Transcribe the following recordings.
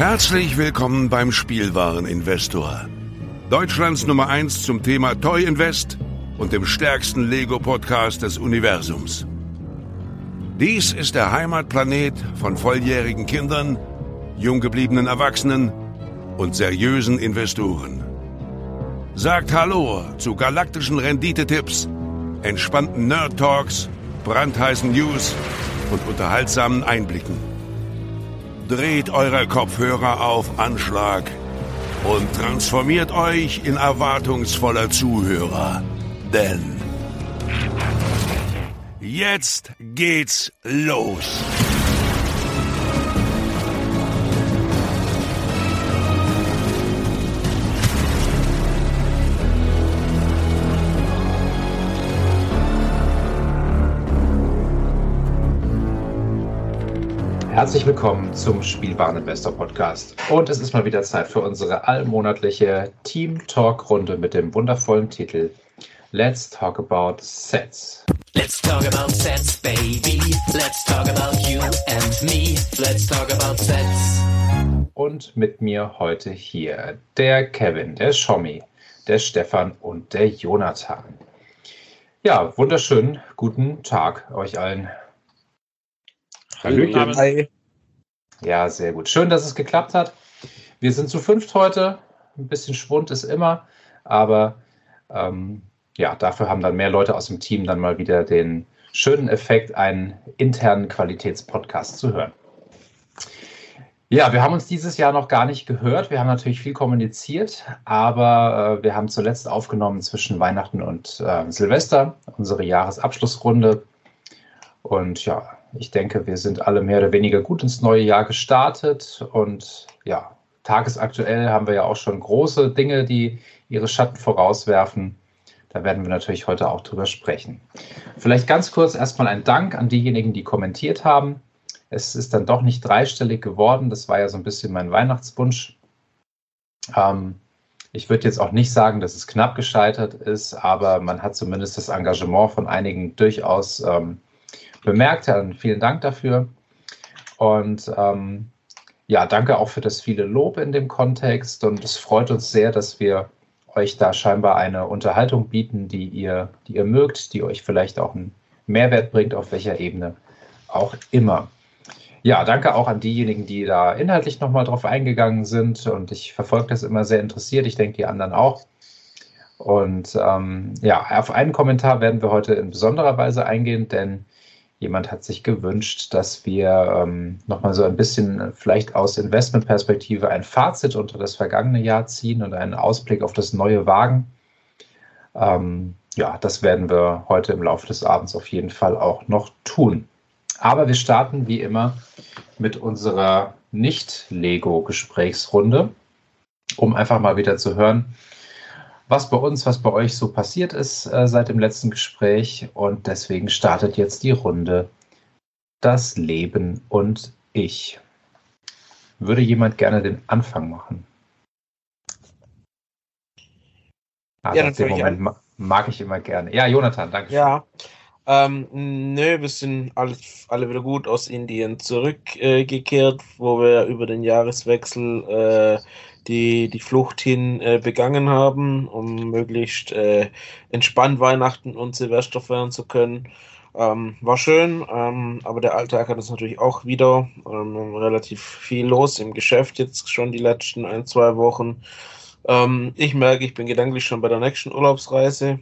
Herzlich willkommen beim Spielwareninvestor. Deutschlands Nummer 1 zum Thema Toy Invest und dem stärksten Lego-Podcast des Universums. Dies ist der Heimatplanet von volljährigen Kindern, jung gebliebenen Erwachsenen und seriösen Investoren. Sagt Hallo zu galaktischen Renditetipps, entspannten Nerd Talks, brandheißen News und unterhaltsamen Einblicken. Dreht eure Kopfhörer auf Anschlag und transformiert euch in erwartungsvoller Zuhörer. Denn jetzt geht's los. Herzlich willkommen zum Spielwareninvestor Podcast. Und es ist mal wieder Zeit für unsere allmonatliche Team Talk Runde mit dem wundervollen Titel Let's Talk About Sets. Let's talk about sets, baby. Let's talk about you and me. Let's talk about sets. Und mit mir heute hier der Kevin, der Schommi, der Stefan und der Jonathan. Ja, wunderschönen guten Tag euch allen. Hallöchen. Hi. Ja, sehr gut. Schön, dass es geklappt hat. Wir sind zu fünft heute. Ein bisschen Schwund ist immer, aber ähm, ja, dafür haben dann mehr Leute aus dem Team dann mal wieder den schönen Effekt, einen internen Qualitätspodcast zu hören. Ja, wir haben uns dieses Jahr noch gar nicht gehört. Wir haben natürlich viel kommuniziert, aber äh, wir haben zuletzt aufgenommen zwischen Weihnachten und äh, Silvester unsere Jahresabschlussrunde. Und ja, ich denke, wir sind alle mehr oder weniger gut ins neue Jahr gestartet und ja, tagesaktuell haben wir ja auch schon große Dinge, die ihre Schatten vorauswerfen. Da werden wir natürlich heute auch drüber sprechen. Vielleicht ganz kurz erstmal ein Dank an diejenigen, die kommentiert haben. Es ist dann doch nicht dreistellig geworden. Das war ja so ein bisschen mein Weihnachtswunsch. Ähm, ich würde jetzt auch nicht sagen, dass es knapp gescheitert ist, aber man hat zumindest das Engagement von einigen durchaus ähm, bemerkt. Dann vielen Dank dafür. Und ähm, ja, danke auch für das viele Lob in dem Kontext. Und es freut uns sehr, dass wir euch da scheinbar eine Unterhaltung bieten, die ihr, die ihr mögt, die euch vielleicht auch einen Mehrwert bringt, auf welcher Ebene auch immer. Ja, danke auch an diejenigen, die da inhaltlich nochmal drauf eingegangen sind. Und ich verfolge das immer sehr interessiert. Ich denke, die anderen auch. Und ähm, ja, auf einen Kommentar werden wir heute in besonderer Weise eingehen, denn Jemand hat sich gewünscht, dass wir ähm, nochmal so ein bisschen vielleicht aus Investmentperspektive ein Fazit unter das vergangene Jahr ziehen und einen Ausblick auf das neue Wagen. Ähm, ja, das werden wir heute im Laufe des Abends auf jeden Fall auch noch tun. Aber wir starten wie immer mit unserer Nicht-Lego-Gesprächsrunde, um einfach mal wieder zu hören, was bei uns, was bei euch so passiert ist äh, seit dem letzten Gespräch. Und deswegen startet jetzt die Runde Das Leben und ich. Würde jemand gerne den Anfang machen? Also ja, den Moment ma mag ich immer gerne. Ja, Jonathan, danke. Ja, ähm, nö, wir sind alle, alle wieder gut aus Indien zurückgekehrt, äh, wo wir über den Jahreswechsel äh, die die Flucht hin äh, begangen haben, um möglichst äh, entspannt Weihnachten und Silvester feiern zu können. Ähm, war schön, ähm, aber der Alltag hat uns natürlich auch wieder ähm, relativ viel los im Geschäft, jetzt schon die letzten ein, zwei Wochen. Ähm, ich merke, ich bin gedanklich schon bei der nächsten Urlaubsreise,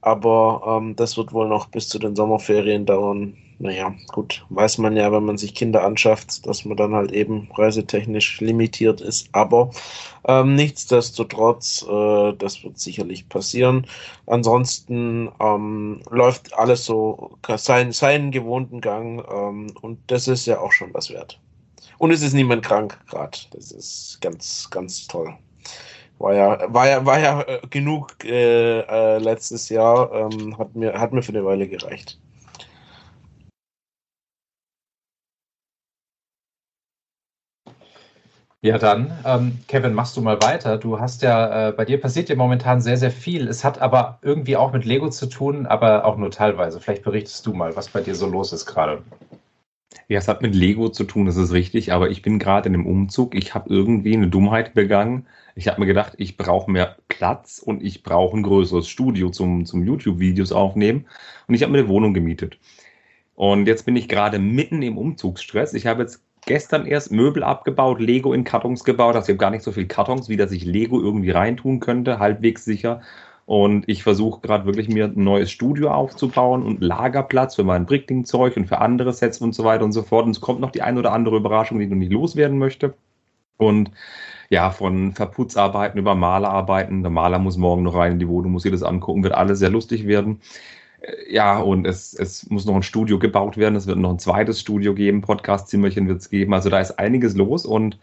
aber ähm, das wird wohl noch bis zu den Sommerferien dauern naja, gut, weiß man ja, wenn man sich Kinder anschafft, dass man dann halt eben reisetechnisch limitiert ist. Aber ähm, nichtsdestotrotz, äh, das wird sicherlich passieren. Ansonsten ähm, läuft alles so sein, seinen gewohnten Gang ähm, und das ist ja auch schon was wert. Und es ist niemand krank gerade. Das ist ganz, ganz toll. War ja, war ja, war ja äh, genug äh, äh, letztes Jahr, ähm, hat, mir, hat mir für eine Weile gereicht. Ja, dann, ähm, Kevin, machst du mal weiter. Du hast ja, äh, bei dir passiert ja momentan sehr, sehr viel. Es hat aber irgendwie auch mit Lego zu tun, aber auch nur teilweise. Vielleicht berichtest du mal, was bei dir so los ist gerade. Ja, es hat mit Lego zu tun, das ist richtig, aber ich bin gerade in einem Umzug. Ich habe irgendwie eine Dummheit begangen. Ich habe mir gedacht, ich brauche mehr Platz und ich brauche ein größeres Studio zum, zum YouTube-Videos aufnehmen. Und ich habe mir eine Wohnung gemietet. Und jetzt bin ich gerade mitten im Umzugsstress. Ich habe jetzt gestern erst Möbel abgebaut, Lego in Kartons gebaut. Also ich habe gar nicht so viel Kartons, wie dass ich Lego irgendwie reintun könnte, halbwegs sicher. Und ich versuche gerade wirklich mir ein neues Studio aufzubauen und Lagerplatz für mein Brickling-Zeug und für andere Sets und so weiter und so fort. Und es kommt noch die ein oder andere Überraschung, die ich noch nicht loswerden möchte. Und ja, von Verputzarbeiten über Malerarbeiten. Der Maler muss morgen noch rein in die Wohnung, muss sich das angucken, wird alles sehr lustig werden. Äh, ja, und es, es muss noch ein Studio gebaut werden. Es wird noch ein zweites Studio geben. Podcast-Zimmerchen wird es geben. Also da ist einiges los. Und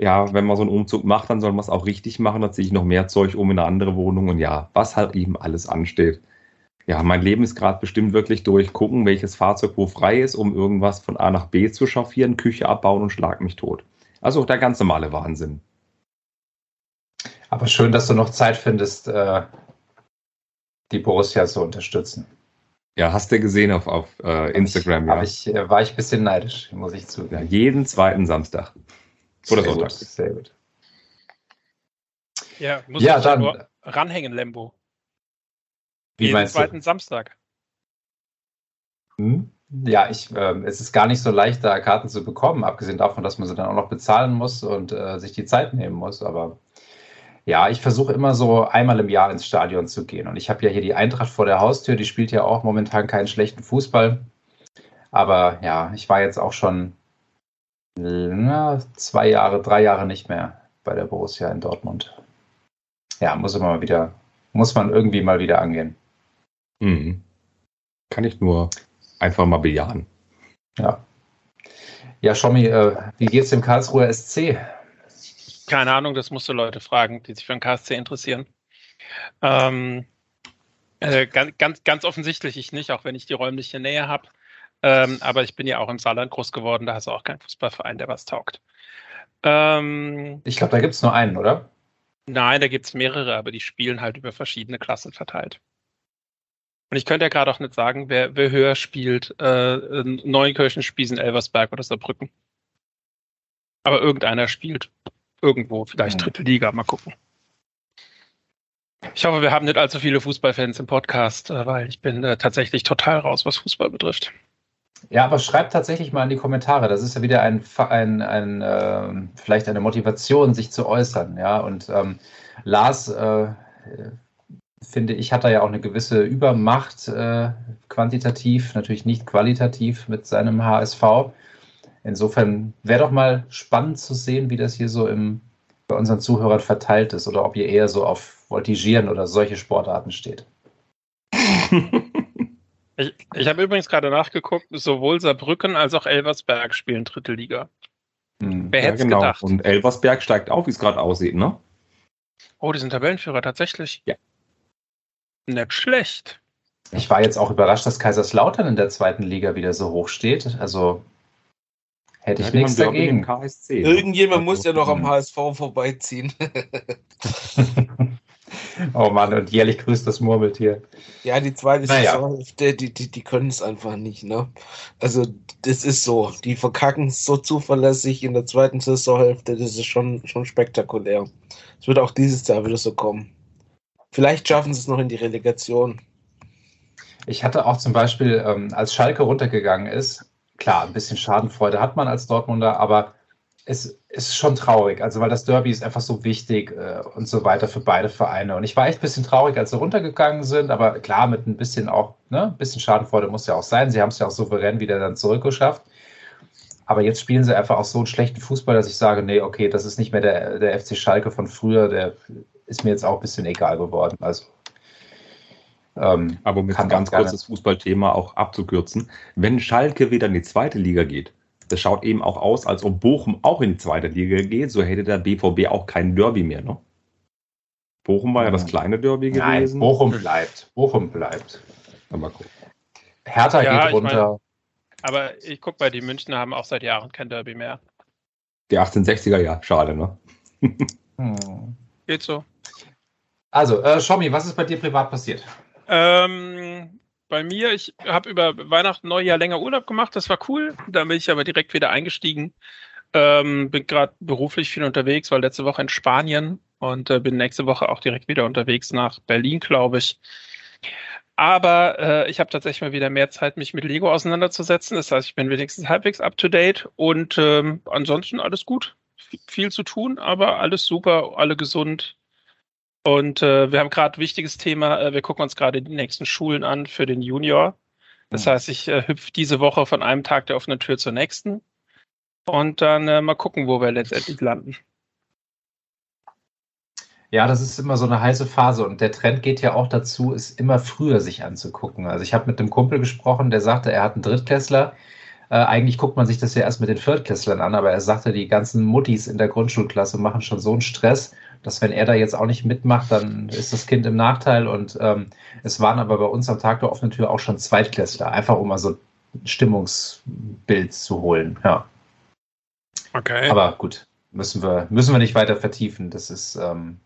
ja, wenn man so einen Umzug macht, dann soll man es auch richtig machen. Da ziehe ich noch mehr Zeug um in eine andere Wohnung. Und ja, was halt eben alles ansteht. Ja, mein Leben ist gerade bestimmt wirklich durch gucken, welches Fahrzeug wo frei ist, um irgendwas von A nach B zu chauffieren, Küche abbauen und schlag mich tot. Also der ganz normale Wahnsinn. Aber schön, dass du noch Zeit findest, äh, die Borussia zu unterstützen. Ja, hast du gesehen auf, auf äh, Instagram, ich, ja. Ich, äh, war ich ein bisschen neidisch, muss ich zugeben. Ja, jeden zweiten Samstag. Oder sehr Sonntag. Gut, sehr gut. Ja, muss ja, dann nur ranhängen, Lembo. Wie jeden meinst zweiten du? Samstag. Hm? Ja, ich, äh, es ist gar nicht so leicht, da Karten zu bekommen, abgesehen davon, dass man sie dann auch noch bezahlen muss und äh, sich die Zeit nehmen muss. Aber ja, ich versuche immer so einmal im Jahr ins Stadion zu gehen. Und ich habe ja hier die Eintracht vor der Haustür, die spielt ja auch momentan keinen schlechten Fußball. Aber ja, ich war jetzt auch schon na, zwei Jahre, drei Jahre nicht mehr bei der Borussia in Dortmund. Ja, muss immer mal wieder, muss man irgendwie mal wieder angehen. Mhm. Kann ich nur einfach mal bejahen. Ja. Ja, Schommi, äh, wie geht's dem Karlsruher SC? Keine Ahnung, das musst du Leute fragen, die sich für den KSC interessieren. Ähm, äh, ganz, ganz, ganz offensichtlich ich nicht, auch wenn ich die räumliche Nähe habe. Ähm, aber ich bin ja auch im Saarland groß geworden, da hast du auch keinen Fußballverein, der was taugt. Ähm, ich glaube, da gibt es nur einen, oder? Nein, da gibt es mehrere, aber die spielen halt über verschiedene Klassen verteilt. Und ich könnte ja gerade auch nicht sagen, wer, wer höher spielt, äh, Neunkirchen, Spiesen, Elversberg oder Saarbrücken. Aber irgendeiner spielt irgendwo, vielleicht mhm. dritte Liga, mal gucken. Ich hoffe, wir haben nicht allzu viele Fußballfans im Podcast, äh, weil ich bin äh, tatsächlich total raus, was Fußball betrifft. Ja, aber schreibt tatsächlich mal in die Kommentare. Das ist ja wieder ein, ein, ein äh, vielleicht eine Motivation, sich zu äußern. Ja, und ähm, Lars, äh, finde ich, hat da ja auch eine gewisse Übermacht, äh, quantitativ, natürlich nicht qualitativ mit seinem HSV. Insofern wäre doch mal spannend zu sehen, wie das hier so im, bei unseren Zuhörern verteilt ist oder ob ihr eher so auf Voltigieren oder solche Sportarten steht. ich, ich habe übrigens gerade nachgeguckt, sowohl Saarbrücken als auch Elversberg spielen Dritte Liga. Hm, Wer hätte ja, genau. gedacht? Und Elversberg steigt auf, wie es gerade aussieht, ne? Oh, die sind Tabellenführer tatsächlich. Ja. Nicht schlecht. Ich war jetzt auch überrascht, dass Kaiserslautern in der zweiten Liga wieder so hoch steht. Also Hätte ich nichts dagegen. KSC, Irgendjemand muss ja noch am HSV vorbeiziehen. oh Mann, und jährlich grüßt das Murmeltier. Ja, die zweite naja. Saisonhälfte, die, die, die können es einfach nicht, ne? Also, das ist so. Die verkacken es so zuverlässig in der zweiten Saisonhälfte, das ist schon, schon spektakulär. Es wird auch dieses Jahr wieder so kommen. Vielleicht schaffen sie es noch in die Relegation. Ich hatte auch zum Beispiel, ähm, als Schalke runtergegangen ist, klar, ein bisschen Schadenfreude hat man als Dortmunder, aber es ist schon traurig, also weil das Derby ist einfach so wichtig äh, und so weiter für beide Vereine. Und ich war echt ein bisschen traurig, als sie runtergegangen sind, aber klar, mit ein bisschen auch, ne, ein bisschen Schadenfreude muss ja auch sein. Sie haben es ja auch souverän wieder dann zurückgeschafft. Aber jetzt spielen sie einfach auch so einen schlechten Fußball, dass ich sage, nee, okay, das ist nicht mehr der, der FC Schalke von früher, der ist mir jetzt auch ein bisschen egal geworden. Also ähm, Aber um jetzt ein ganz kurzes Fußballthema auch abzukürzen, wenn Schalke wieder in die zweite Liga geht, das schaut eben auch aus, als ob Bochum auch in die zweite Liga geht, so hätte der BVB auch kein Derby mehr, ne? Bochum war ja das kleine Derby Nein, gewesen. Bochum bleibt. Bochum bleibt. mal gucken. Hertha ja, geht runter. Mein, aber ich gucke bei die Münchner haben auch seit Jahren kein Derby mehr. Die 1860er, ja, schade, ne? hm. Geht so. Also, äh, Schommi, was ist bei dir privat passiert? Ähm, bei mir, ich habe über Weihnachten, Neujahr länger Urlaub gemacht, das war cool. Da bin ich aber direkt wieder eingestiegen. Ähm, bin gerade beruflich viel unterwegs, war letzte Woche in Spanien und äh, bin nächste Woche auch direkt wieder unterwegs nach Berlin, glaube ich. Aber äh, ich habe tatsächlich mal wieder mehr Zeit, mich mit Lego auseinanderzusetzen. Das heißt, ich bin wenigstens halbwegs up to date und ähm, ansonsten alles gut. V viel zu tun, aber alles super, alle gesund. Und äh, wir haben gerade ein wichtiges Thema. Äh, wir gucken uns gerade die nächsten Schulen an für den Junior. Das heißt, ich äh, hüpfe diese Woche von einem Tag der offenen Tür zur nächsten. Und dann äh, mal gucken, wo wir letztendlich landen. Ja, das ist immer so eine heiße Phase und der Trend geht ja auch dazu, es immer früher sich anzugucken. Also ich habe mit einem Kumpel gesprochen, der sagte, er hat einen Drittklässler. Äh, eigentlich guckt man sich das ja erst mit den Viertklässlern an, aber er sagte, die ganzen Muttis in der Grundschulklasse machen schon so einen Stress, dass wenn er da jetzt auch nicht mitmacht, dann ist das Kind im Nachteil. Und ähm, es waren aber bei uns am Tag der offenen Tür auch schon Zweitklässler, einfach um mal so ein Stimmungsbild zu holen. Ja. Okay. Aber gut, müssen wir, müssen wir nicht weiter vertiefen. Das ist ähm,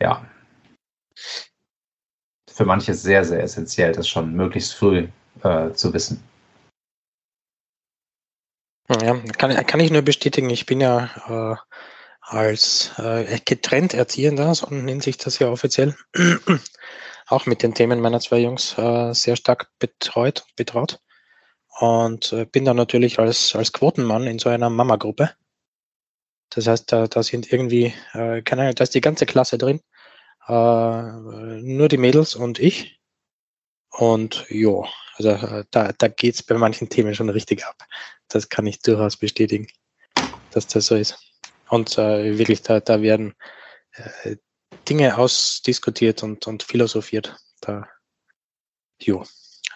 ja für manche sehr, sehr essentiell, das schon möglichst früh äh, zu wissen. Ja, kann, kann ich nur bestätigen. Ich bin ja äh, als äh, getrennt Erziehender, so nennt sich das ja offiziell, auch mit den Themen meiner zwei Jungs äh, sehr stark betreut, betraut. Und äh, bin da natürlich als, als Quotenmann in so einer Mama-Gruppe. Das heißt, da, da sind irgendwie, äh, keine Ahnung, da ist die ganze Klasse drin. Äh, nur die Mädels und ich. Und jo, also äh, da, da geht's bei manchen Themen schon richtig ab. Das kann ich durchaus bestätigen, dass das so ist. Und äh, wirklich, da, da werden äh, Dinge ausdiskutiert und, und philosophiert. Da, jo.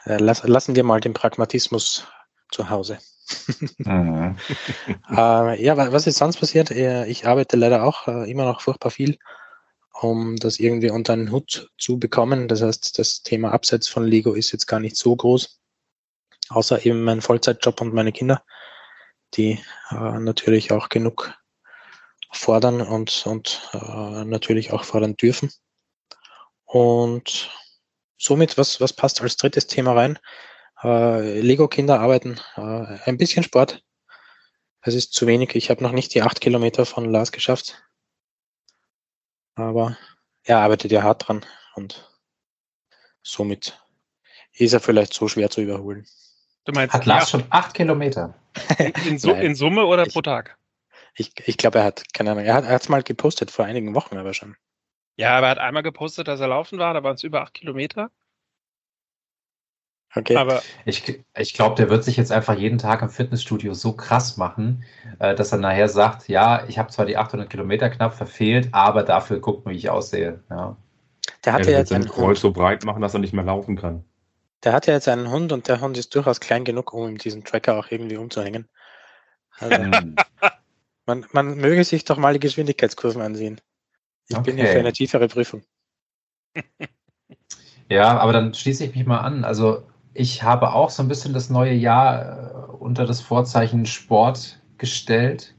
Äh, lass, lassen wir mal den Pragmatismus zu Hause. Mhm. äh, ja, wa- was ist sonst passiert? Äh, Ich arbeite leider auch äh, immer noch furchtbar viel, um das irgendwie unter einen Hut zu bekommen. Das heißt, das Thema Abseits von Lego ist jetzt gar nicht so groß, außer eben mein Vollzeitjob und meine Kinder, die äh, natürlich auch genug fordern und, und äh, natürlich auch fordern dürfen. Und somit, was, was passt als drittes Thema rein? Äh, Lego-Kinder arbeiten äh, ein bisschen Sport. Es ist zu wenig. Ich habe noch nicht die acht Kilometer von Lars geschafft. Aber er arbeitet ja hart dran und somit ist er vielleicht so schwer zu überholen. Du meinst Hat Lars schon acht Kilometer. in, in, Summe oder Ich- pro Tag? Ich, ich glaube, er hat, keine Ahnung, er hat es mal gepostet vor einigen Wochen aber schon. Ja, aber er hat einmal gepostet, dass er laufen war, da waren es über acht Kilometer. Okay. Aber Ich, ich glaube, der wird sich jetzt einfach jeden Tag im Fitnessstudio so krass machen, äh, dass er nachher sagt, ja, ich habe zwar die 800 Kilometer knapp verfehlt, aber dafür guckt wie ich aussehe. Ja. der Er hat ja wird jetzt sein einen Kreuz so breit machen, dass er nicht mehr laufen kann. Der hat ja jetzt einen Hund und der Hund ist durchaus klein genug, um ihm diesen Tracker auch irgendwie umzuhängen. Also, Hm. Man, man möge sich doch mal die Geschwindigkeitskurven ansehen. Ich bin hier Okay. für eine tiefere Prüfung. Ja, aber dann schließe ich mich mal an. Also ich habe auch so ein bisschen das neue Jahr äh, unter das Vorzeichen Sport gestellt,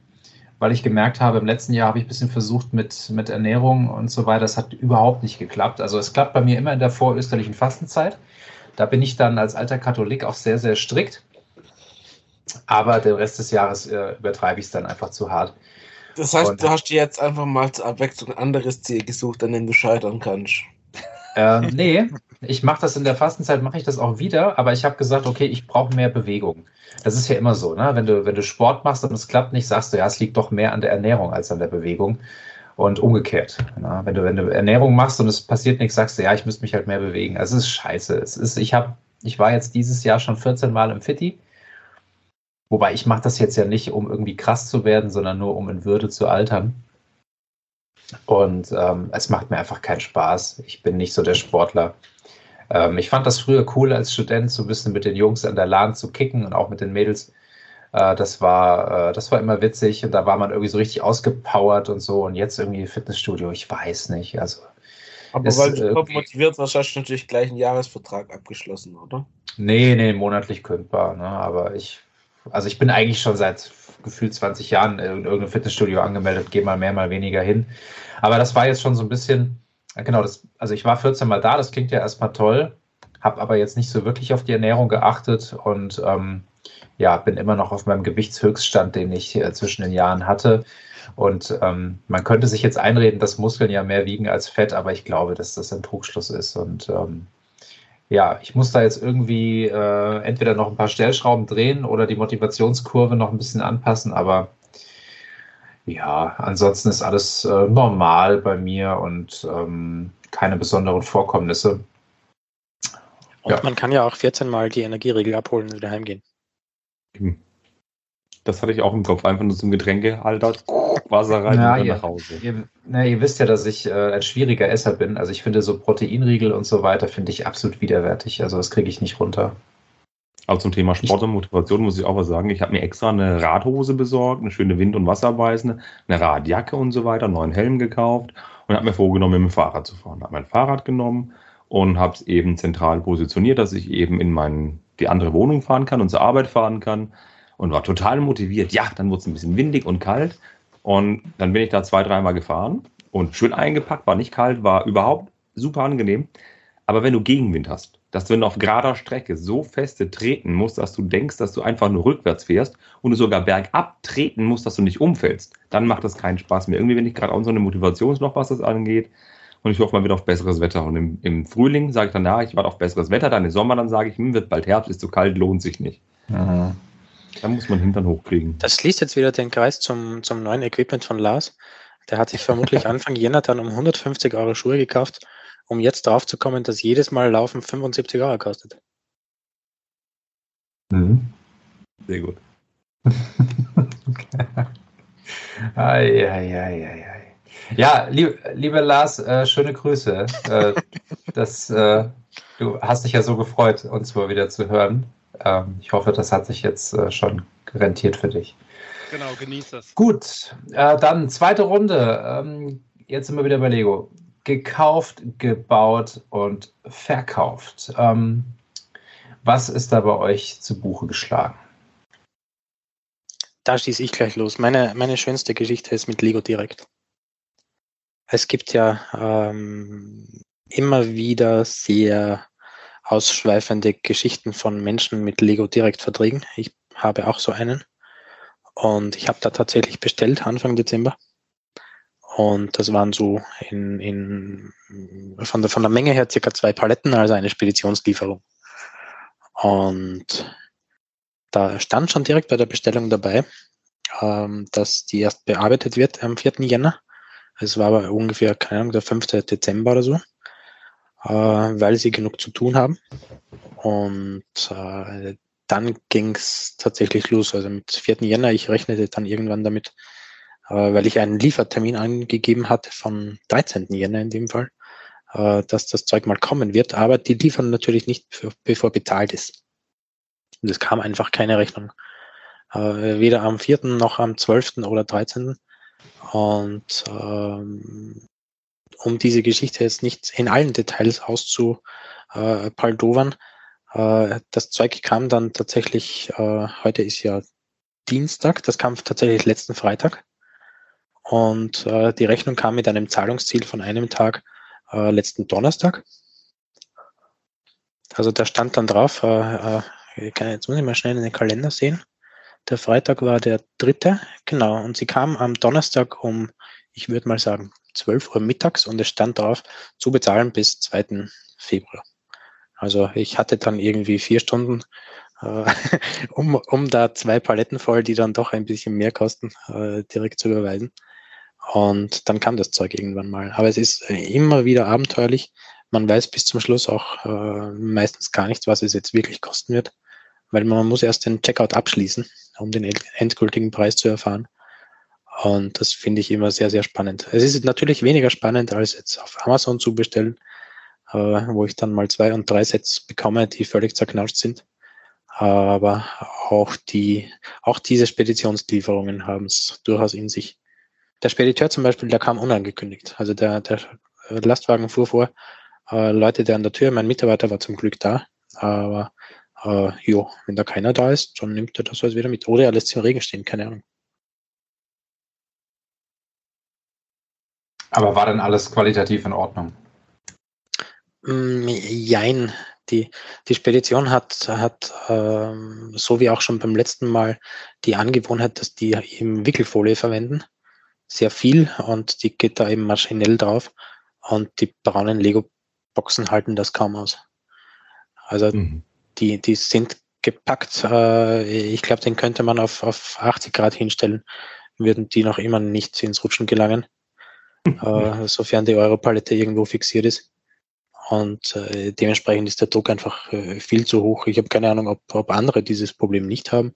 weil ich gemerkt habe, im letzten Jahr habe ich ein bisschen versucht mit, mit Ernährung und so weiter. Das hat überhaupt nicht geklappt. Also es klappt bei mir immer in der vorösterlichen Fastenzeit. Da bin ich dann als alter Katholik auch sehr, sehr strikt. Aber den Rest des Jahres äh, übertreibe ich es dann einfach zu hart. Das heißt, Und- du hast dir jetzt einfach mal zur Abwechslung ein anderes Ziel gesucht, an dem du scheitern kannst. Ähm, nee, ich mache das in der Fastenzeit, mache ich das auch wieder, aber ich habe gesagt, okay, ich brauche mehr Bewegung. Das ist ja immer so, ne? Wenn du, wenn du Sport machst und es klappt nicht, sagst du, ja, es liegt doch mehr an der Ernährung als an der Bewegung. Und umgekehrt. Ne? Wenn, du, wenn du Ernährung machst und es passiert nichts, sagst du, ja, ich müsste mich halt mehr bewegen. Also es ist scheiße. Es ist, ich, hab, ich war jetzt dieses Jahr schon 14 Mal im Fitti. Wobei ich mache das jetzt ja nicht, um irgendwie krass zu werden, sondern nur um in Würde zu altern. Und ähm, es macht mir einfach keinen Spaß. Ich bin nicht so der Sportler. Ähm, ich fand das früher cool als Student, so ein bisschen mit den Jungs an der LAN zu kicken und auch mit den Mädels. Äh, das, war, äh, das war immer witzig und da war man irgendwie so richtig ausgepowert und so. Und jetzt irgendwie Fitnessstudio, ich weiß nicht. Also, Aber Ist, weil du äh, motiviert warst, hast du natürlich gleich einen Jahresvertrag abgeschlossen, oder? nee, nee, monatlich kündbar. Ne? Aber ich, also ich bin eigentlich schon seit gefühlt 20 Jahren in irgendeinem Fitnessstudio angemeldet, gehe mal mehr, mal weniger hin. Aber das war jetzt schon so ein bisschen, genau, das, also ich war 14 Mal da, das klingt ja erstmal toll, habe aber jetzt nicht so wirklich auf die Ernährung geachtet und ähm, ja, bin immer noch auf meinem Gewichtshöchststand, den ich äh, zwischen den Jahren hatte. Und ähm, man könnte sich jetzt einreden, dass Muskeln ja mehr wiegen als Fett, aber ich glaube, dass das ein Trugschluss ist. Und ähm, ja, ich muss da jetzt irgendwie äh, entweder noch ein paar Stellschrauben drehen oder die Motivationskurve noch ein bisschen anpassen, aber ja, ansonsten ist alles äh, normal bei mir und ähm, keine besonderen Vorkommnisse. Und Ja. man kann ja auch 14 Mal die Energieregel abholen und wieder heimgehen. Das hatte ich auch im Kopf. Einfach nur zum Getränkehalter, Wasser rein Ja, und dann ja. nach Hause. Ihr, na, ihr wisst ja, dass ich äh, ein schwieriger Esser bin. Also ich finde so Proteinriegel und so weiter finde ich absolut widerwärtig. Also das kriege ich nicht runter. Aber zum Thema Sport und Motivation muss ich auch was sagen. Ich habe mir extra eine Radhose besorgt, eine schöne Wind- und Wasserweisende, eine Radjacke und so weiter, einen neuen Helm gekauft und habe mir vorgenommen, mit dem Fahrrad zu fahren. Habe mein Fahrrad genommen und habe es eben zentral positioniert, dass ich eben in mein, die andere Wohnung fahren kann und zur Arbeit fahren kann und war total motiviert. Ja, dann wurde es ein bisschen windig und kalt und dann bin ich da zwei, dreimal gefahren und schön eingepackt, war nicht kalt, war überhaupt super angenehm. Aber wenn du Gegenwind hast, dass du wenn du auf gerader Strecke so feste treten musst, dass du denkst, dass du einfach nur rückwärts fährst und du sogar bergab treten musst, dass du nicht umfällst, dann macht das keinen Spaß mehr. Irgendwie bin ich gerade auch so eine Motivation noch, was das angeht. Und ich hoffe mal wieder auf besseres Wetter. Und im, im Frühling sage ich dann, ja, ich warte auf besseres Wetter. Dann im Sommer, dann sage ich, hm, wird bald Herbst, ist zu kalt, lohnt sich nicht. Mhm. Da muss man Hintern hochkriegen. Das schließt jetzt wieder den Kreis zum, zum neuen Equipment von Lars. Der hat sich vermutlich Anfang Jänner dann um 150 Euro Schuhe gekauft, um jetzt drauf zu kommen, dass jedes Mal Laufen 75 Euro kostet. Mhm. Sehr gut. Ei, ei, ei, ei, ei. Ja, lieb, lieber Lars, äh, schöne Grüße. Äh, das, äh, du hast dich ja so gefreut, uns mal wieder zu hören. Ähm, ich hoffe, das hat sich jetzt äh, schon rentiert für dich. Genau, genieß es. Gut, äh, dann zweite Runde. Ähm, jetzt sind wir wieder bei Lego. Gekauft, gebaut und verkauft. Ähm, was ist da bei euch zu Buche geschlagen? Da schieße ich gleich los. Meine, meine schönste Geschichte ist mit Lego Direkt. Es gibt ja ähm, immer wieder sehr ausschweifende Geschichten von Menschen mit Lego Direkt Verträgen. Ich habe auch so einen. Und ich habe da tatsächlich bestellt Anfang Dezember. Und das waren so in, in, von, der, von der Menge her circa zwei Paletten, also eine Speditionslieferung. Und da stand schon direkt bei der Bestellung dabei, ähm, dass die erst bearbeitet wird am 4. Jänner. Es war aber ungefähr, keine Ahnung, der 5. Dezember oder so, weil sie genug zu tun haben. Und äh, dann ging es tatsächlich los. Also mit 4. Jänner, ich rechnete dann irgendwann damit, äh, weil ich einen Liefertermin angegeben hatte vom 13. Jänner in dem Fall, äh, dass das Zeug mal kommen wird. Aber die liefern natürlich nicht, bevor, bevor bezahlt ist. Und es kam einfach keine Rechnung. Äh, weder am 4. noch am 12. oder 13. Und ähm, um diese Geschichte jetzt nicht in allen Details auszupaldovern, äh, das Zeug kam dann tatsächlich, äh, heute ist ja Dienstag, das kam tatsächlich letzten Freitag. Und äh, die Rechnung kam mit einem Zahlungsziel von einem Tag äh, letzten Donnerstag. Also da stand dann drauf, äh, äh, jetzt muss ich mal schnell in den Kalender sehen. Der Freitag war der dritte, genau. Und sie kam am Donnerstag um, ich würde mal sagen, 12 Uhr mittags und es stand drauf, zu bezahlen bis 2. Februar. Also ich hatte dann irgendwie vier Stunden, äh, um, um da zwei Paletten voll, die dann doch ein bisschen mehr kosten, äh, direkt zu überweisen. Und dann kam das Zeug irgendwann mal. Aber es ist äh, immer wieder abenteuerlich. Man weiß bis zum Schluss auch äh, meistens gar nicht, was es jetzt wirklich kosten wird, weil man muss erst den Checkout abschließen, um den end- endgültigen Preis zu erfahren. Und das finde ich immer sehr, sehr spannend. Es ist natürlich weniger spannend, als jetzt auf Amazon zu bestellen, äh, wo ich dann mal zwei und drei Sets bekomme, die völlig zerknautscht sind. Aber auch die, auch diese Speditionslieferungen haben es durchaus in sich. Der Spediteur zum Beispiel, der kam unangekündigt. Also der, der Lastwagen fuhr vor, äh, Leute, der an der Tür, mein Mitarbeiter war zum Glück da, aber äh, jo, wenn da keiner da ist, dann nimmt er das halt wieder mit. Oder er lässt im Regen stehen, keine Ahnung. Aber war dann alles qualitativ in Ordnung? Mm, Jein. die, die Spedition hat, hat ähm, so wie auch schon beim letzten Mal die Angewohnheit, dass die eben Wickelfolie verwenden. Sehr viel und die geht da eben maschinell drauf und die braunen Lego-Boxen halten das kaum aus. Also mhm. die, die sind gepackt. Äh, ich glaube, den könnte man auf, auf 80 Grad hinstellen, würden die noch immer nicht ins Rutschen gelangen, äh, sofern die Europalette irgendwo fixiert ist. Und äh, dementsprechend ist der Druck einfach äh, viel zu hoch. Ich habe keine Ahnung, ob, ob andere dieses Problem nicht haben.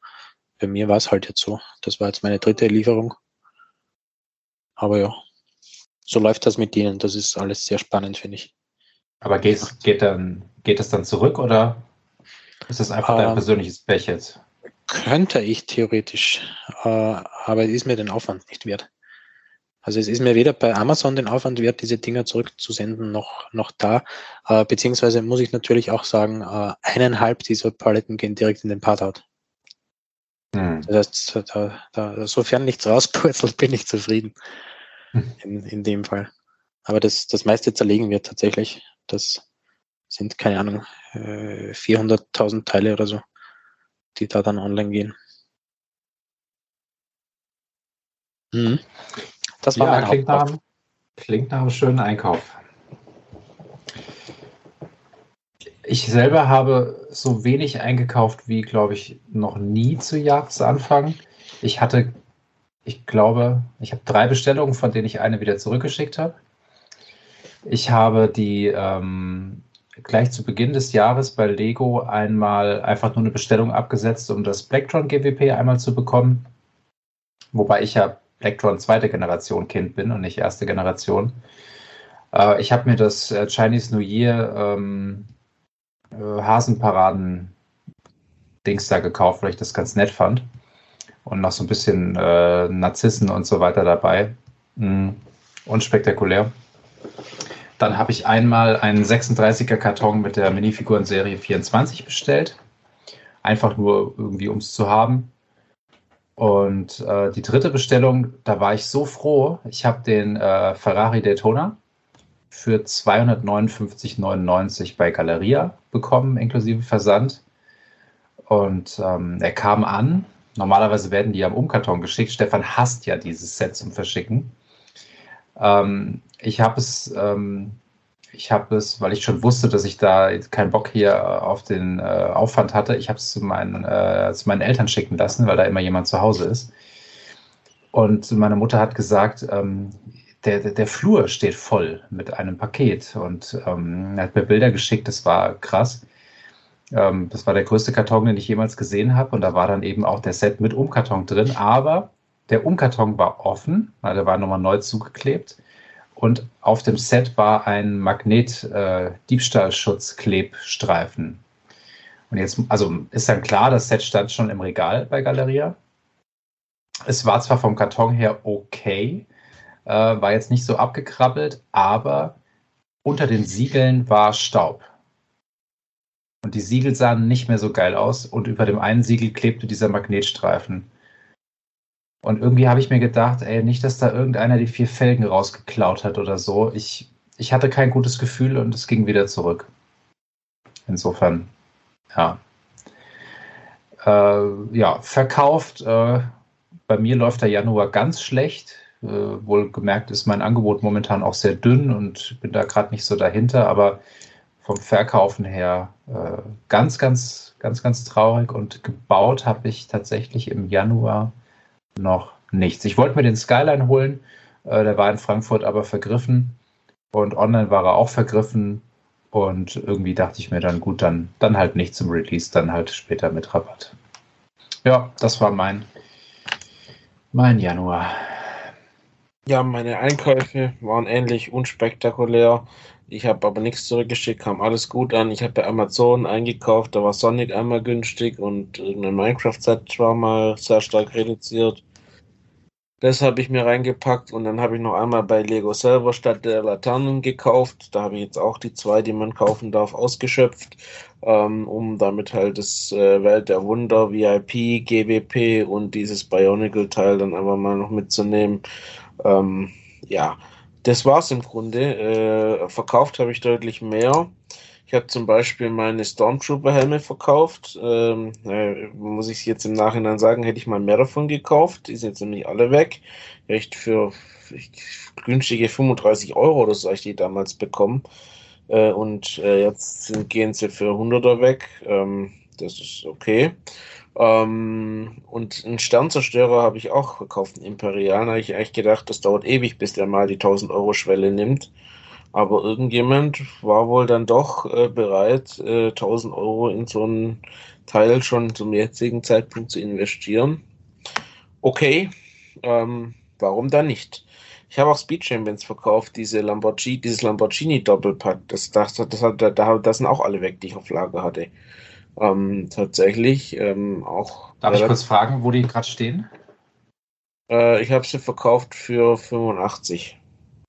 Bei mir war es halt jetzt so. Das war jetzt meine dritte Lieferung. Aber ja, so läuft das mit denen. Das ist alles sehr spannend, finde ich. Aber geht, geht, dann, geht es dann zurück oder ist das einfach dein ähm, persönliches Pech jetzt? Könnte ich theoretisch, äh, aber es ist mir den Aufwand nicht wert. Also es ist mir weder bei Amazon den Aufwand wert, diese Dinger zurückzusenden, noch, noch da. Äh, beziehungsweise muss ich natürlich auch sagen, äh, eineinhalb dieser Paletten gehen direkt in den Part-Out. Hm. Das heißt, da, da, sofern nichts rauspurzelt, bin ich zufrieden. Hm. In, in dem Fall. Aber das, das meiste zerlegen wird tatsächlich. Das sind, keine Ahnung, 400.000 äh, Teile oder so, die da dann online gehen. Mhm. Das war ja, mein klingt nach, klingt nach einem schönen Einkauf. Ich selber habe so wenig eingekauft wie, glaube ich, noch nie zu Jahresanfang. Ich hatte, ich glaube, ich habe drei Bestellungen, von denen ich eine wieder zurückgeschickt habe. Ich habe die ähm, gleich zu Beginn des Jahres bei Lego einmal einfach nur eine Bestellung abgesetzt, um das Blacktron GWP einmal zu bekommen. Wobei ich ja Blacktron zweite Generation Kind bin und nicht erste Generation. Äh, ich habe mir das äh, Chinese New Year ähm, äh, Hasenparaden Dings da gekauft, weil ich das ganz nett fand. Und noch so ein bisschen äh, Narzissen und so weiter dabei. Mm, unspektakulär. Dann habe ich einmal einen 36er Karton mit der Minifiguren-Serie 24 bestellt. Einfach nur irgendwie, um es zu haben. Und äh, die dritte Bestellung, da war ich so froh. Ich habe den äh, Ferrari Daytona für 259,99 bei Galeria bekommen, inklusive Versand. Und ähm, er kam an. Normalerweise werden die am Umkarton geschickt. Stefan hasst ja dieses Set zum Verschicken. Ähm, ich habe es, ähm, ich habe es, weil ich schon wusste, dass ich da keinen Bock hier auf den äh, Aufwand hatte, ich habe es zu meinen, äh, zu meinen Eltern schicken lassen, weil da immer jemand zu Hause ist. Und meine Mutter hat gesagt, ähm, der, der, der, Flur steht voll mit einem Paket und ähm, er hat mir Bilder geschickt, das war krass. Ähm, das war der größte Karton, den ich jemals gesehen habe und da war dann eben auch der Set mit Umkarton drin, aber der Umkarton war offen, weil der war nochmal neu zugeklebt. Und auf dem Set war ein Magnet-Diebstahlschutzklebstreifen. Äh, und jetzt, also ist dann klar, das Set stand schon im Regal bei Galeria. Es war zwar vom Karton her okay, äh, war jetzt nicht so abgekrabbelt, aber unter den Siegeln war Staub. Und die Siegel sahen nicht mehr so geil aus und über dem einen Siegel klebte dieser Magnetstreifen. Und irgendwie habe ich mir gedacht, ey, nicht, dass da irgendeiner die vier Felgen rausgeklaut hat oder so. Ich, ich hatte kein gutes Gefühl und es ging wieder zurück. Insofern, ja. Äh, ja, verkauft. Äh, bei mir läuft der Januar ganz schlecht. Äh, wohl ist mein Angebot momentan auch sehr dünn und bin da gerade nicht so dahinter, aber vom Verkaufen her äh, ganz, ganz, ganz, ganz traurig. Und gebaut habe ich tatsächlich im Januar noch nichts. Ich wollte mir den Skyline holen, äh, der war in Frankfurt aber vergriffen und online war er auch vergriffen und irgendwie dachte ich mir dann, gut, dann, dann halt nicht zum Release, dann halt später mit Rabatt. Ja, das war mein, mein Januar. Ja, meine Einkäufe waren ähnlich unspektakulär. Ich habe aber nichts zurückgeschickt, kam alles gut an. Ich habe bei Amazon eingekauft, da war Sonic einmal günstig und irgendein Minecraft-Set war mal sehr stark reduziert. Das habe ich mir reingepackt und dann habe ich noch einmal bei Lego selber statt der Laternen gekauft. Da habe ich jetzt auch die zwei, die man kaufen darf, ausgeschöpft, ähm, um damit halt das äh, Welt der Wunder, VIP, GWP und dieses Bionicle-Teil dann einfach mal noch mitzunehmen. Ähm, ja, das war's im Grunde. Äh, verkauft habe ich deutlich mehr. Ich habe zum Beispiel meine Stormtrooper-Helme verkauft. Ähm, äh, muss ich jetzt im Nachhinein sagen, hätte ich mal mehr davon gekauft. Die sind jetzt nämlich alle weg. Echt für günstige 35 Euro oder so habe ich die damals bekommen. Äh, und äh, jetzt sind, gehen sie für 100er weg. Ähm, das ist okay. Ähm, und einen Sternzerstörer habe ich auch verkauft, einen Imperial. Da habe ich eigentlich gedacht, das dauert ewig, bis der mal die 1000 Euro Schwelle nimmt. Aber irgendjemand war wohl dann doch äh, bereit, äh, 1000 Euro in so einen Teil schon zum jetzigen Zeitpunkt zu investieren. Okay, ähm, warum dann nicht? Ich habe auch Speed Champions verkauft, diese Lamborghini, dieses Lamborghini Doppelpack. Das, das, das, hat, da, das sind auch alle weg, die ich auf Lager hatte. Ähm, tatsächlich ähm, auch. Darf ich kurz fragen, wo die gerade stehen? Äh, ich habe sie verkauft für 85.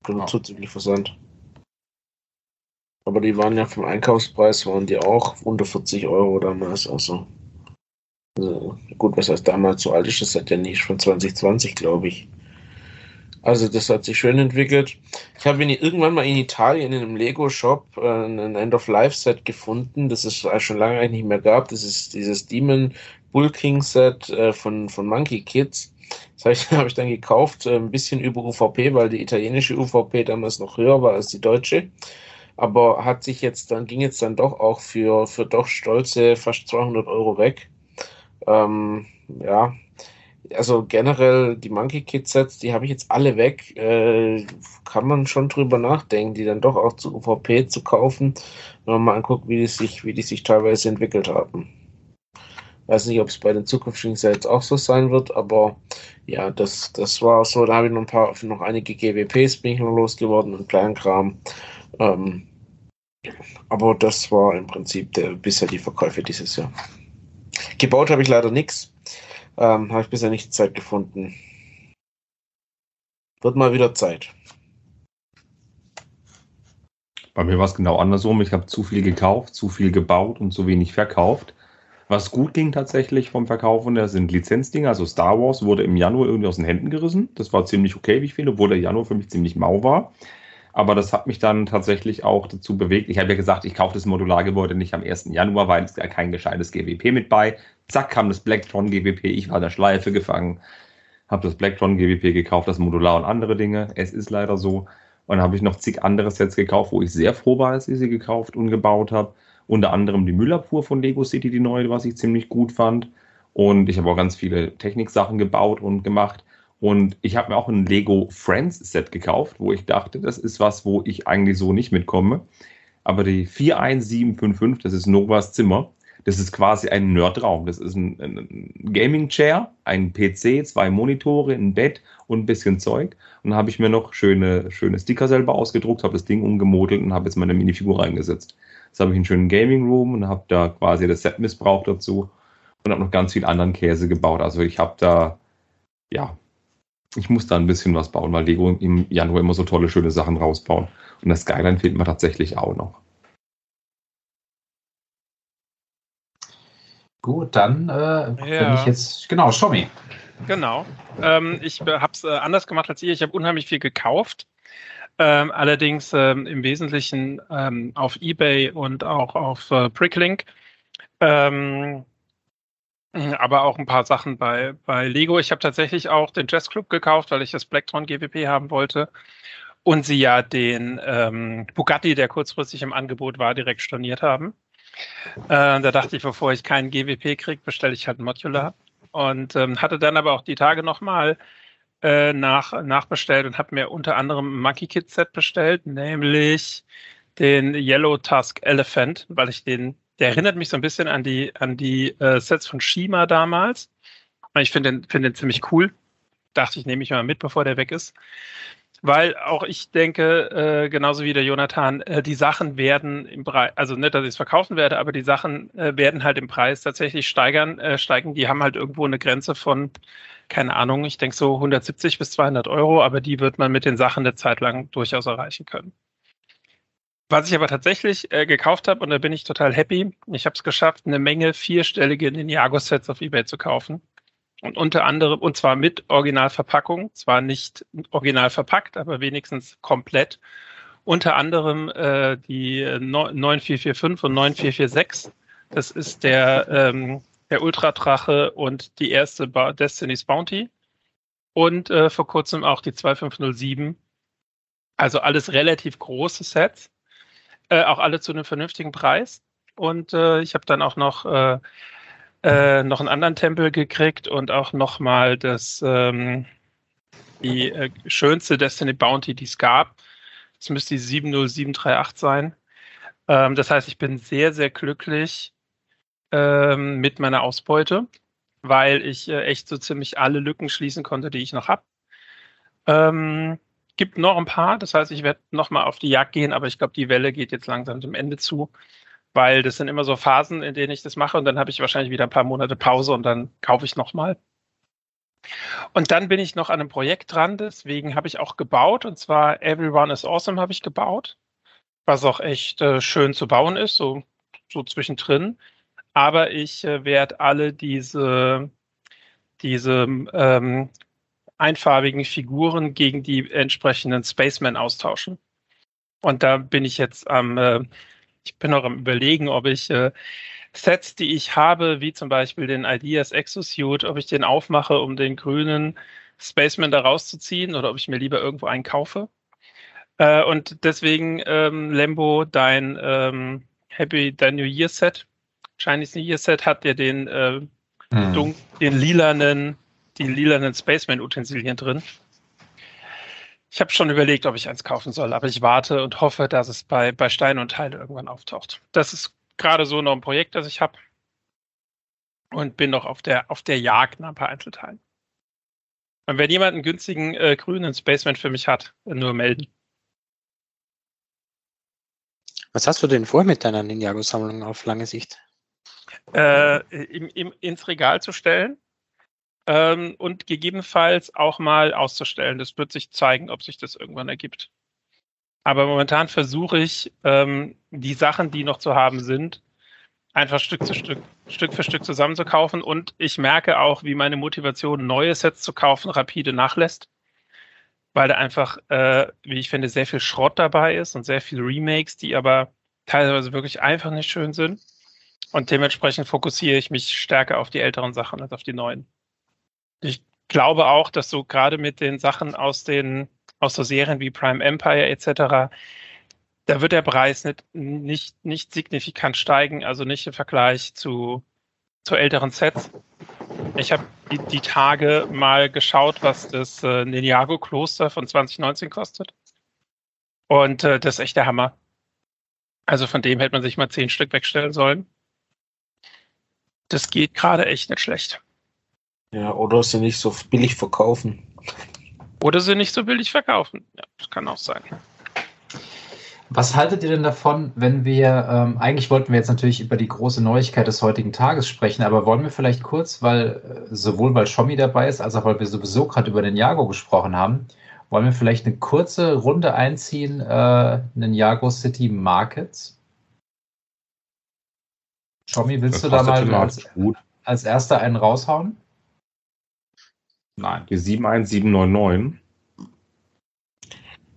Oh. Zuzüglich Versand. Aber die waren ja vom Einkaufspreis, waren die auch unter 40 Euro damals. Also, also gut, was heißt damals so alt ist, das hat ja nicht von 2020, glaube ich. Also das hat sich schön entwickelt. Ich habe irgendwann mal in Italien in einem Lego-Shop äh, ein End-of-Life-Set gefunden, das es schon lange eigentlich nicht mehr gab. Das ist dieses Demon Bull King Set äh, von, von Monkey Kids. Das habe ich, dann gekauft, äh, ein bisschen über UVP, weil die italienische UVP damals noch höher war als die deutsche. Aber hat sich jetzt dann, ging jetzt dann doch auch für, für doch stolze fast 200 Euro weg. Ähm, ja, also generell die Monkey Kid Sets, die habe ich jetzt alle weg. Äh, kann man schon drüber nachdenken, die dann doch auch zu UVP zu kaufen, wenn man mal anguckt, wie die sich, wie die sich teilweise entwickelt haben. Weiß nicht, ob es bei den zukünftigen Sets auch so sein wird, aber ja, das, das war so. Da habe ich noch ein paar, noch einige GWPs bin ich noch losgeworden und Kleinkram. Ähm, aber das war im Prinzip der, bisher die Verkäufe dieses Jahr. Gebaut habe ich leider nichts. Ähm, Habe ich bisher nicht Zeit gefunden. Wird mal wieder Zeit. Bei mir war es genau andersrum. Ich habe zu viel gekauft, zu viel gebaut und zu wenig verkauft. Was gut ging tatsächlich vom Verkaufen, das sind Lizenzdinge. Also Star Wars wurde im Januar irgendwie aus den Händen gerissen. Das war ziemlich okay, wie ich finde, obwohl der Januar für mich ziemlich mau war. Aber das hat mich dann tatsächlich auch dazu bewegt. Ich habe ja gesagt, ich kaufe das Modulargebäude nicht am 1. Januar, weil es ja kein gescheites GWP mit bei. Zack, kam das Blacktron GWP. Ich war in der Schleife gefangen, habe das Blacktron GWP gekauft, das Modular und andere Dinge. Es ist leider so. Und dann habe ich noch zig andere Sets gekauft, wo ich sehr froh war, dass ich sie gekauft und gebaut habe. Unter anderem die Müllabfuhr von Lego City, die neue, was ich ziemlich gut fand. Und ich habe auch ganz viele Techniksachen gebaut und gemacht. Und ich habe mir auch ein Lego Friends Set gekauft, wo ich dachte, das ist was, wo ich eigentlich so nicht mitkomme. Aber die 41755, das ist Novas Zimmer. Das ist quasi ein Nerdraum. Das ist ein, ein Gaming Chair, ein PC, zwei Monitore, ein Bett und ein bisschen Zeug. Und habe ich mir noch schöne, schöne Sticker selber ausgedruckt, habe das Ding umgemodelt und habe jetzt meine Minifigur reingesetzt. Jetzt habe ich einen schönen Gaming Room und habe da quasi das Set missbraucht dazu und habe noch ganz viel anderen Käse gebaut. Also ich habe da, ja, ich muss da ein bisschen was bauen, weil Lego im Januar immer so tolle, schöne Sachen rausbauen. Und das Skyline fehlt mir tatsächlich auch noch. Gut, dann äh, ja. ich jetzt, genau, Schommi. Genau. Ähm, ich habe es äh, anders gemacht als ihr. Ich habe unheimlich viel gekauft. Ähm, allerdings ähm, im Wesentlichen ähm, auf eBay und auch auf äh, Bricklink. Ähm, aber auch ein paar Sachen bei, bei Lego. Ich habe tatsächlich auch den Jazz Club gekauft, weil ich das Blacktron GWP haben wollte. Und sie ja den ähm, Bugatti, der kurzfristig im Angebot war, direkt storniert haben. Äh, da dachte ich, bevor ich keinen GWP kriege, bestelle ich halt ein Modular. Und ähm, hatte dann aber auch die Tage nochmal äh, nach, nachbestellt und habe mir unter anderem ein Monkey Kid Set bestellt, nämlich den Yellow Tusk Elephant, weil ich den der erinnert mich so ein bisschen an die, an die äh, Sets von Shima damals. Ich finde den, find den ziemlich cool. Dachte ich, nehme ich mal mit, bevor der weg ist. Weil auch ich denke, äh, genauso wie der Jonathan, äh, die Sachen werden im Preis, also nicht, dass ich es verkaufen werde, aber die Sachen äh, werden halt im Preis tatsächlich steigern, äh, steigen. Die haben halt irgendwo eine Grenze von, keine Ahnung, ich denke so 170 bis 200 Euro, aber die wird man mit den Sachen eine Zeit lang durchaus erreichen können. Was ich aber tatsächlich äh, gekauft habe, und da bin ich total happy, ich habe es geschafft, eine Menge vierstellige Ninjago-Sets auf Ebay zu kaufen. Und unter anderem, und zwar mit Originalverpackung, zwar nicht original verpackt, aber wenigstens komplett. unter anderem äh, die 9445 und 9446. Das ist der, ähm, der Ultradrache und die erste ba Destiny's Bounty. Und äh, vor kurzem auch die 2507. Also alles relativ große Sets. Äh, auch alle zu einem vernünftigen Preis. Und äh, ich habe dann auch noch, äh, äh, noch einen anderen Tempel gekriegt und auch nochmal das ähm, die äh, schönste Destiny Bounty, die es gab. Das müsste die 70738 sein. Ähm, das heißt, ich bin sehr, sehr glücklich ähm, mit meiner Ausbeute, weil ich äh, echt so ziemlich alle Lücken schließen konnte, die ich noch habe. Ähm, gibt noch ein paar, das heißt, ich werde nochmal auf die Jagd gehen, aber ich glaube, die Welle geht jetzt langsam dem Ende zu, weil das sind immer so Phasen, in denen ich das mache und dann habe ich wahrscheinlich wieder ein paar Monate Pause und dann kaufe ich nochmal. Und dann bin ich noch an einem Projekt dran, deswegen habe ich auch gebaut, und zwar Everyone is Awesome habe ich gebaut, was auch echt äh, schön zu bauen ist, so, so zwischendrin. Aber ich äh, werde alle diese, diese ähm, einfarbigen Figuren gegen die entsprechenden Spacemen austauschen. Und da bin ich jetzt am, äh, ich bin noch am überlegen, ob ich äh, Sets, die ich habe, wie zum Beispiel den Ideas Exosuit, ob ich den aufmache, um den grünen Spaceman da rauszuziehen oder ob ich mir lieber irgendwo einen kaufe. Äh, und deswegen, ähm, Lembo, dein ähm, Happy, dein New Year Set, Chinese New Year Set hat ja den, äh, hm. den lilanen, die lilanen Spaceman-Utensilien drin. Ich habe schon überlegt, ob ich eins kaufen soll, aber ich warte und hoffe, dass es bei, bei Stein und Teile irgendwann auftaucht. Das ist gerade so noch ein Projekt, das ich habe. Und bin noch auf der, auf der Jagd nach ein paar Einzelteilen. Und wenn jemand einen günstigen äh, grünen Spaceman für mich hat, nur melden. Was hast du denn vor mit deiner Ninjago-Sammlung auf lange Sicht? Äh, im, im, ins Regal zu stellen ähm, und gegebenenfalls auch mal auszustellen. Das wird sich zeigen, ob sich das irgendwann ergibt. Aber momentan versuche ich, ähm, die Sachen, die noch zu haben sind, einfach Stück zu Stück, Stück für Stück zusammenzukaufen. Und ich merke auch, wie meine Motivation, neue Sets zu kaufen, rapide nachlässt. Weil da einfach, äh, wie ich finde, sehr viel Schrott dabei ist und sehr viele Remakes, die aber teilweise wirklich einfach nicht schön sind. Und dementsprechend fokussiere ich mich stärker auf die älteren Sachen als auf die neuen. Ich glaube auch, dass so gerade mit den Sachen aus den aus so Serien wie Prime Empire etc., da wird der Preis nicht, nicht, nicht signifikant steigen, also nicht im Vergleich zu, zu älteren Sets. Ich habe die, die, Tage mal geschaut, was das äh, Ninjago-Kloster von 2019 kostet. Und äh, das ist echt der Hammer. Also von dem hätte man sich mal zehn Stück wegstellen sollen. Das geht gerade echt nicht schlecht. Ja, oder sie nicht so billig verkaufen. Oder sie nicht so billig verkaufen. Ja, das kann auch sein. Was haltet ihr denn davon, wenn wir, ähm, eigentlich wollten wir jetzt natürlich über die große Neuigkeit des heutigen Tages sprechen, aber wollen wir vielleicht kurz, weil äh, sowohl weil Schommi dabei ist, als auch weil wir sowieso gerade über den Jago gesprochen haben, wollen wir vielleicht eine kurze Runde einziehen, äh, den Jago City Markets? Schommi, willst das du da mal als, als erster einen raushauen? Nein, die 71799.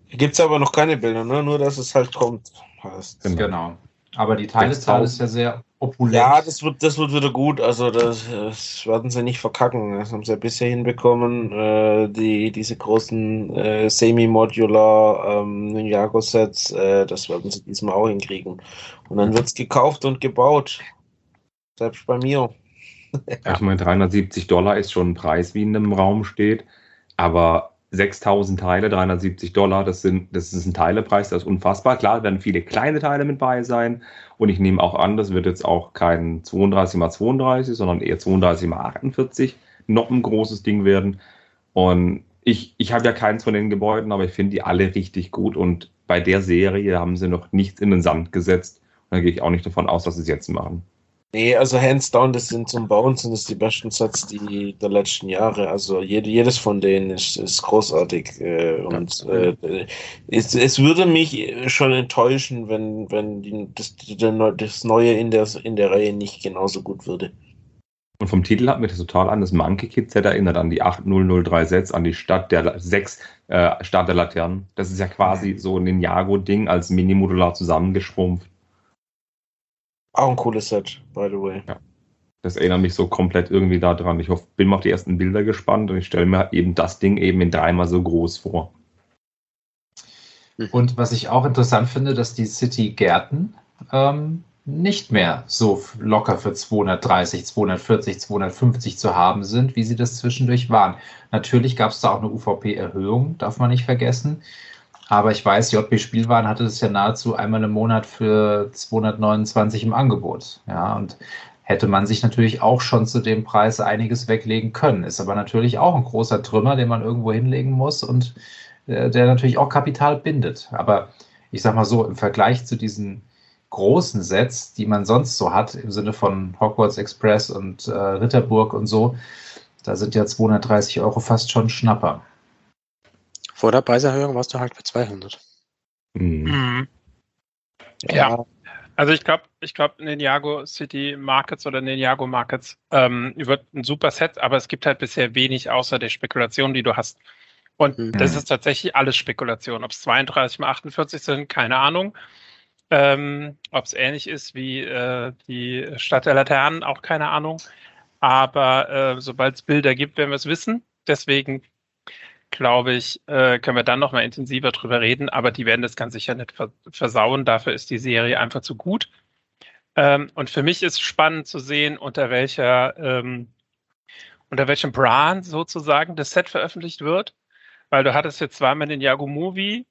Gibt es aber noch keine Bilder, ne? nur dass es halt kommt. Heißt. Genau. Aber die Teilezahl ist ja sehr opulent. Ja, das wird, das wird wieder gut. Also das, das werden sie nicht verkacken. Das haben sie ja bisher hinbekommen. Äh, die, diese großen äh, Semi-Modular ähm, Ninjago-Sets, äh, das werden sie diesmal auch hinkriegen. Und dann wird es gekauft und gebaut. Selbst bei mir. Ja. Ich meine, 370 Dollar ist schon ein Preis, wie in einem Raum steht. Aber 6000 Teile, 370 Dollar, das, sind, das ist ein Teilepreis, das ist unfassbar. Klar, werden viele kleine Teile mit bei sein. Und ich nehme auch an, das wird jetzt auch kein 32 x 32, sondern eher 32 x 48 noch ein großes Ding werden. Und ich, ich habe ja keins von den Gebäuden, aber ich finde die alle richtig gut. Und bei der Serie haben sie noch nichts in den Sand gesetzt. Und da gehe ich auch nicht davon aus, dass sie es jetzt machen. Nee, also hands down, das sind zum Bauen sind es die besten Sets die der letzten Jahre. Also jede, jedes von denen ist, ist großartig. Äh, und äh, es, es würde mich schon enttäuschen, wenn, wenn die, das, das Neue in der, in der Reihe nicht genauso gut würde. Und vom Titel hat mich das total an das Monkey Kid Set erinnert, an die 8003 Sets, an die Stadt der sechs äh, Stadt der Laternen. Das ist ja quasi so ein Ninjago-Ding als Mini-Modular zusammengeschrumpft. Auch ein cooles Set, by the way. Ja. Das erinnert mich so komplett irgendwie daran. Ich hoffe, bin mal auf die ersten Bilder gespannt und ich stelle mir eben das Ding eben in dreimal so groß vor. Und was ich auch interessant finde, dass die City Gärten ähm, nicht mehr so locker für 230, 240, 250 zu haben sind, wie sie das zwischendurch waren. Natürlich gab es da auch eine UVP-Erhöhung, darf man nicht vergessen. Aber ich weiß, JB Spielwaren hatte es ja nahezu einmal im Monat für 229 im Angebot. Ja, und hätte man sich natürlich auch schon zu dem Preis einiges weglegen können. Ist aber natürlich auch ein großer Trümmer, den man irgendwo hinlegen muss und äh, der natürlich auch Kapital bindet. Aber ich sag mal so, im Vergleich zu diesen großen Sets, die man sonst so hat, im Sinne von Hogwarts Express und äh, Ritterburg und so, da sind ja 230 Euro fast schon Schnapper. Vor der Preiserhöhung warst du halt bei 200. Mhm. Mhm. Ja. Also ich glaube, ich glaube, Ninjago City Markets oder Ninjago Markets ähm, wird ein super Set, aber es gibt halt bisher wenig außer der Spekulation, die du hast. Und Mhm. das ist tatsächlich alles Spekulation. Ob es 32 mal 48 sind, keine Ahnung. Ähm, Ob es ähnlich ist wie äh, die Stadt der Laternen, auch keine Ahnung. Aber äh, sobald es Bilder gibt, werden wir es wissen. Deswegen glaube ich, äh, können wir dann nochmal intensiver drüber reden. Aber die werden das ganz sicher nicht ver versauen. Dafür ist die Serie einfach zu gut. Ähm, und für mich ist spannend zu sehen, unter welcher, ähm, unter welchem Brand sozusagen das Set veröffentlicht wird. Weil du hattest jetzt zweimal den Yago Movie,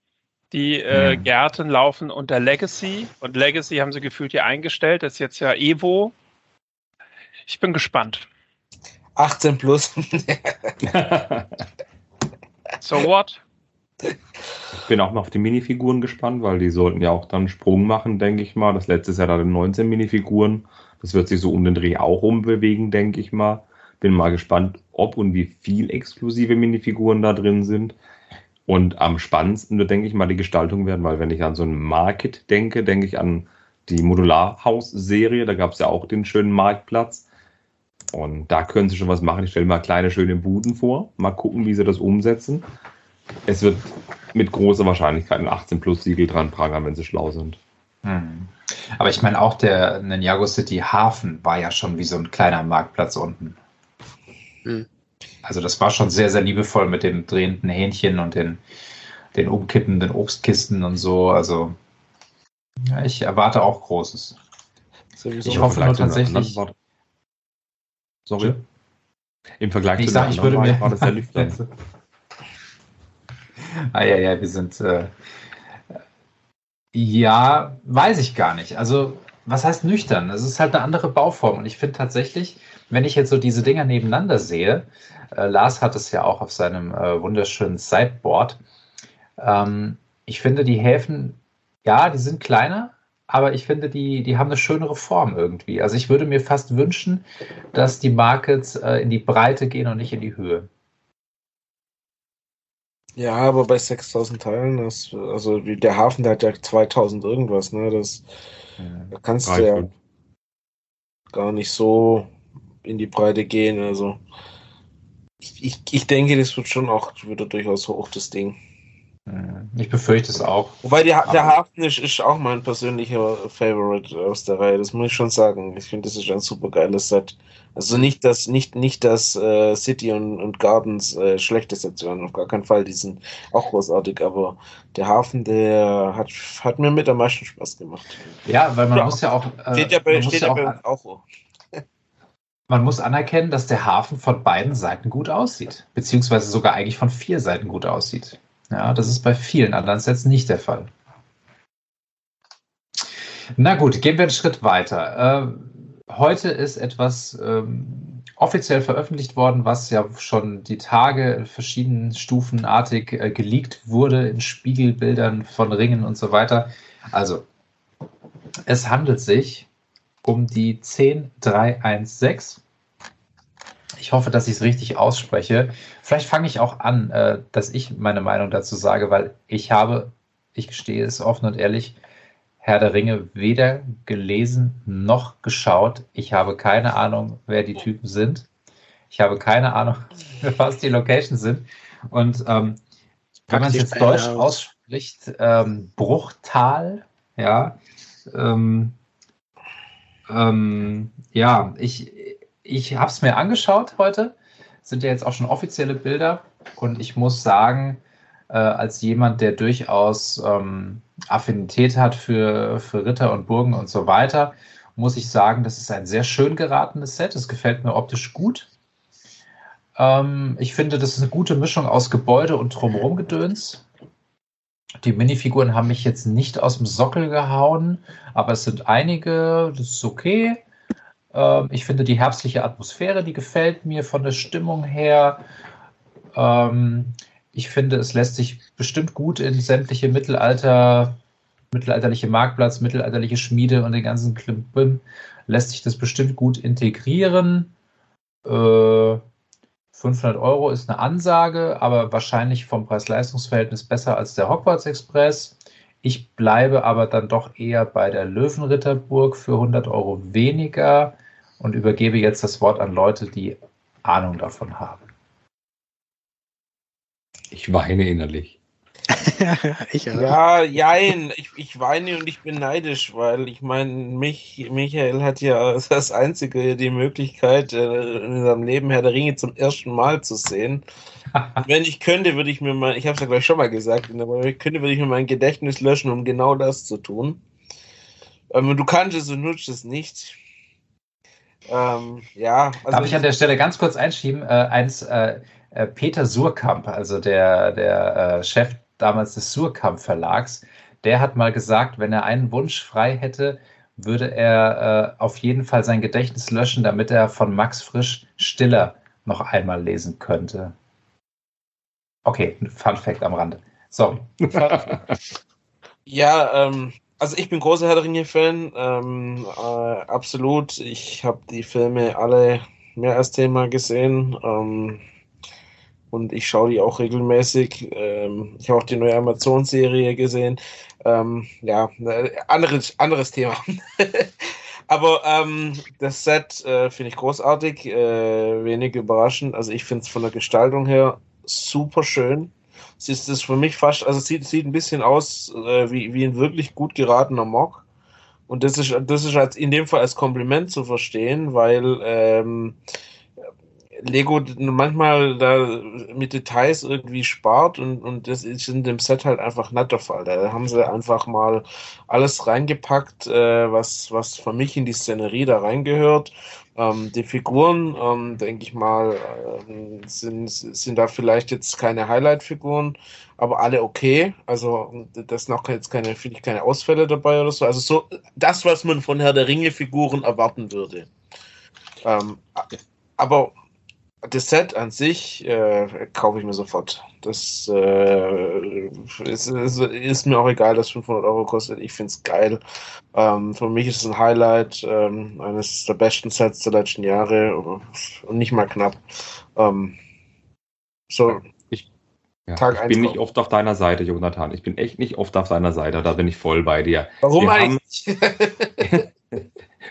die äh, Mhm. Gärten laufen unter Legacy und Legacy haben sie gefühlt hier eingestellt. Das ist jetzt ja Evo. Ich bin gespannt. 18 plus. So what? Ich bin auch mal auf die Minifiguren gespannt, weil die sollten ja auch dann einen Sprung machen, denke ich mal. Das letzte Jahr hatte 19 Minifiguren. Das wird sich so um den Dreh auch rumbewegen, denke ich mal. Bin mal gespannt, ob und wie viel exklusive Minifiguren da drin sind. Und am spannendsten denke ich mal, die Gestaltung werden, weil wenn ich an so ein Market denke, denke ich an die Modularhaus-Serie. Da gab es ja auch den schönen Marktplatz. Und da können sie schon was machen. Ich stelle mal kleine, schöne Buden vor. Mal gucken, wie sie das umsetzen. Es wird mit großer Wahrscheinlichkeit ein 18 Plus Siegel dran prangern, wenn sie schlau sind. Hm. Aber ich meine, auch der Ninjago City Hafen war ja schon wie so ein kleiner Marktplatz unten. Hm. Also das war schon sehr, sehr liebevoll mit dem drehenden Hähnchen und den, den umkippenden Obstkisten und so. Also ja, ich erwarte auch Großes. Ich hoffe nur tatsächlich- Sorry. Im Vergleich Ich zu sag, ich würde mir. war das sehr lüftern. ah, ja, ja, wir sind. Äh, ja, weiß ich gar nicht. Also, was heißt nüchtern? Das ist halt eine andere Bauform. Und ich finde tatsächlich, wenn ich jetzt so diese Dinger nebeneinander sehe, äh, Lars hat es ja auch auf seinem äh, wunderschönen Sideboard. Ähm, ich finde, die Häfen, ja, die sind kleiner, aber ich finde, die, die haben eine schönere Form irgendwie. Also, ich würde mir fast wünschen, dass die Markets äh, in die Breite gehen und nicht in die Höhe. Ja, aber bei 6000 Teilen, das, also der Hafen, der hat ja 2000 irgendwas, ne? Das da kannst du ja gar nicht so in die Breite gehen. Also ich, ich, ich denke, das wird schon auch wieder durchaus hoch, das Ding. Ich befürchte es auch. Wobei die, der Hafen ist, ist auch mein persönlicher Favorite aus der Reihe, das muss ich schon sagen. Ich finde, das ist ein super geiles Set. Also nicht das, nicht, nicht das äh, City und, und Gardens äh, schlechte Sets waren, auf gar keinen Fall, die sind auch großartig, aber der Hafen, der hat, hat mir mit am meisten Spaß gemacht. Ja, weil man Ja. muss ja auch, äh, Steht ja bei, steht ja auch bei uns auch. man muss anerkennen, dass der Hafen von beiden Seiten gut aussieht. Beziehungsweise sogar eigentlich von vier Seiten gut aussieht. Ja, das ist bei vielen anderen Sets nicht der Fall. Na gut, gehen wir einen Schritt weiter. Ähm, heute ist etwas ähm, offiziell veröffentlicht worden, was ja schon die Tage in verschiedenen Stufenartig äh, geleakt wurde in Spiegelbildern von Ringen und so weiter. Also, es handelt sich um die 10316. Ich hoffe, dass ich es richtig ausspreche. Vielleicht fange ich auch an, äh, dass ich meine Meinung dazu sage, weil ich habe, ich gestehe es offen und ehrlich, Herr der Ringe weder gelesen noch geschaut. Ich habe keine Ahnung, wer die Typen sind. Ich habe keine Ahnung, was die Locations sind. Und ähm, wenn man es jetzt deutsch ausspricht, ähm, Bruchtal, ja, ähm, ähm, ja, ich, ich habe es mir angeschaut heute. Sind ja jetzt auch schon offizielle Bilder. Und ich muss sagen, äh, als jemand, der durchaus ähm, Affinität hat für, für Ritter und Burgen und so weiter, muss ich sagen, das ist ein sehr schön geratenes Set. Es gefällt mir optisch gut. Ähm, ich finde, das ist eine gute Mischung aus Gebäude und Drumherum-Gedöns. Die Minifiguren haben mich jetzt nicht aus dem Sockel gehauen, aber es sind einige, das ist okay. Ähm, ich finde die herbstliche Atmosphäre, die gefällt mir von der Stimmung her. Ähm, ich finde, es lässt sich bestimmt gut in sämtliche Mittelalter, mittelalterliche Marktplatz, mittelalterliche Schmiede und den ganzen Klimbim lässt sich das bestimmt gut integrieren. Äh, 500 Euro ist eine Ansage, aber wahrscheinlich vom Preis-Leistungs-Verhältnis besser als der Hogwarts Express. Ich bleibe aber dann doch eher bei der Löwenritterburg für 100 Euro weniger und übergebe jetzt das Wort an Leute, die Ahnung davon haben. Ich weine innerlich. ich ja, jein. Ich, ich weine und ich bin neidisch, weil ich meine, mich, Michael hat ja das einzige die Möglichkeit, äh, in seinem Leben Herr der Ringe zum ersten Mal zu sehen. Wenn ich könnte, würde ich mir mal, ich habe es ja gleich schon mal gesagt, aber wenn ich könnte, würde ich mir mein Gedächtnis löschen, um genau das zu tun. Ähm, du kannst es und nutzt es nicht. Ähm, ja. Also Darf ich an der Stelle ganz kurz einschieben? Äh, eins, äh, äh, Peter Surkamp, also der, der äh, Chef damals des Surkamp Verlags, der hat mal gesagt, wenn er einen Wunsch frei hätte, würde er äh, auf jeden Fall sein Gedächtnis löschen, damit er von Max Frisch Stiller noch einmal lesen könnte. Okay, Fun Fact am Rande. So. ja, ähm, also ich bin großer Herr der Ringe-Fan, ähm, äh, absolut. Ich habe die Filme alle mehr als zehnmal gesehen. Ähm, und ich schaue die auch regelmäßig. Ähm, ich habe auch die neue Amazon-Serie gesehen. Ähm, ja, äh, anderes, anderes Thema. Aber ähm, das Set äh, finde ich großartig, äh, wenig überraschend. Also ich finde es von der Gestaltung her super schön. Ist das für mich fast, also es sieht, sieht ein bisschen aus äh, wie, wie ein wirklich gut geratener Mock. Und das ist, das ist als, in dem Fall als Kompliment zu verstehen, weil ähm, Lego manchmal da mit Details irgendwie spart und, und das ist in dem Set halt einfach nicht der Fall. Da haben sie einfach mal alles reingepackt, äh, was, was für mich in die Szenerie da reingehört. Ähm, die Figuren, ähm, denke ich mal, äh, sind, sind da vielleicht jetzt keine Highlight-Figuren, aber alle okay. Also das noch jetzt keine, finde ich, keine Ausfälle dabei oder so. Also so das, was man von Herr der Ringe-Figuren erwarten würde. Ähm, aber das Set an sich äh, kaufe ich mir sofort. Das äh, ist, ist, ist, mir auch egal, dass 500 Euro kostet. Ich finde es geil. Ähm, für mich ist es ein Highlight ähm, eines der besten Sets der letzten Jahre und nicht mal knapp. Ähm, so, ich, ja, ich bin nicht oft auf deiner Seite, Jonathan. Ich bin echt nicht oft auf deiner Seite. Da bin ich voll bei dir. Warum Wir eigentlich?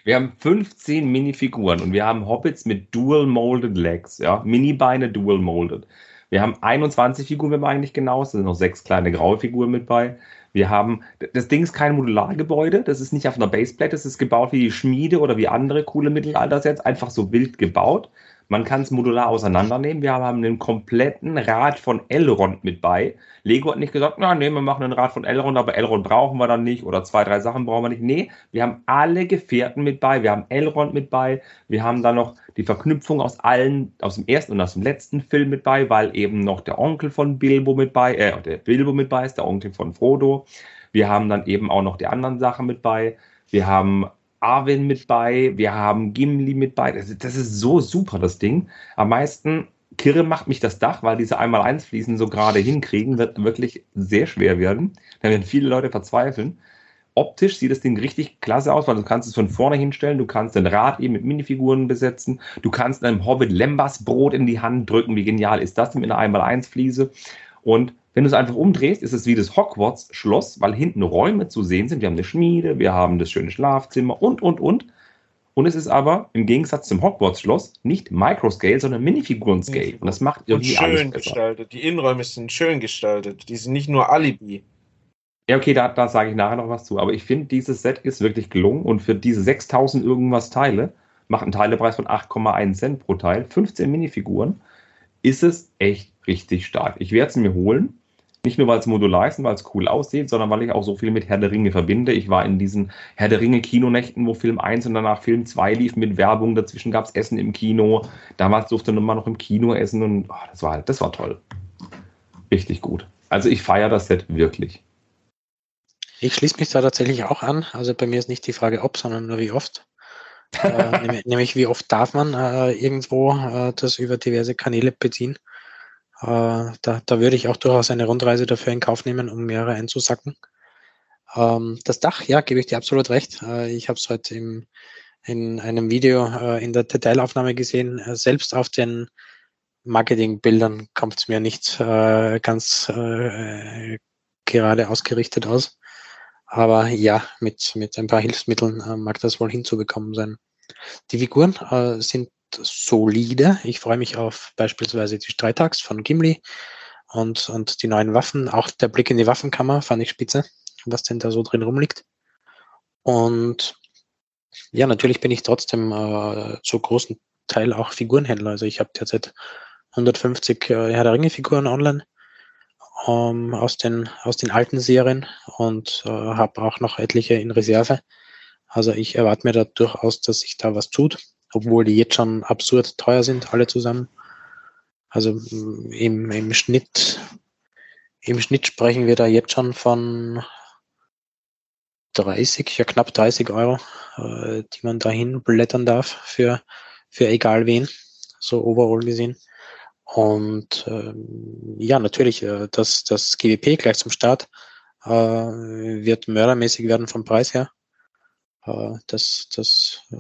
Wir haben 15 Minifiguren und wir haben Hobbits mit Dual Molded Legs, ja, Mini-Beine Dual Molded. Wir haben 21 Figuren, wenn man eigentlich genau ist, da sind noch sechs kleine graue Figuren mit bei. Wir haben, das Ding ist kein Modulargebäude, das ist nicht auf einer Baseplate, das ist gebaut wie die Schmiede oder wie andere coole Mittelalter-Sets, einfach so wild gebaut. Man kann es modular auseinandernehmen. Wir haben einen kompletten Rad von Elrond mit bei. Lego hat nicht gesagt, na nee, wir machen ein Rad von Elrond, aber Elrond brauchen wir dann nicht oder zwei, drei Sachen brauchen wir nicht. Nee, wir haben alle Gefährten mit bei. Wir haben Elrond mit bei. Wir haben dann noch die Verknüpfung aus allen, aus dem ersten und aus dem letzten Film mit bei, weil eben noch der Onkel von Bilbo mit bei, äh, der Bilbo mit bei ist, der Onkel von Frodo. Wir haben dann eben auch noch die anderen Sachen mit bei. Wir haben Arwen mit bei, wir haben Gimli mit bei. Das, das ist so super, das Ding. Am meisten Kirre macht mich das Dach, weil diese einmal eins Fliesen so gerade hinkriegen, wird wirklich sehr schwer werden. Da werden viele Leute verzweifeln. Optisch sieht das Ding richtig klasse aus, weil du kannst es von vorne hinstellen, du kannst den Rad eben mit Minifiguren besetzen, du kannst einem Hobbit Lembas Brot in die Hand drücken. Wie genial ist das denn mit einer einmal eins Fliese? Und Wenn du es einfach umdrehst, ist es wie das Hogwarts-Schloss, weil hinten Räume zu sehen sind. Wir haben eine Schmiede, wir haben das schöne Schlafzimmer und, und, und. Und es ist aber im Gegensatz zum Hogwarts-Schloss nicht Microscale, sondern Minifiguren-Scale. Und das macht Und irgendwie alles schön besser. gestaltet. Die Innenräume sind schön gestaltet. Die sind nicht nur Alibi. Ja, okay, da, da sage ich nachher noch was zu. Aber ich finde, dieses Set ist wirklich gelungen und für diese 6000 irgendwas Teile, macht einen Teilepreis von 8,1 Cent pro Teil, 15 Minifiguren, ist es echt richtig stark. Ich werde es mir holen. Nicht nur, weil es modular ist und weil es cool aussieht, sondern weil ich auch so viel mit Herr der Ringe verbinde. Ich war in diesen Herr der Ringe Kinonächten, wo Film 1 und danach Film 2 lief mit Werbung. Dazwischen gab es Essen im Kino. Damals durfte man noch im Kino essen und oh, das war halt, das war toll. Richtig gut. Also ich feiere das Set wirklich. Ich schließe mich da tatsächlich auch an. Also bei mir ist nicht die Frage ob, sondern nur wie oft. äh, nämlich, nämlich wie oft darf man äh, irgendwo äh, das über diverse Kanäle beziehen. Äh, da, da würde ich auch durchaus eine Rundreise dafür in Kauf nehmen, um mehrere einzusacken. Ähm, das Dach, ja, gebe ich dir absolut recht. Äh, ich habe es heute im, in einem Video äh, in der Detailaufnahme gesehen. Selbst auf den Marketingbildern kommt es mir nicht ganz gerade ausgerichtet aus. Aber ja, mit, mit ein paar Hilfsmitteln mag das wohl hinzubekommen sein. Die Figuren sind solide. Ich freue mich auf beispielsweise die Streitaxt von Gimli und, und die neuen Waffen. Auch der Blick in die Waffenkammer fand ich spitze, was denn da so drin rumliegt. Und ja, natürlich bin ich trotzdem äh, zu großen Teil auch Figurenhändler. Also ich habe derzeit 150 äh, Herr der Ringe Figuren online ähm, aus, den, aus den alten Serien und äh, habe auch noch etliche in Reserve. Also ich erwarte mir da durchaus, dass sich da was tut, obwohl die jetzt schon absurd teuer sind, alle zusammen. Also mm, im, im Schnitt, im Schnitt sprechen wir da jetzt schon von 30, ja knapp 30 Euro, äh, die man dahin blättern darf für, für egal wen, so overall gesehen. Und ähm, ja, natürlich, äh, das, das GWP gleich zum Start äh, wird mördermäßig werden vom Preis her. Äh, das das äh,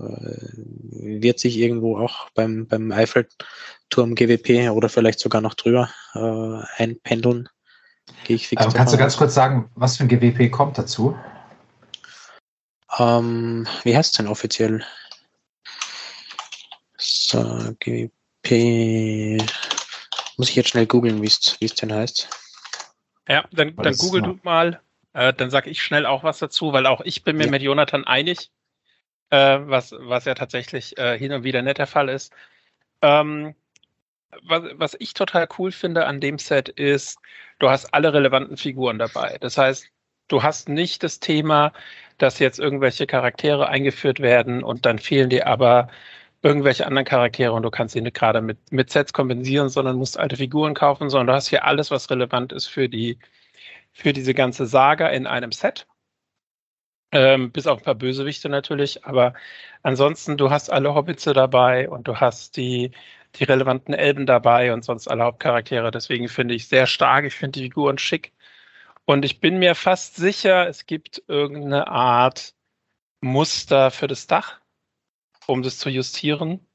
wird sich irgendwo auch beim, beim Eiffelturm GWP oder vielleicht sogar noch drüber äh, einpendeln. Gehe ich fix Aber kannst du ganz kurz sagen, was für ein GWP kommt dazu? Ähm, wie heißt es denn offiziell? So, GWP. Muss ich jetzt schnell googeln, wie es denn heißt. Ja, dann, dann google du mal. Äh, dann sage ich schnell auch was dazu, weil auch ich bin mir Ja. mit Jonathan einig, äh, was, was ja tatsächlich äh, hin und wieder nicht der Fall ist. Ähm, was, was ich total cool finde an dem Set ist, du hast alle relevanten Figuren dabei. Das heißt, du hast nicht das Thema, dass jetzt irgendwelche Charaktere eingeführt werden und dann fehlen dir aber irgendwelche anderen Charaktere und du kannst sie nicht gerade mit, mit Sets kompensieren, sondern musst alte Figuren kaufen, sondern du hast hier alles, was relevant ist für die, für diese ganze Saga in einem Set. Ähm, bis auf ein paar Bösewichte natürlich, aber ansonsten, du hast alle Hobbitze dabei und du hast die, die relevanten Elben dabei und sonst alle Hauptcharaktere. Deswegen finde ich sehr stark. Ich finde die Figuren schick. Und ich bin mir fast sicher, es gibt irgendeine Art Muster für das Dach, um das zu justieren.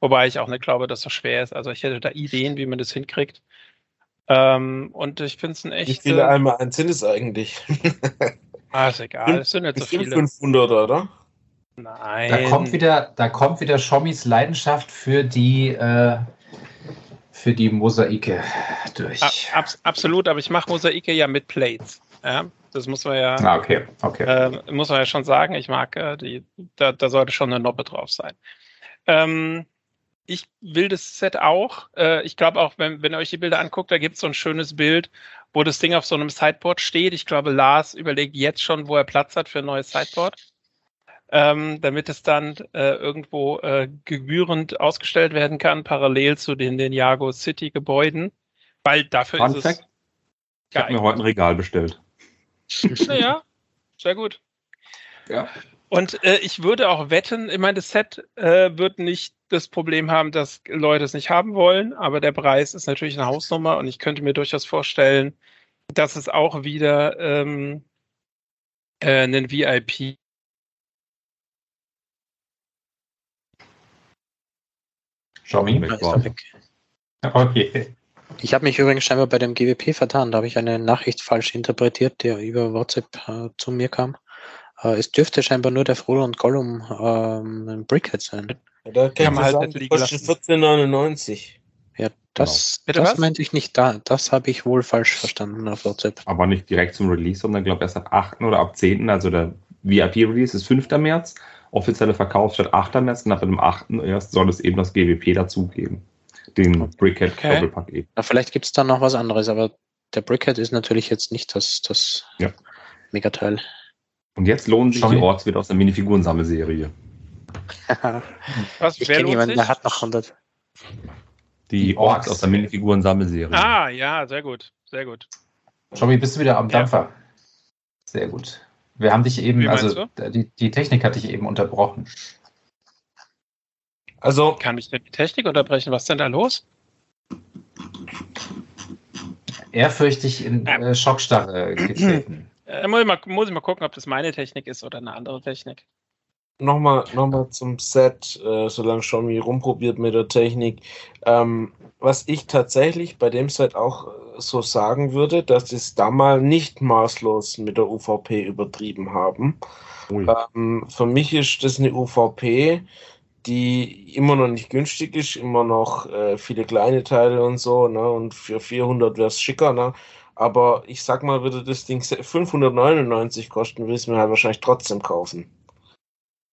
Wobei ich auch nicht glaube, dass das schwer ist. Also ich hätte da Ideen, wie man das hinkriegt. Ähm, und ich finde es ein Wie echt. viele einmal eins sind es eigentlich? Ah, ist egal. Es sind nicht so viele. 500, oder? Nein. Da kommt wieder, da kommt wieder Schommis Leidenschaft für die, äh, für die Mosaike durch. A- abs absolut, aber ich mache Mosaike ja mit Plates. Ja, das muss man ja, Ah, okay, okay. äh, muss man ja schon sagen. Ich mag äh, die, da, da sollte schon eine Noppe drauf sein. Ähm, ich will das Set auch. Äh, ich glaube auch, wenn, wenn ihr euch die Bilder anguckt, da gibt es so ein schönes Bild, wo das Ding auf so einem Sideboard steht. Ich glaube, Lars überlegt jetzt schon, wo er Platz hat für ein neues Sideboard. Ähm, damit es dann äh, irgendwo äh, gebührend ausgestellt werden kann, parallel zu den, den Jago City Gebäuden. Weil dafür Fun ist es Fact, ich habe mir heute ein Regal bestellt. Naja, sehr gut. Ja. Und äh, ich würde auch wetten, ich meine, das Set äh, wird nicht das Problem haben, dass Leute es nicht haben wollen, aber der Preis ist natürlich eine Hausnummer und ich könnte mir durchaus vorstellen, dass es auch wieder ähm, äh, einen VIP Schommi. Weg war. Okay. Ich habe mich übrigens scheinbar bei dem GWP vertan. Da habe ich eine Nachricht falsch interpretiert, der über WhatsApp äh, zu mir kam. Äh, es dürfte scheinbar nur der Frodo und Gollum ähm, ein Brickhead sein. Ja, da kann man halt sagen, nicht die liegen kostet lassen. 14,99. Ja, das, Bitte das meinte ich nicht da. Das habe ich wohl falsch verstanden auf WhatsApp. Aber nicht direkt zum Release, sondern glaube erst ab 8. oder ab 10. Also der VIP-Release ist 5. März, offizielle Verkaufsstart 8. März und ab dem 8. erst soll es eben das GWP dazugeben. Den Brickhead Okay. Doppelpack eben. Na, vielleicht gibt es da noch was anderes, aber der Brickhead ist natürlich jetzt nicht das, das Ja. Megateil. Und jetzt lohnen sich Sorry. die Orts wieder aus der Minifigurensammelserie. Was, ich kenne jemanden, der hat noch 100. Die, Die Orks Orks. aus der Minifigurensammelserie. Ah, ja, sehr gut. Sehr gut. Schobby, bist du wieder am Ja. Dampfer? Sehr gut. Wir haben dich eben, also die, die Technik hat dich eben unterbrochen. Also, Kann mich denn die Technik unterbrechen? Was ist denn da los? Ehrfürchtig in äh, Schockstarre getreten. Äh, muss, ich mal, muss ich mal gucken, ob das meine Technik ist oder eine andere Technik. nochmal noch mal zum Set, äh, solange Xiaomi rumprobiert mit der Technik. Ähm, was ich tatsächlich bei dem Set auch äh, so sagen würde, dass sie es da mal nicht maßlos mit der UVP übertrieben haben. Ähm, für mich ist das eine UVP, die immer noch nicht günstig ist, immer noch äh, viele kleine Teile und so, ne? Und für 400 wäre es schicker, ne? Aber ich sag mal, würde das Ding se- 599 kosten, will es mir halt wahrscheinlich trotzdem kaufen.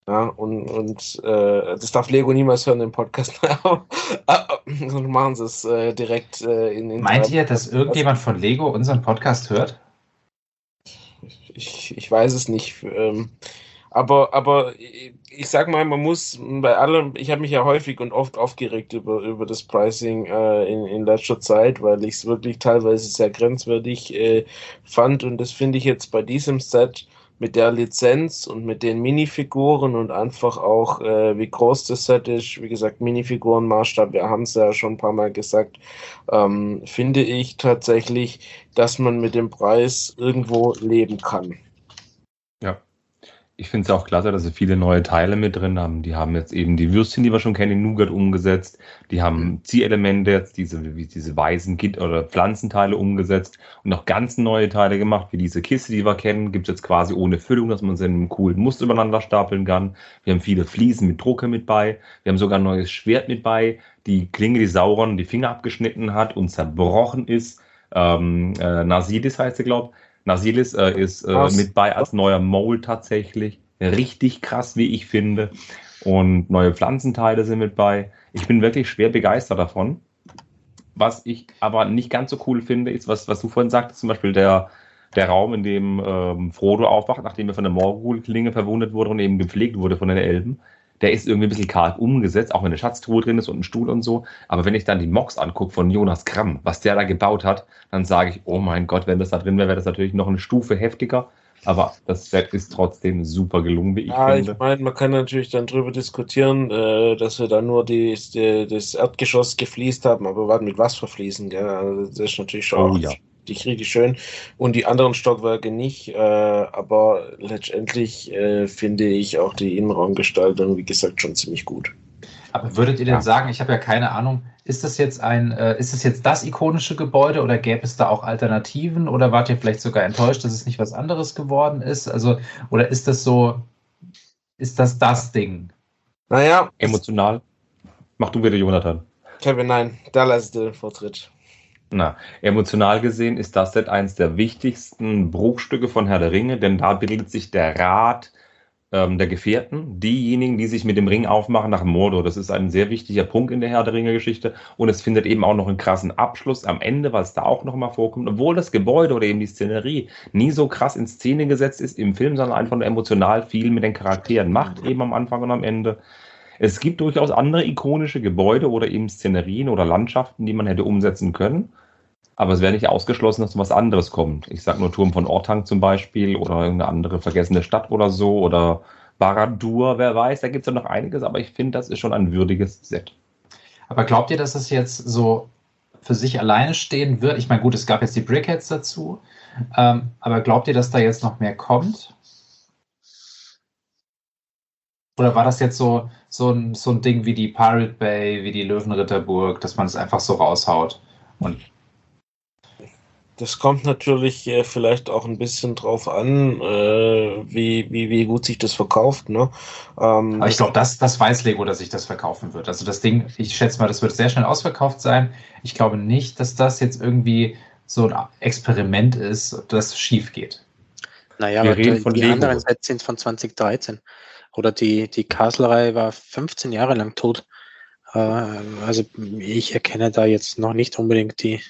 Ja, und, und äh, das darf Lego niemals hören im Podcast. Sonst machen sie es äh, direkt äh, in, in Meint ihr, dass irgendjemand von Lego unseren Podcast hört? Ich, ich weiß es nicht. Ähm, aber, aber ich, sag mal, man muss bei allem, ich habe mich ja häufig und oft aufgeregt über, über das Pricing äh, in, in letzter Zeit, weil ich es wirklich teilweise sehr grenzwertig äh, fand. Und das finde ich jetzt bei diesem Set mit der Lizenz und mit den Minifiguren und einfach auch, äh, wie groß das Set ist, wie gesagt, Minifigurenmaßstab, wir haben es ja schon ein paar Mal gesagt, ähm, finde ich tatsächlich, dass man mit dem Preis irgendwo leben kann. Ich finde es auch klasse, dass sie viele neue Teile mit drin haben. Die haben jetzt eben die Würstchen, die wir schon kennen, in Nougat umgesetzt. Die haben Zielelemente jetzt, diese, wie diese weißen Git- oder Pflanzenteile umgesetzt und noch ganz neue Teile gemacht, wie diese Kiste, die wir kennen. Gibt es jetzt quasi ohne Füllung, dass man sie in einem coolen Muster übereinander stapeln kann. Wir haben viele Fliesen mit Drucke mit bei. Wir haben sogar ein neues Schwert mit bei. Die Klinge, die Sauron die Finger abgeschnitten hat und zerbrochen ist. Ähm, äh, Nasilis heißt sie, glaube Nasilis äh, ist äh, mit bei als neuer Mold tatsächlich. Richtig krass, wie ich finde. Und neue Pflanzenteile sind mit bei. Ich bin wirklich schwer begeistert davon. Was ich aber nicht ganz so cool finde, ist, was, was du vorhin sagtest, zum Beispiel der, der Raum, in dem ähm, Frodo aufwacht, nachdem er von der Morgul-Klinge verwundet wurde und eben gepflegt wurde von den Elben. Der ist irgendwie ein bisschen karg umgesetzt, auch wenn eine Schatztruhe drin ist und ein Stuhl und so. Aber wenn ich dann die Mox angucke von Jonas Kramm, was der da gebaut hat, dann sage ich, oh mein Gott, wenn das da drin wäre, wäre das natürlich noch eine Stufe heftiger. Aber das Set ist trotzdem super gelungen, wie ich Ja, ich finde. meine, man kann natürlich dann drüber diskutieren, äh, dass wir da nur die, die, das Erdgeschoss gefliest haben, aber mit was verfließen, gell? Also das ist natürlich schon Oh auch ja. Richtig, richtig schön. Und die anderen Stockwerke nicht, äh, aber letztendlich äh, finde ich auch die Innenraumgestaltung, wie gesagt, schon ziemlich gut. Aber würdet ihr denn Ja. sagen, ich habe ja keine Ahnung, ist das jetzt ein, äh, ist das jetzt das ikonische Gebäude oder gäbe es da auch Alternativen oder wart ihr vielleicht sogar enttäuscht, dass es nicht was anderes geworden ist? Also, oder ist das so, ist das das Ding? Naja, Emotional. Mach du wieder, Jonathan. Kevin, nein, da ich dir den Vortritt. Na, emotional gesehen ist das Set eines der wichtigsten Bruchstücke von Herr der Ringe, denn da bildet sich der Rat ähm, der Gefährten, diejenigen, die sich mit dem Ring aufmachen nach Mordor. Das ist ein sehr wichtiger Punkt in der Herr der Ringe-Geschichte und es findet eben auch noch einen krassen Abschluss am Ende, weil es da auch nochmal vorkommt, obwohl das Gebäude oder eben die Szenerie nie so krass in Szene gesetzt ist im Film, sondern einfach nur emotional viel mit den Charakteren macht, eben am Anfang und am Ende. Es gibt durchaus andere ikonische Gebäude oder eben Szenerien oder Landschaften, die man hätte umsetzen können. Aber es wäre nicht ausgeschlossen, dass was anderes kommt. Ich sage nur Turm von Ortang zum Beispiel oder irgendeine andere vergessene Stadt oder so oder Baradur, wer weiß, da gibt es ja noch einiges, aber ich finde, das ist schon ein würdiges Set. Aber glaubt ihr, dass es jetzt so für sich alleine stehen wird? Ich meine, gut, es gab jetzt die Brickheads dazu, ähm, aber glaubt ihr, dass da jetzt noch mehr kommt? Oder war das jetzt so, so, ein, so ein Ding wie die Pirate Bay, wie die Löwenritterburg, dass man es einfach so raushaut Und Das kommt natürlich äh, vielleicht auch ein bisschen drauf an, äh, wie, wie, wie gut sich das verkauft. Ne? Ähm, Aber ich glaube, das, das weiß Lego, dass sich das verkaufen wird. Also das Ding, ich schätze mal, das wird sehr schnell ausverkauft sein. Ich glaube nicht, dass das jetzt irgendwie so ein Experiment ist, das schief geht. Naja, Wir aber reden die, von die Lego. anderen Sets sind von 2013. Oder die, die Castle-Reihe war 15 Jahre lang tot. Äh, also ich erkenne da jetzt noch nicht unbedingt die,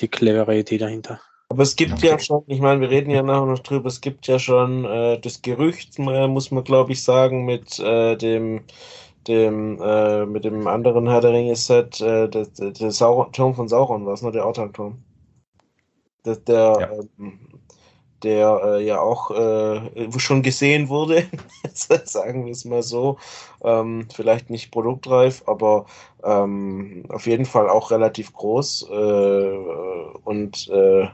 die clevere Idee dahinter. Aber es gibt ja schon, ich meine, wir reden ja nachher noch drüber, es gibt ja schon äh, das Gerücht, muss man glaube ich sagen, mit äh, dem, dem, äh, mit dem anderen Herr der Ringe-Set, äh, der, der, Sauron, Turm von Sauron war es, ne? Der Ortal-Turm. Der, der, Ja. ähm, der äh, ja auch äh, schon gesehen wurde, sagen wir es mal so. Ähm, vielleicht nicht produktreif, aber ähm, auf jeden Fall auch relativ groß. Äh, und äh,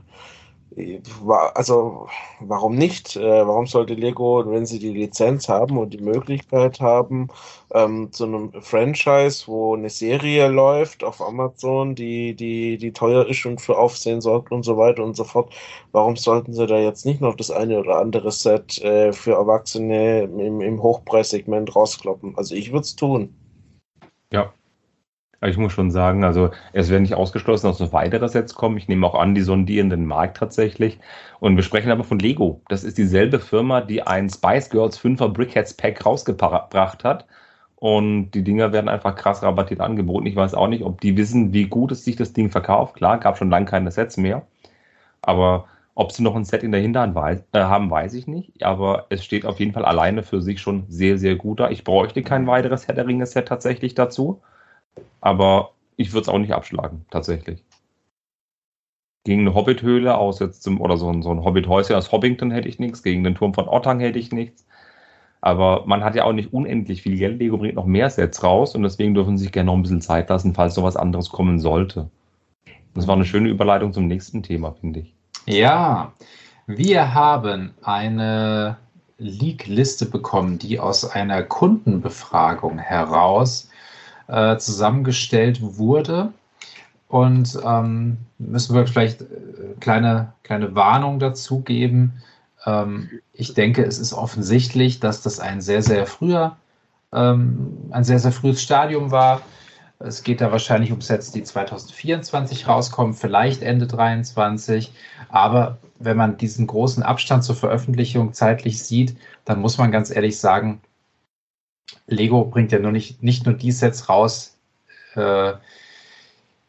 also warum nicht? Äh, warum sollte Lego, wenn sie die Lizenz haben und die Möglichkeit haben, ähm, zu einem Franchise, wo eine Serie läuft auf Amazon, die, die, die teuer ist und für Aufsehen sorgt und so weiter und so fort, warum sollten sie da jetzt nicht noch das eine oder andere Set äh, für Erwachsene im, im Hochpreissegment rauskloppen? Also ich würde es tun. Ja. Aber Ich muss schon sagen, also es werden nicht ausgeschlossen, dass noch weitere Sets kommen. Ich nehme auch an, die sondieren den Markt tatsächlich. Und wir sprechen aber von Lego. Das ist dieselbe Firma, die ein Spice Girls 5er Brickheads Pack rausgebracht hat. Und die Dinger werden einfach krass rabattiert angeboten. Ich weiß auch nicht, ob die wissen, wie gut es sich das Ding verkauft. Klar, gab schon lange keine Sets mehr. Aber ob sie noch ein Set in der Hinterhand weiß, äh, haben, weiß ich nicht. Aber es steht auf jeden Fall alleine für sich schon sehr, sehr gut da. Ich bräuchte kein weiteres Herr der Ringe-Set tatsächlich dazu. Aber ich würde es auch nicht abschlagen, tatsächlich. Gegen eine Hobbit-Höhle aus jetzt zum, oder so ein, so ein Hobbit-Häuschen aus Hobbington hätte ich nichts, gegen den Turm von Ottang hätte ich nichts. Aber man hat ja auch nicht unendlich viel Geld. Lego bringt noch mehr Sets raus und deswegen dürfen sie sich gerne noch ein bisschen Zeit lassen, falls noch was anderes kommen sollte. Das war eine schöne Überleitung zum nächsten Thema, finde ich. Ja, wir haben eine Leak-Liste bekommen, die aus einer Kundenbefragung heraus äh, zusammengestellt wurde. Und ähm, müssen wir vielleicht äh, kleine, kleine Warnung dazu geben. Ähm, ich denke, es ist offensichtlich, dass das ein sehr, sehr früher, ähm, ein sehr, sehr frühes Stadium war. Es geht da wahrscheinlich um Sets, die 2024 rauskommen, vielleicht Ende 2023. Aber wenn man diesen großen Abstand zur Veröffentlichung zeitlich sieht, dann muss man ganz ehrlich sagen, Lego bringt ja nur nicht, nicht nur die Sets raus, äh,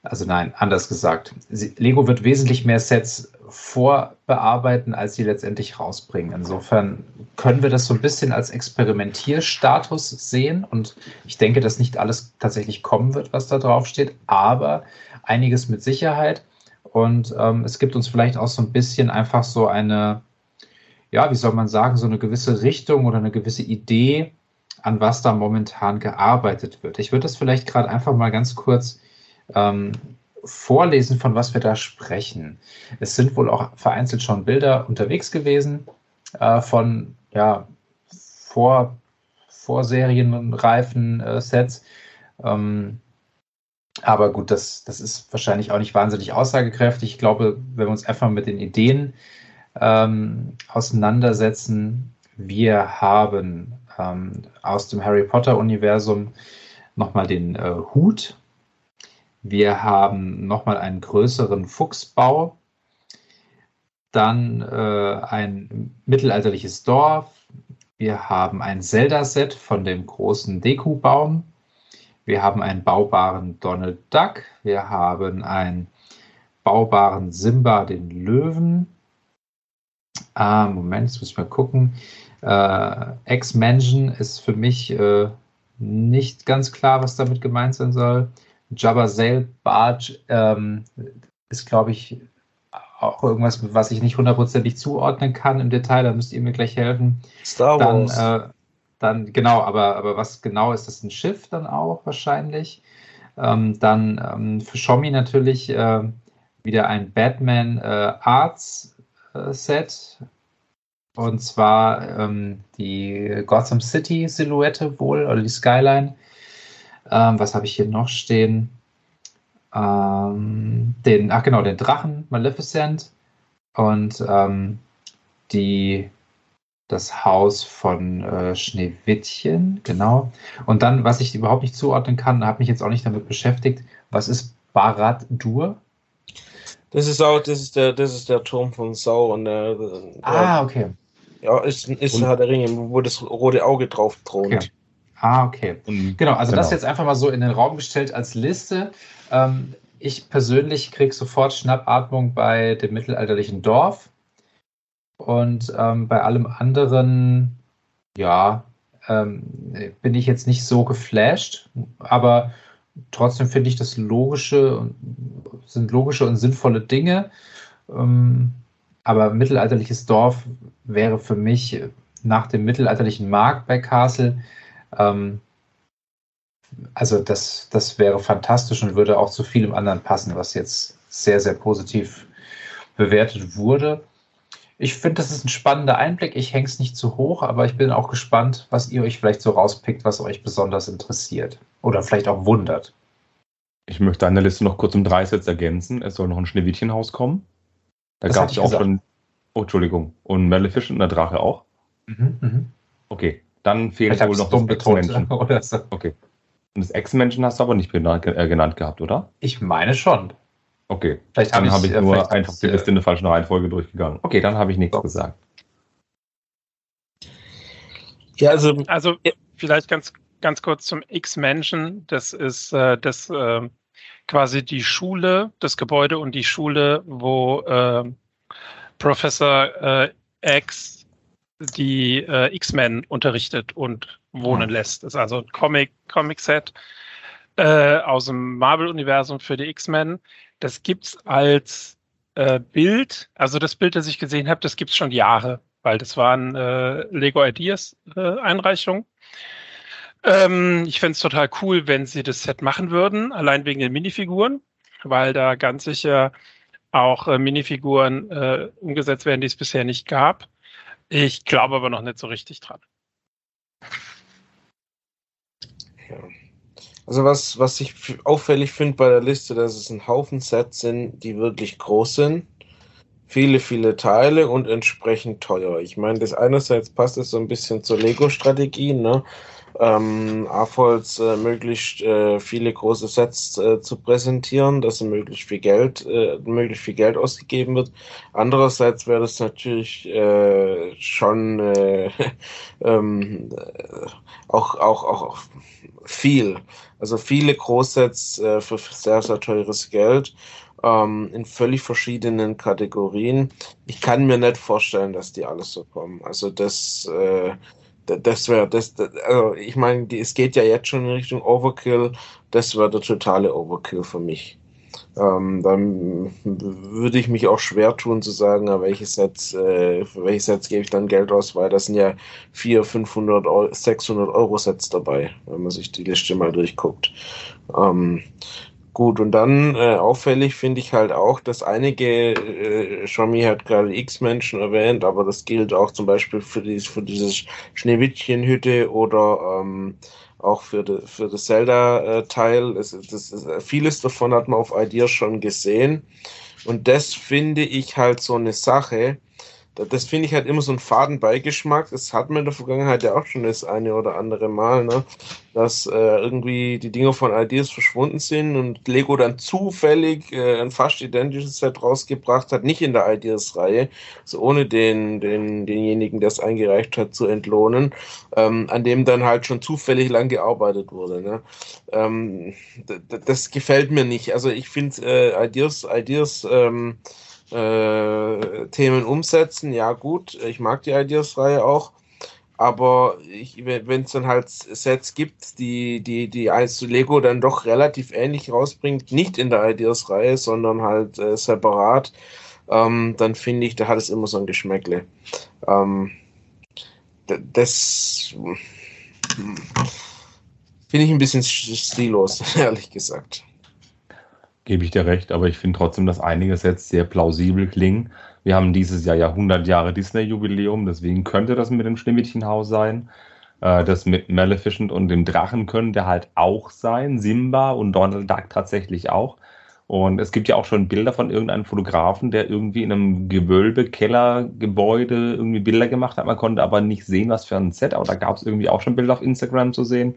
also nein, anders gesagt. Sie, Lego wird wesentlich mehr Sets vorbearbeiten, als sie letztendlich rausbringen. Insofern können wir das so ein bisschen als Experimentierstatus sehen und ich denke, dass nicht alles tatsächlich kommen wird, was da drauf steht, aber einiges mit Sicherheit. Und ähm, es gibt uns vielleicht auch so ein bisschen einfach so eine, ja, wie soll man sagen, so eine gewisse Richtung oder eine gewisse Idee, an was da momentan gearbeitet wird. Ich würde das vielleicht gerade einfach mal ganz kurz ähm, vorlesen, von was wir da sprechen. Es sind wohl auch vereinzelt schon Bilder unterwegs gewesen äh, von ja, vor, vorserienreifen äh, Sets. Ähm, aber gut, das, das ist wahrscheinlich auch nicht wahnsinnig aussagekräftig. Ich glaube, wenn wir uns einfach mit den Ideen ähm, auseinandersetzen, wir haben ähm, aus dem Harry Potter-Universum nochmal den äh, Hut. Wir haben nochmal einen größeren Fuchsbau. Dann äh, ein mittelalterliches Dorf. Wir haben ein Zelda-Set von dem großen Deku-Baum. Wir haben einen baubaren Donald Duck. Wir haben einen baubaren Simba, den Löwen. Ah, Moment, jetzt muss ich mal gucken. Äh, Ex-Mansion ist für mich äh, nicht ganz klar, was damit gemeint sein soll. Jabba Sail Barge ähm, ist, glaube ich, auch irgendwas, was ich nicht hundertprozentig zuordnen kann im Detail. Da müsst ihr mir gleich helfen. Star Dann, Wars. äh, dann genau, aber, aber was genau ist das? Ein Schiff dann auch wahrscheinlich? Ähm, dann ähm, für Xiaomi natürlich äh, wieder ein Batman äh, Arts äh, Set. Und zwar ähm, die Gotham City Silhouette wohl oder die Skyline. Ähm, was habe ich hier noch stehen? ähm, den, ach genau, den Drachen Maleficent und ähm, die, das Haus von äh, Schneewittchen, genau. Und dann, was ich überhaupt nicht zuordnen kann, habe mich jetzt auch nicht damit beschäftigt, was ist Barad-Dur? Das ist auch, das ist der, das ist der Turm von Sau und der, Ah, okay. Ja, ist, ist Und- Herr der Ringe, wo das rote Auge drauf thront. Okay. Ah, okay. Und Genau, also das Genau. jetzt einfach mal so in den Raum gestellt als Liste. Ähm, ich persönlich kriege sofort Schnappatmung bei dem mittelalterlichen Dorf. Und ähm, bei allem anderen, ja, ähm, bin ich jetzt nicht so geflasht, aber trotzdem finde ich das logische, und- sind logische und sinnvolle Dinge. Ähm, aber mittelalterliches Dorf wäre für mich nach dem mittelalterlichen Markt bei Castle ähm, also das, das wäre fantastisch und würde auch zu vielem anderen passen, was jetzt sehr, sehr positiv bewertet wurde. Ich finde, das ist ein spannender Einblick. Ich hänge es nicht zu hoch, aber ich bin auch gespannt, was ihr euch vielleicht so rauspickt, was euch besonders interessiert oder vielleicht auch wundert. ich möchte deine Liste noch kurz um drei Sätze ergänzen. Es soll noch ein Schneewittchenhaus kommen. Da gab es ich auch gesagt. schon. Oh, Entschuldigung. Und Maleficent und der Drache auch. Mhm, mhm. Okay. Dann fehlt Ich wohl noch dumm das Ex-Menschen. oder so. Okay. Und das Ex-Menschen hast du aber nicht genannt, äh, genannt gehabt, oder? Ich meine schon. Okay. Vielleicht Dann habe habe ich äh, nur einfach die äh, Liste in der falschen Reihenfolge durchgegangen. Okay, dann habe ich nichts So. gesagt. Ja, also Also vielleicht ganz, ganz kurz zum X-Menschen. Das ist äh, das äh, quasi die Schule, das Gebäude und die Schule, wo äh, Professor äh, X die äh, X-Men unterrichtet und wohnen lässt. Das ist also ein Comic, Comic-Set äh, aus dem Marvel-Universum für die X-Men. Das gibt's als äh, Bild, also das Bild, das ich gesehen habe, das gibt's schon Jahre, weil das waren äh, Lego Ideas äh, Einreichungen. Ähm, ich fände es total cool, wenn sie das Set machen würden, allein wegen den Minifiguren, weil da ganz sicher auch äh, Minifiguren äh, umgesetzt werden, die es bisher nicht gab. Ich glaube aber noch nicht so richtig dran. Also was, was ich auffällig finde bei der Liste, dass es ein Haufen Sets sind, die wirklich groß sind. Viele, viele Teile und entsprechend teuer. Ich meine, das einerseits passt es so ein bisschen zur Lego-Strategie, ne? Ähm, AFOLs äh, möglichst äh, viele große Sets äh, zu präsentieren, dass möglichst viel Geld, äh, möglichst viel Geld ausgegeben wird. Andererseits wäre das natürlich äh, schon äh, ähm, äh, auch, auch, auch viel. Also viele Großsets äh, für sehr, sehr teures Geld ähm, in völlig verschiedenen Kategorien. Ich kann mir nicht vorstellen, dass die alles so kommen. Also das, äh, das wäre, das, das, also ich meine, es geht ja jetzt schon in Richtung Overkill. Das wäre der totale Overkill für mich. Ähm, dann würde ich mich auch schwer tun zu sagen, welche Sets, äh, für welche Sets gebe ich dann Geld aus, weil das sind ja 400, 500, Euro, 600 Euro Sets dabei, wenn man sich die Liste mal durchguckt. Ähm, gut, und dann äh, auffällig finde ich halt auch, dass einige, äh, Xiaomi hat gerade X-Menschen erwähnt, aber das gilt auch zum Beispiel für, dies, für dieses Schneewittchenhütte oder ähm, auch für, de, für das Zelda-Teil. Ist- vieles davon hat man auf Ideas schon gesehen. Und das finde ich halt so eine Sache. Da- Das finde ich halt immer so einen faden Beigeschmack. Das hat man in der Vergangenheit ja auch schon das eine oder andere Mal, ne? dass äh, irgendwie die Dinger von Ideas verschwunden sind und Lego dann zufällig äh, ein fast identisches Set rausgebracht hat, nicht in der Ideas-Reihe, also ohne den, den, denjenigen, der es eingereicht hat, zu entlohnen, ähm, an dem dann halt schon zufällig lang gearbeitet wurde. Ne? Ähm, das gefällt mir nicht. Also ich finde äh, Ideas, Ideas ähm, äh, Themen umsetzen, ja gut, ich mag die Ideas-Reihe auch, aber wenn es dann halt Sets gibt, die, die, die eins Lego dann doch relativ ähnlich rausbringt, nicht in der Ideas-Reihe, sondern halt äh, separat, ähm, dann finde ich, da hat es immer so ein Geschmäckle. Ähm, das hm, finde ich ein bisschen stillos, ehrlich gesagt. Gebe ich dir recht, aber ich finde trotzdem, dass einige Sets sehr plausibel klingen. Wir haben dieses Jahr ja 100 Jahre Disney-Jubiläum, deswegen könnte das mit dem Schneewittchenhaus sein. Äh, Das mit Maleficent und dem Drachen könnte halt auch sein. Simba und Donald Duck tatsächlich auch. Und es gibt ja auch schon Bilder von irgendeinem Fotografen, der irgendwie in einem Gewölbe, Keller, Gebäude irgendwie Bilder gemacht hat. Man konnte aber nicht sehen, was für ein Set, aber da gab es irgendwie auch schon Bilder auf Instagram zu sehen.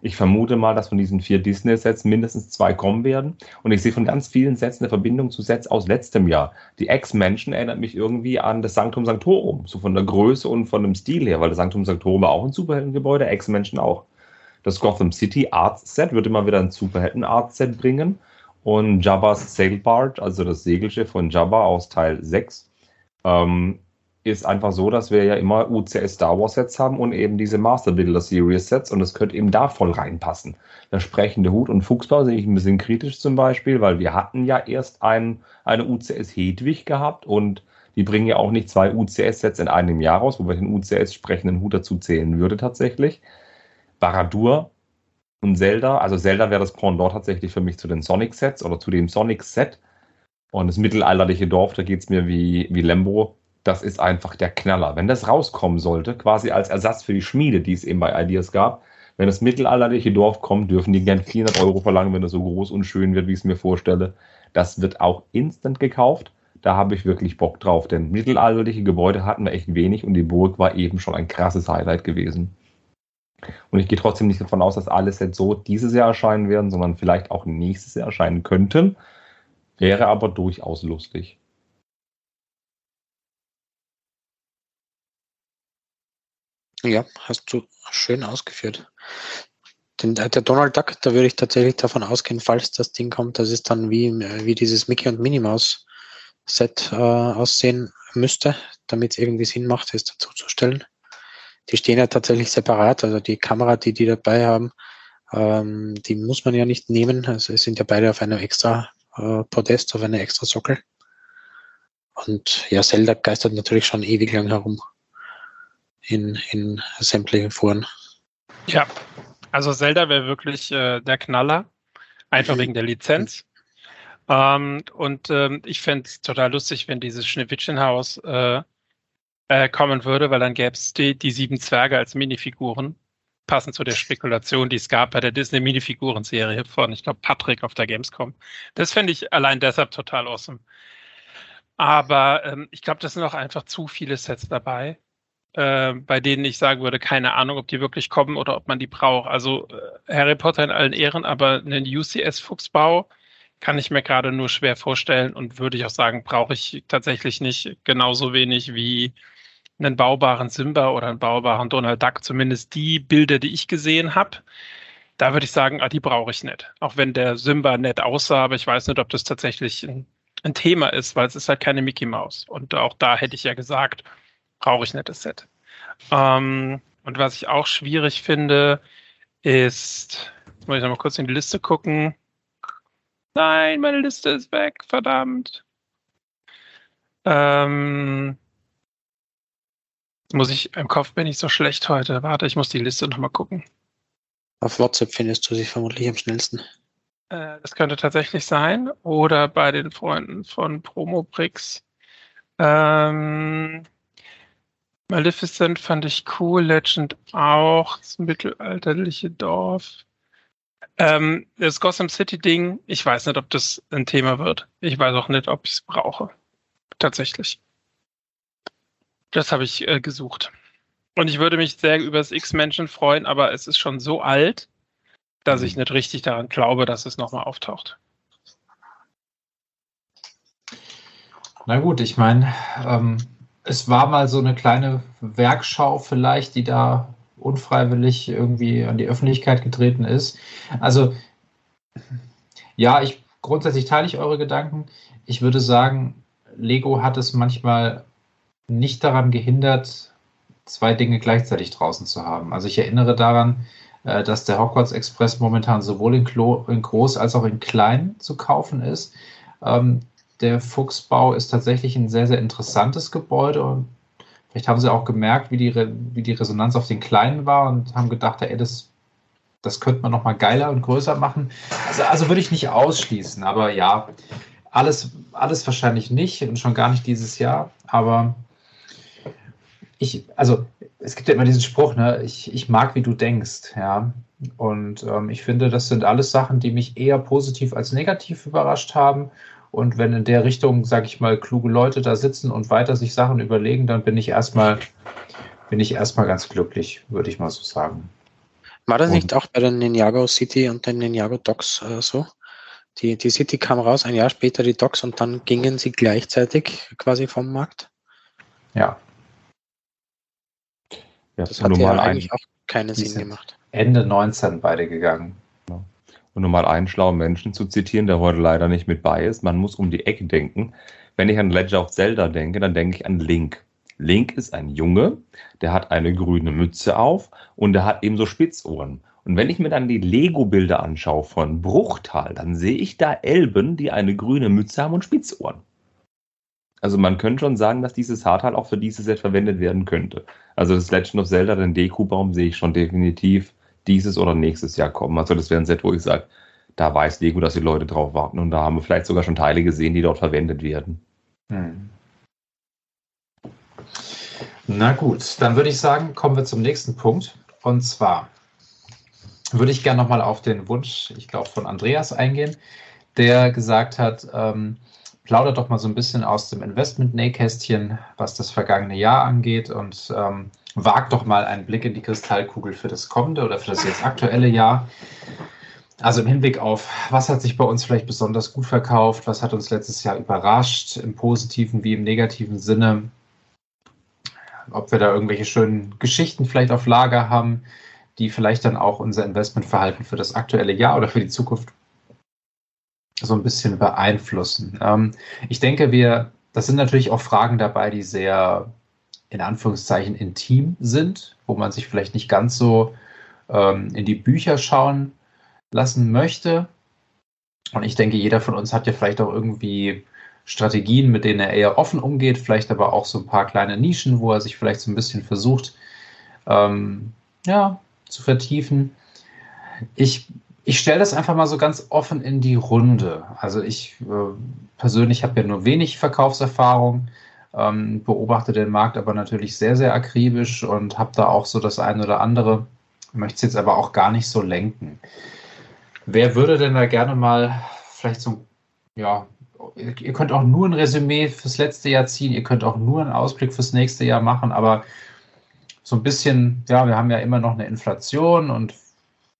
Ich vermute mal, dass von diesen vier Disney-Sets mindestens zwei kommen werden. Und ich sehe von ganz vielen Sets eine Verbindung zu Sets aus letztem Jahr. Die Ex-Menschen erinnert mich irgendwie an das Sanctum Sanctorum, so von der Größe und von dem Stil her, weil das Sanctum Sanctorum war auch ein Superheldengebäude, Ex-Menschen auch. Das Gotham City Arts Set wird immer wieder ein Superhelden Arts Set bringen. Und Jabba's Sailbarge, also das Segelschiff von Jabba aus Teil 6, ähm, ist einfach so, dass wir ja immer UCS Star Wars Sets haben und eben diese Master Builder Series Sets und das könnte eben da voll reinpassen. Der sprechende Hut und Fuchsbau sehe ich ein bisschen kritisch zum Beispiel, weil wir hatten ja erst ein, eine UCS Hedwig gehabt und die bringen ja auch nicht zwei UCS-Sets in einem Jahr raus, wobei ich den UCS sprechenden Hut dazu zählen würde tatsächlich. Baradur und Zelda, also Zelda wäre das Pendant tatsächlich für mich zu den Sonic-Sets oder zu dem Sonic-Set. Und das mittelalterliche Dorf, da geht es mir wie, wie Lembo das ist einfach der Knaller. Wenn das rauskommen sollte, quasi als Ersatz für die Schmiede, die es eben bei Ideas gab, wenn das mittelalterliche Dorf kommt, dürfen die gern 400 Euro verlangen, wenn es so groß und schön wird, wie ich es mir vorstelle. Das wird auch instant gekauft. Da habe ich wirklich Bock drauf, denn mittelalterliche Gebäude hatten wir echt wenig und die Burg war eben schon ein krasses Highlight gewesen. Und ich gehe trotzdem nicht davon aus, dass alle Sets so dieses Jahr erscheinen werden, sondern vielleicht auch nächstes Jahr erscheinen könnten. Wäre aber durchaus lustig. Ja, hast du schön ausgeführt. Den, der Donald Duck, da würde ich tatsächlich davon ausgehen, falls das Ding kommt, dass es dann wie, wie dieses Mickey und Minnie Maus Set äh, aussehen müsste, damit es irgendwie Sinn macht, es dazu zu stellen. Die stehen ja tatsächlich separat, also die Kamera, die die dabei haben, ähm, die muss man ja nicht nehmen. Also es sind ja beide auf einem extra äh, Podest, auf einer extra Sockel. Und ja, Zelda geistert natürlich schon ewig lang herum in, in sämtlichen Foren. Ja, also Zelda wäre wirklich äh, der Knaller, einfach mhm. wegen der Lizenz. Ähm, und ähm, ich fände es total lustig, wenn dieses Schneewittchenhaus äh, äh, kommen würde, weil dann gäbe es die, die sieben Zwerge als Minifiguren, passend zu der Spekulation, die es gab bei der Disney Minifiguren-Serie von, ich glaube, Patrick auf der Gamescom. Das fände ich allein deshalb total awesome. Aber ähm, ich glaube, das sind auch einfach zu viele Sets dabei äh, bei denen ich sagen würde, keine Ahnung, ob die wirklich kommen oder ob man die braucht. Also äh, Harry Potter in allen Ehren, aber einen UCS-Fuchsbau kann ich mir gerade nur schwer vorstellen und würde ich auch sagen, brauche ich tatsächlich nicht genauso wenig wie einen baubaren Simba oder einen baubaren Donald Duck, zumindest die Bilder, die ich gesehen habe. Da würde ich sagen, ah, die brauche ich nicht. Auch wenn der Simba nett aussah, aber ich weiß nicht, ob das tatsächlich ein, ein Thema ist, weil es ist halt keine Mickey Maus. Und auch da hätte ich ja gesagt, brauche ich nicht das Set. Ähm, und was ich auch schwierig finde, ist, jetzt muss ich nochmal kurz in die Liste gucken. Nein, meine Liste ist weg, verdammt. Ähm, muss ich, im Kopf bin ich so schlecht heute. Warte, ich muss die Liste nochmal gucken. Auf WhatsApp findest du sie vermutlich am schnellsten. Äh, das könnte tatsächlich sein. Oder bei den Freunden von Promobrix. Ähm, Maleficent fand ich cool, Legend auch, das mittelalterliche Dorf. Ähm, das Gotham City-Ding, ich weiß nicht, ob das ein Thema wird. Ich weiß auch nicht, ob ich es brauche. Tatsächlich. Das habe ich äh, gesucht. Und ich würde mich sehr über das X-Menschen freuen, aber es ist schon so alt, dass ich nicht richtig daran glaube, dass es nochmal auftaucht. Na gut, ich meine, ähm, es war mal so eine kleine Werkschau vielleicht, die da unfreiwillig irgendwie an die Öffentlichkeit getreten ist. Also ja, ich grundsätzlich teile ich eure Gedanken. Ich würde sagen, Lego hat es manchmal nicht daran gehindert, zwei Dinge gleichzeitig draußen zu haben. Also ich erinnere daran, äh, dass der Hogwarts Express momentan sowohl in, groß als auch in klein zu kaufen ist. Ähm, der Fuchsbau ist tatsächlich ein sehr, sehr interessantes Gebäude und vielleicht haben sie auch gemerkt, wie die, wie die Resonanz auf den Kleinen war und haben gedacht, ey, das, das könnte man nochmal geiler und größer machen. Also, also würde ich nicht ausschließen, aber ja, alles, alles wahrscheinlich nicht und schon gar nicht dieses Jahr, aber ich, also es gibt ja immer diesen Spruch, ne, ich, ich mag, wie du denkst, ja. Und ähm, ich finde, das sind alles Sachen, die mich eher positiv als negativ überrascht haben. Und wenn in der Richtung, sage ich mal, kluge Leute da sitzen und weiter sich Sachen überlegen, dann bin ich erstmal, bin ich erstmal ganz glücklich, würde ich mal so sagen. War das nicht auch bei den Ninjago City und den Ninjago Docs äh, so? Die, die City kam raus, ein Jahr später die Docs und dann gingen sie gleichzeitig quasi vom Markt. Ja. Ja, Das hat ja eigentlich auch keinen Sinn gemacht. Ende 19 beide gegangen. Und um mal einen schlauen Menschen zu zitieren, der heute leider nicht mit bei ist, man muss um die Ecke denken. Wenn ich an Legend of Zelda denke, dann denke ich an Link. Link ist ein Junge, der hat eine grüne Mütze auf und der hat eben so Spitzohren. Und wenn ich mir dann die Lego-Bilder anschaue von Bruchtal, dann sehe ich da Elben, die eine grüne Mütze haben und Spitzohren. Also man könnte schon sagen, dass dieses Haarteil auch für dieses Set verwendet werden könnte. Also das Legend of Zelda, den Deku-Baum, sehe ich schon definitiv dieses oder nächstes Jahr kommen. Also das wäre ein Set, wo ich sage, da weiß Lego, dass die Leute drauf warten und da haben wir vielleicht sogar schon Teile gesehen, die dort verwendet werden. Hm. Na gut, dann würde ich sagen, kommen wir zum nächsten Punkt. Und zwar würde ich gerne nochmal auf den Wunsch, ich glaube, von Andreas eingehen, der gesagt hat, ähm, plaudert doch mal so ein bisschen aus dem Investment-Nähkästchen, was das vergangene Jahr angeht und ähm, wagt doch mal einen Blick in die Kristallkugel für das kommende oder für das jetzt aktuelle Jahr. Also im Hinblick auf, was hat sich bei uns vielleicht besonders gut verkauft, was hat uns letztes Jahr überrascht, im positiven wie im negativen Sinne, ob wir da irgendwelche schönen Geschichten vielleicht auf Lager haben, die vielleicht dann auch unser Investmentverhalten für das aktuelle Jahr oder für die Zukunft so ein bisschen beeinflussen. Ähm, ich denke, wir, das sind natürlich auch Fragen dabei, die sehr in Anführungszeichen intim sind, wo man sich vielleicht nicht ganz so ähm, in die Bücher schauen lassen möchte. Und ich denke, jeder von uns hat ja vielleicht auch irgendwie Strategien, mit denen er eher offen umgeht, vielleicht aber auch so ein paar kleine Nischen, wo er sich vielleicht so ein bisschen versucht, ähm, ja, zu vertiefen. Ich, ich stelle das einfach mal so ganz offen in die Runde. Also ich äh, persönlich habe ja nur wenig Verkaufserfahrung, ähm, beobachte den Markt aber natürlich sehr, sehr akribisch und habe da auch so das eine oder andere, möchte es jetzt aber auch gar nicht so lenken. Wer würde denn da gerne mal vielleicht so, ja, ihr könnt auch nur ein Resümee fürs letzte Jahr ziehen, ihr könnt auch nur einen Ausblick fürs nächste Jahr machen, aber so ein bisschen, ja, wir haben ja immer noch eine Inflation und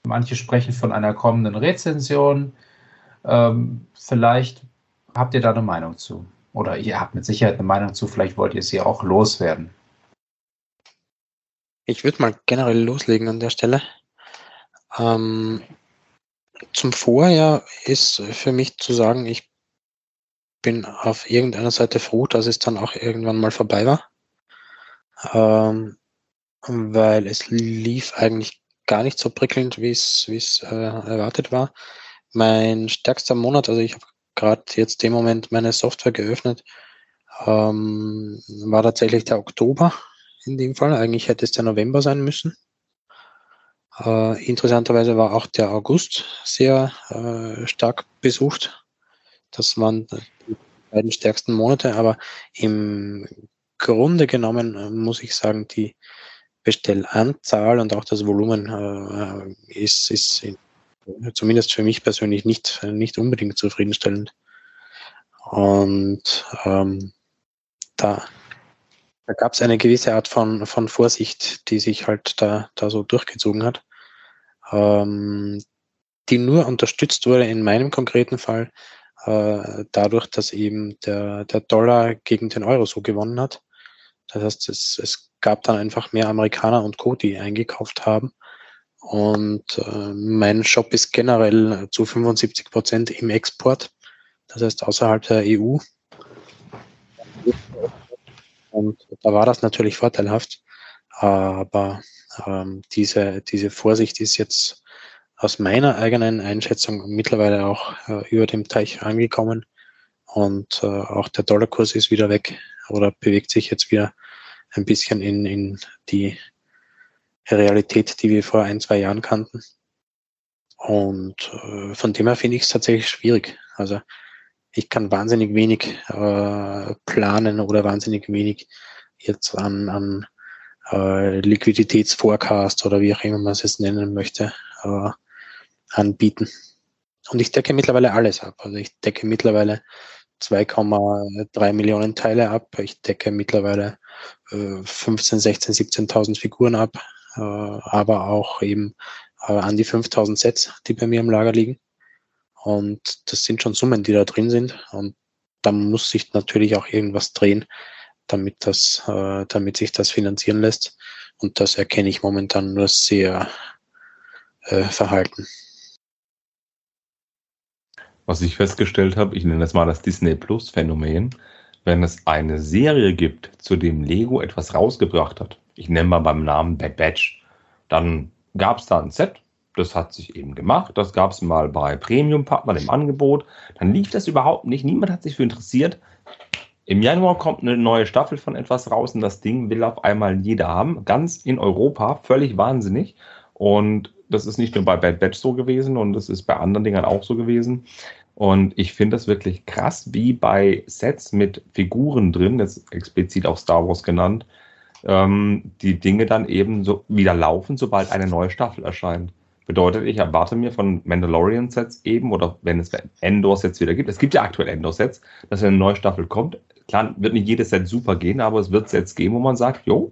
manche sprechen von einer kommenden Rezension. Ähm, vielleicht habt ihr da eine Meinung zu. Oder ihr habt mit Sicherheit eine Meinung zu, vielleicht wollt ihr es hier auch loswerden. Ich würde mal generell loslegen an der Stelle. Ähm, zum Vorjahr ist für mich zu sagen, ich bin auf irgendeiner Seite froh, dass es dann auch irgendwann mal vorbei war. Ähm, weil es lief eigentlich gar nicht so prickelnd, wie es wie es äh, erwartet war. Mein stärkster Monat, also ich habe gerade jetzt im Moment meine Software geöffnet, ähm, war tatsächlich der Oktober in dem Fall. Eigentlich hätte es der November sein müssen. Äh, interessanterweise war auch der August sehr äh, stark besucht. Das waren die beiden stärksten Monate, aber im Grunde genommen äh, muss ich sagen, die Bestellanzahl und auch das Volumen äh, ist, ist in, zumindest für mich persönlich nicht, nicht unbedingt zufriedenstellend. Und ähm, da, da gab es eine gewisse Art von, von Vorsicht, die sich halt da, da so durchgezogen hat, ähm, die nur unterstützt wurde in meinem konkreten Fall äh, dadurch, dass eben der, der Dollar gegen den Euro so gewonnen hat. Das heißt, es, es gab dann einfach mehr Amerikaner und Co., die eingekauft haben. Und äh, mein Shop ist generell zu 75 Prozent im Export, das heißt außerhalb der EU. Und da war das natürlich vorteilhaft. Aber ähm, diese, diese Vorsicht ist jetzt aus meiner eigenen Einschätzung mittlerweile auch äh, über dem Teich angekommen. Und äh, auch der Dollarkurs ist wieder weg oder bewegt sich jetzt wieder ein bisschen in, in die Realität, die wir vor ein, zwei Jahren kannten. Und äh, von dem her finde ich es tatsächlich schwierig. Also ich kann wahnsinnig wenig äh, planen oder wahnsinnig wenig jetzt an, an äh, Liquiditätsforecast oder wie auch immer man es jetzt nennen möchte, äh, anbieten. Und ich decke mittlerweile alles ab. Also ich decke mittlerweile 2,3 Millionen Teile ab. Ich decke mittlerweile äh, 15, 16, 17.000 Figuren ab, aber auch eben äh, an die 5.000 Sets, die bei mir im Lager liegen. Und das sind schon Summen, die da drin sind. Und da muss sich natürlich auch irgendwas drehen, damit das, äh, damit sich das finanzieren lässt. Und das erkenne ich momentan nur sehr äh, verhalten. Was ich festgestellt habe, ich nenne das mal das Disney Plus Phänomen, wenn es eine Serie gibt, zu dem Lego etwas rausgebracht hat, ich nenne mal beim Namen Bad Batch, dann gab es da ein Set, das hat sich eben gemacht, das gab es mal bei Premium Partner im Angebot, dann lief das überhaupt nicht, niemand hat sich für interessiert. Im Januar kommt eine neue Staffel von etwas raus und das Ding will auf einmal jeder haben, ganz in Europa, völlig wahnsinnig. Und das ist nicht nur bei Bad Batch so gewesen und das ist bei anderen Dingern auch so gewesen. Und ich finde das wirklich krass, wie bei Sets mit Figuren drin, jetzt explizit auch Star Wars genannt, ähm, die Dinge dann eben so wieder laufen, sobald eine neue Staffel erscheint. Bedeutet, ich erwarte mir von Mandalorian-Sets eben, oder wenn es Endor-Sets wieder gibt, es gibt ja aktuell Endor-Sets, dass eine neue Staffel kommt, klar wird nicht jedes Set super gehen, aber es wird Sets geben, wo man sagt, jo,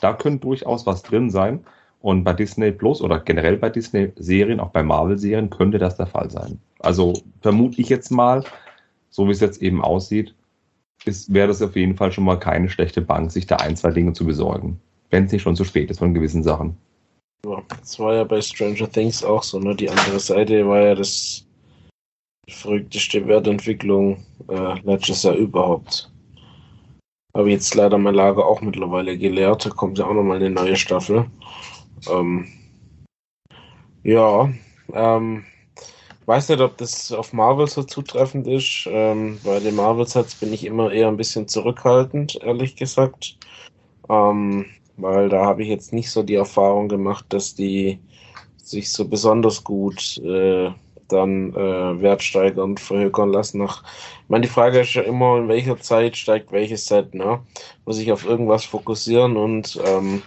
da könnte durchaus was drin sein. Und bei Disney Plus oder generell bei Disney-Serien, auch bei Marvel-Serien, könnte das der Fall sein. Also vermute ich jetzt mal, so wie es jetzt eben aussieht, wäre das auf jeden Fall schon mal keine schlechte Bank, sich da ein, zwei Dinge zu besorgen. Wenn es nicht schon zu spät ist von gewissen Sachen. Ja, das war ja bei Stranger Things auch so, ne? Die andere Seite war ja das verrückteste Wertentwicklung äh, letztes Jahr überhaupt. Habe jetzt leider mein Lager auch mittlerweile geleert. Da kommt ja auch nochmal eine neue Staffel. Ähm, ja, ähm, weiß nicht, ob das auf Marvel so zutreffend ist. Ähm, bei den Marvel-Sets bin ich immer eher ein bisschen zurückhaltend, ehrlich gesagt. Ähm, weil da habe ich jetzt nicht so die Erfahrung gemacht, dass die sich so besonders gut äh, dann äh, wertsteigernd verhökern lassen. Nach, ich meine, die Frage ist ja immer, in welcher Zeit steigt welches Set, ne? Muss ich auf irgendwas fokussieren und ähm,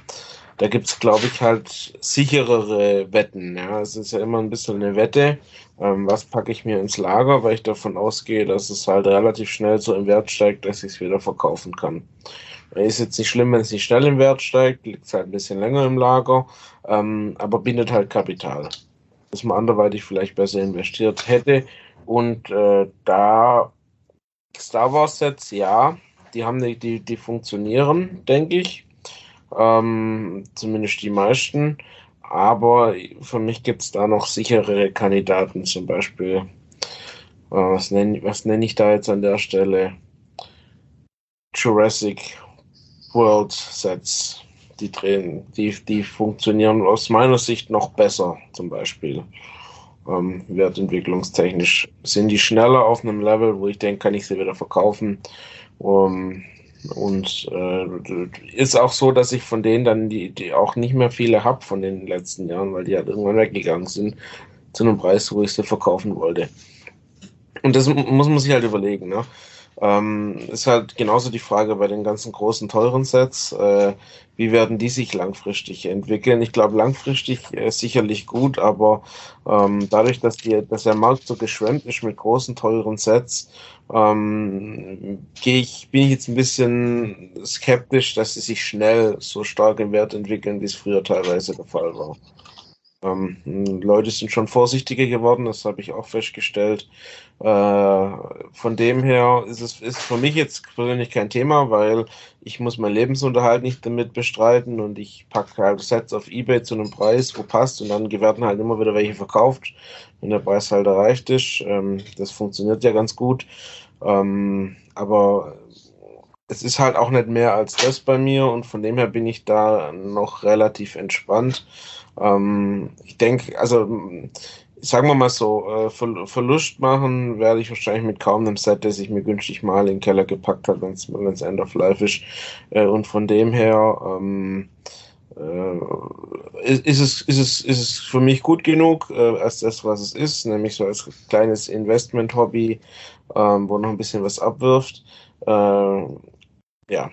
da gibt es, glaube ich, halt sicherere Wetten. Ja, es ist ja immer ein bisschen eine Wette. Ähm, was packe ich mir ins Lager, weil ich davon ausgehe, dass es halt relativ schnell so im Wert steigt, dass ich es wieder verkaufen kann. Ist jetzt nicht schlimm, wenn es nicht schnell im Wert steigt, liegt es halt ein bisschen länger im Lager, ähm, aber bindet halt Kapital, das man anderweitig vielleicht besser investiert hätte. Und äh, da Star Wars Sets, ja, die haben die, die, die funktionieren, denke ich. Ähm, zumindest die meisten. Aber für mich gibt es da noch sichere Kandidaten, zum Beispiel. Äh, was nenne was nenn ich da jetzt an der Stelle? Jurassic World Sets. Die drehen, die, die funktionieren aus meiner Sicht noch besser, zum Beispiel. Ähm, wertentwicklungstechnisch sind die schneller auf einem Level, wo ich denke, kann ich sie wieder verkaufen. Um, und äh, ist auch so, dass ich von denen dann die, die auch nicht mehr viele habe von den letzten Jahren, weil die halt irgendwann weggegangen sind zu einem Preis, wo ich sie verkaufen wollte. Und das muss man sich halt überlegen. Ne? Ähm, ist halt genauso die Frage bei den ganzen großen, teuren Sets. Äh, wie werden die sich langfristig entwickeln? Ich glaube, langfristig äh, sicherlich gut, aber ähm, dadurch, dass, die, dass der Markt so geschwemmt ist mit großen, teuren Sets, ähm, ich, bin ich jetzt ein bisschen skeptisch, dass sie sich schnell so stark im Wert entwickeln, wie es früher teilweise der Fall war. Ähm, Leute sind schon vorsichtiger geworden, das habe ich auch festgestellt. Äh, von dem her ist es ist für mich jetzt persönlich kein Thema, weil ich muss meinen Lebensunterhalt nicht damit bestreiten und ich packe halt Sets auf Ebay zu einem Preis, wo passt und dann werden halt immer wieder welche verkauft, wenn der Preis halt erreicht ist. Ähm, das funktioniert ja ganz gut. Ähm, aber es ist halt auch nicht mehr als das bei mir und von dem her bin ich da noch relativ entspannt. Ähm, ich denke, also sagen wir mal so, äh, Ver Verlust machen werde ich wahrscheinlich mit kaum einem Set, das ich mir günstig mal in den Keller gepackt habe, wenn es End of Life ist. Äh, und von dem her ähm, äh, ist, ist, es, ist, ist es für mich gut genug äh, als das, was es ist, nämlich so als kleines Investment-Hobby, ähm, wo noch ein bisschen was abwirft. Äh, ja,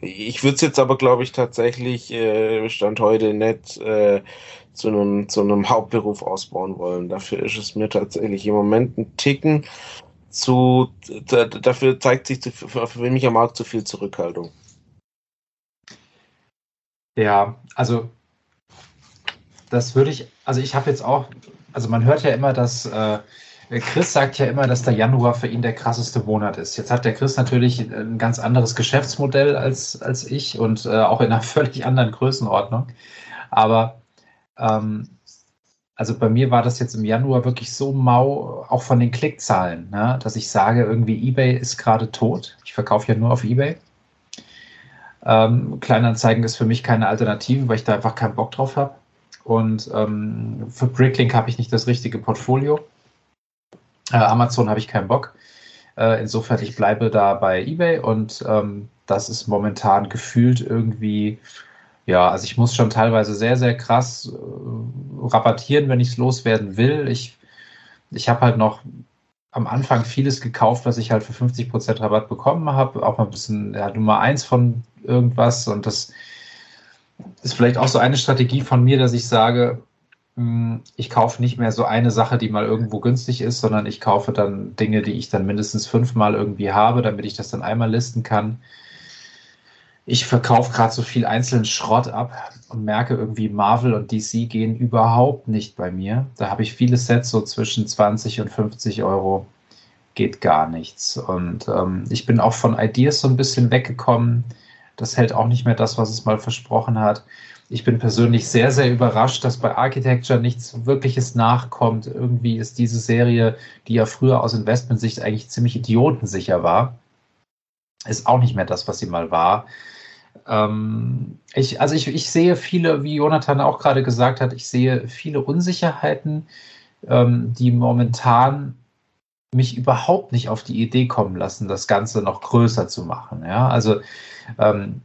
ich würde es jetzt aber, glaube ich, tatsächlich äh, Stand heute nicht äh, zu einem, zu Hauptberuf ausbauen wollen. Dafür ist es mir tatsächlich im Moment ein Ticken zu, da, dafür zeigt sich zu, für mich am Markt zu viel Zurückhaltung. Ja, also das würde ich, also ich habe jetzt auch, also man hört ja immer, dass äh, Chris sagt ja immer, dass der Januar für ihn der krasseste Monat ist. Jetzt hat der Chris natürlich ein ganz anderes Geschäftsmodell als, als ich und äh, auch in einer völlig anderen Größenordnung. Aber ähm, also bei mir war das jetzt im Januar wirklich so mau, auch von den Klickzahlen, ne, dass ich sage, irgendwie eBay ist gerade tot. Ich verkaufe ja nur auf eBay. Ähm, Kleinanzeigen ist für mich keine Alternative, weil ich da einfach keinen Bock drauf habe. Und ähm, für Bricklink habe ich nicht das richtige Portfolio. Äh, Amazon habe ich keinen Bock. Äh, insofern, ich bleibe da bei eBay und ähm, das ist momentan gefühlt irgendwie, ja, also ich muss schon teilweise sehr, sehr krass äh, rabattieren, wenn ich es loswerden will. Ich, ich habe halt noch am Anfang vieles gekauft, was ich halt für 50% Rabatt bekommen habe. Auch mal ein bisschen ja, Nummer eins von irgendwas. Und das ist vielleicht auch so eine Strategie von mir, dass ich sage, ich kaufe nicht mehr so eine Sache, die mal irgendwo günstig ist, sondern ich kaufe dann Dinge, die ich dann mindestens fünfmal irgendwie habe, damit ich das dann einmal listen kann. Ich verkaufe gerade so viel einzelnen Schrott ab und merke irgendwie, Marvel und DC gehen überhaupt nicht bei mir. Da habe ich viele Sets so zwischen 20 und 50 Euro. Geht gar nichts. Und ähm, ich bin auch von Ideas so ein bisschen weggekommen. Das hält auch nicht mehr das, was es mal versprochen hat. Ich bin persönlich sehr, sehr überrascht, dass bei Architecture nichts Wirkliches nachkommt. Irgendwie ist diese Serie, die ja früher aus Investmentsicht eigentlich ziemlich idiotensicher war, ist auch nicht mehr das, was sie mal war. Ähm, ich, also ich, ich sehe viele, wie Jonathan auch gerade gesagt hat, ich sehe viele Unsicherheiten, ähm, die momentan mich überhaupt nicht auf die Idee kommen lassen, das Ganze noch größer zu machen. Ja, also ähm,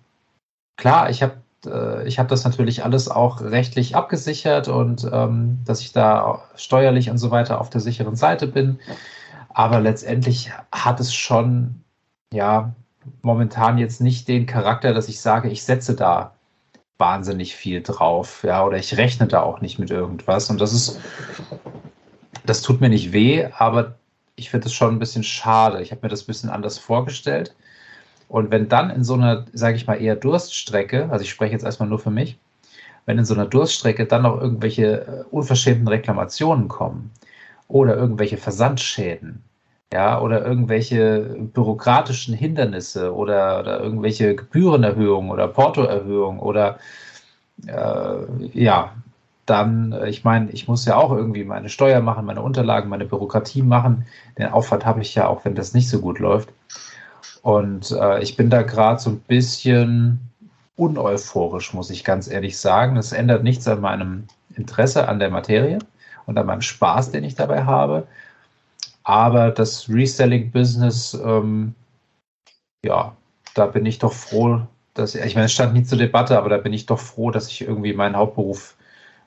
klar, ich habe äh, ich habe das natürlich alles auch rechtlich abgesichert und ähm, dass ich da steuerlich und so weiter auf der sicheren Seite bin. Aber letztendlich hat es schon, ja, momentan jetzt nicht den Charakter, dass ich sage, ich setze da wahnsinnig viel drauf, ja, oder ich rechne da auch nicht mit irgendwas. Und das ist, das tut mir nicht weh, aber ich finde es schon ein bisschen schade. Ich habe mir das ein bisschen anders vorgestellt. Und wenn dann in so einer, sage ich mal, eher Durststrecke, also ich spreche jetzt erstmal nur für mich, wenn in so einer Durststrecke dann noch irgendwelche äh, unverschämten Reklamationen kommen oder irgendwelche Versandschäden, ja, oder irgendwelche bürokratischen Hindernisse oder, oder irgendwelche Gebührenerhöhungen oder Portoerhöhungen oder äh, ja, dann, äh, ich meine, ich muss ja auch irgendwie meine Steuer machen, meine Unterlagen, meine Bürokratie machen. Den Aufwand habe ich ja auch, wenn das nicht so gut läuft. Und äh, ich bin da gerade so ein bisschen uneuphorisch, muss ich ganz ehrlich sagen. Das ändert nichts an meinem Interesse an der Materie und an meinem Spaß, den ich dabei habe. Aber das Reselling-Business, ähm, ja, da bin ich doch froh, dass ich meine, es stand nie zur Debatte, aber da bin ich doch froh, dass ich irgendwie meinen Hauptberuf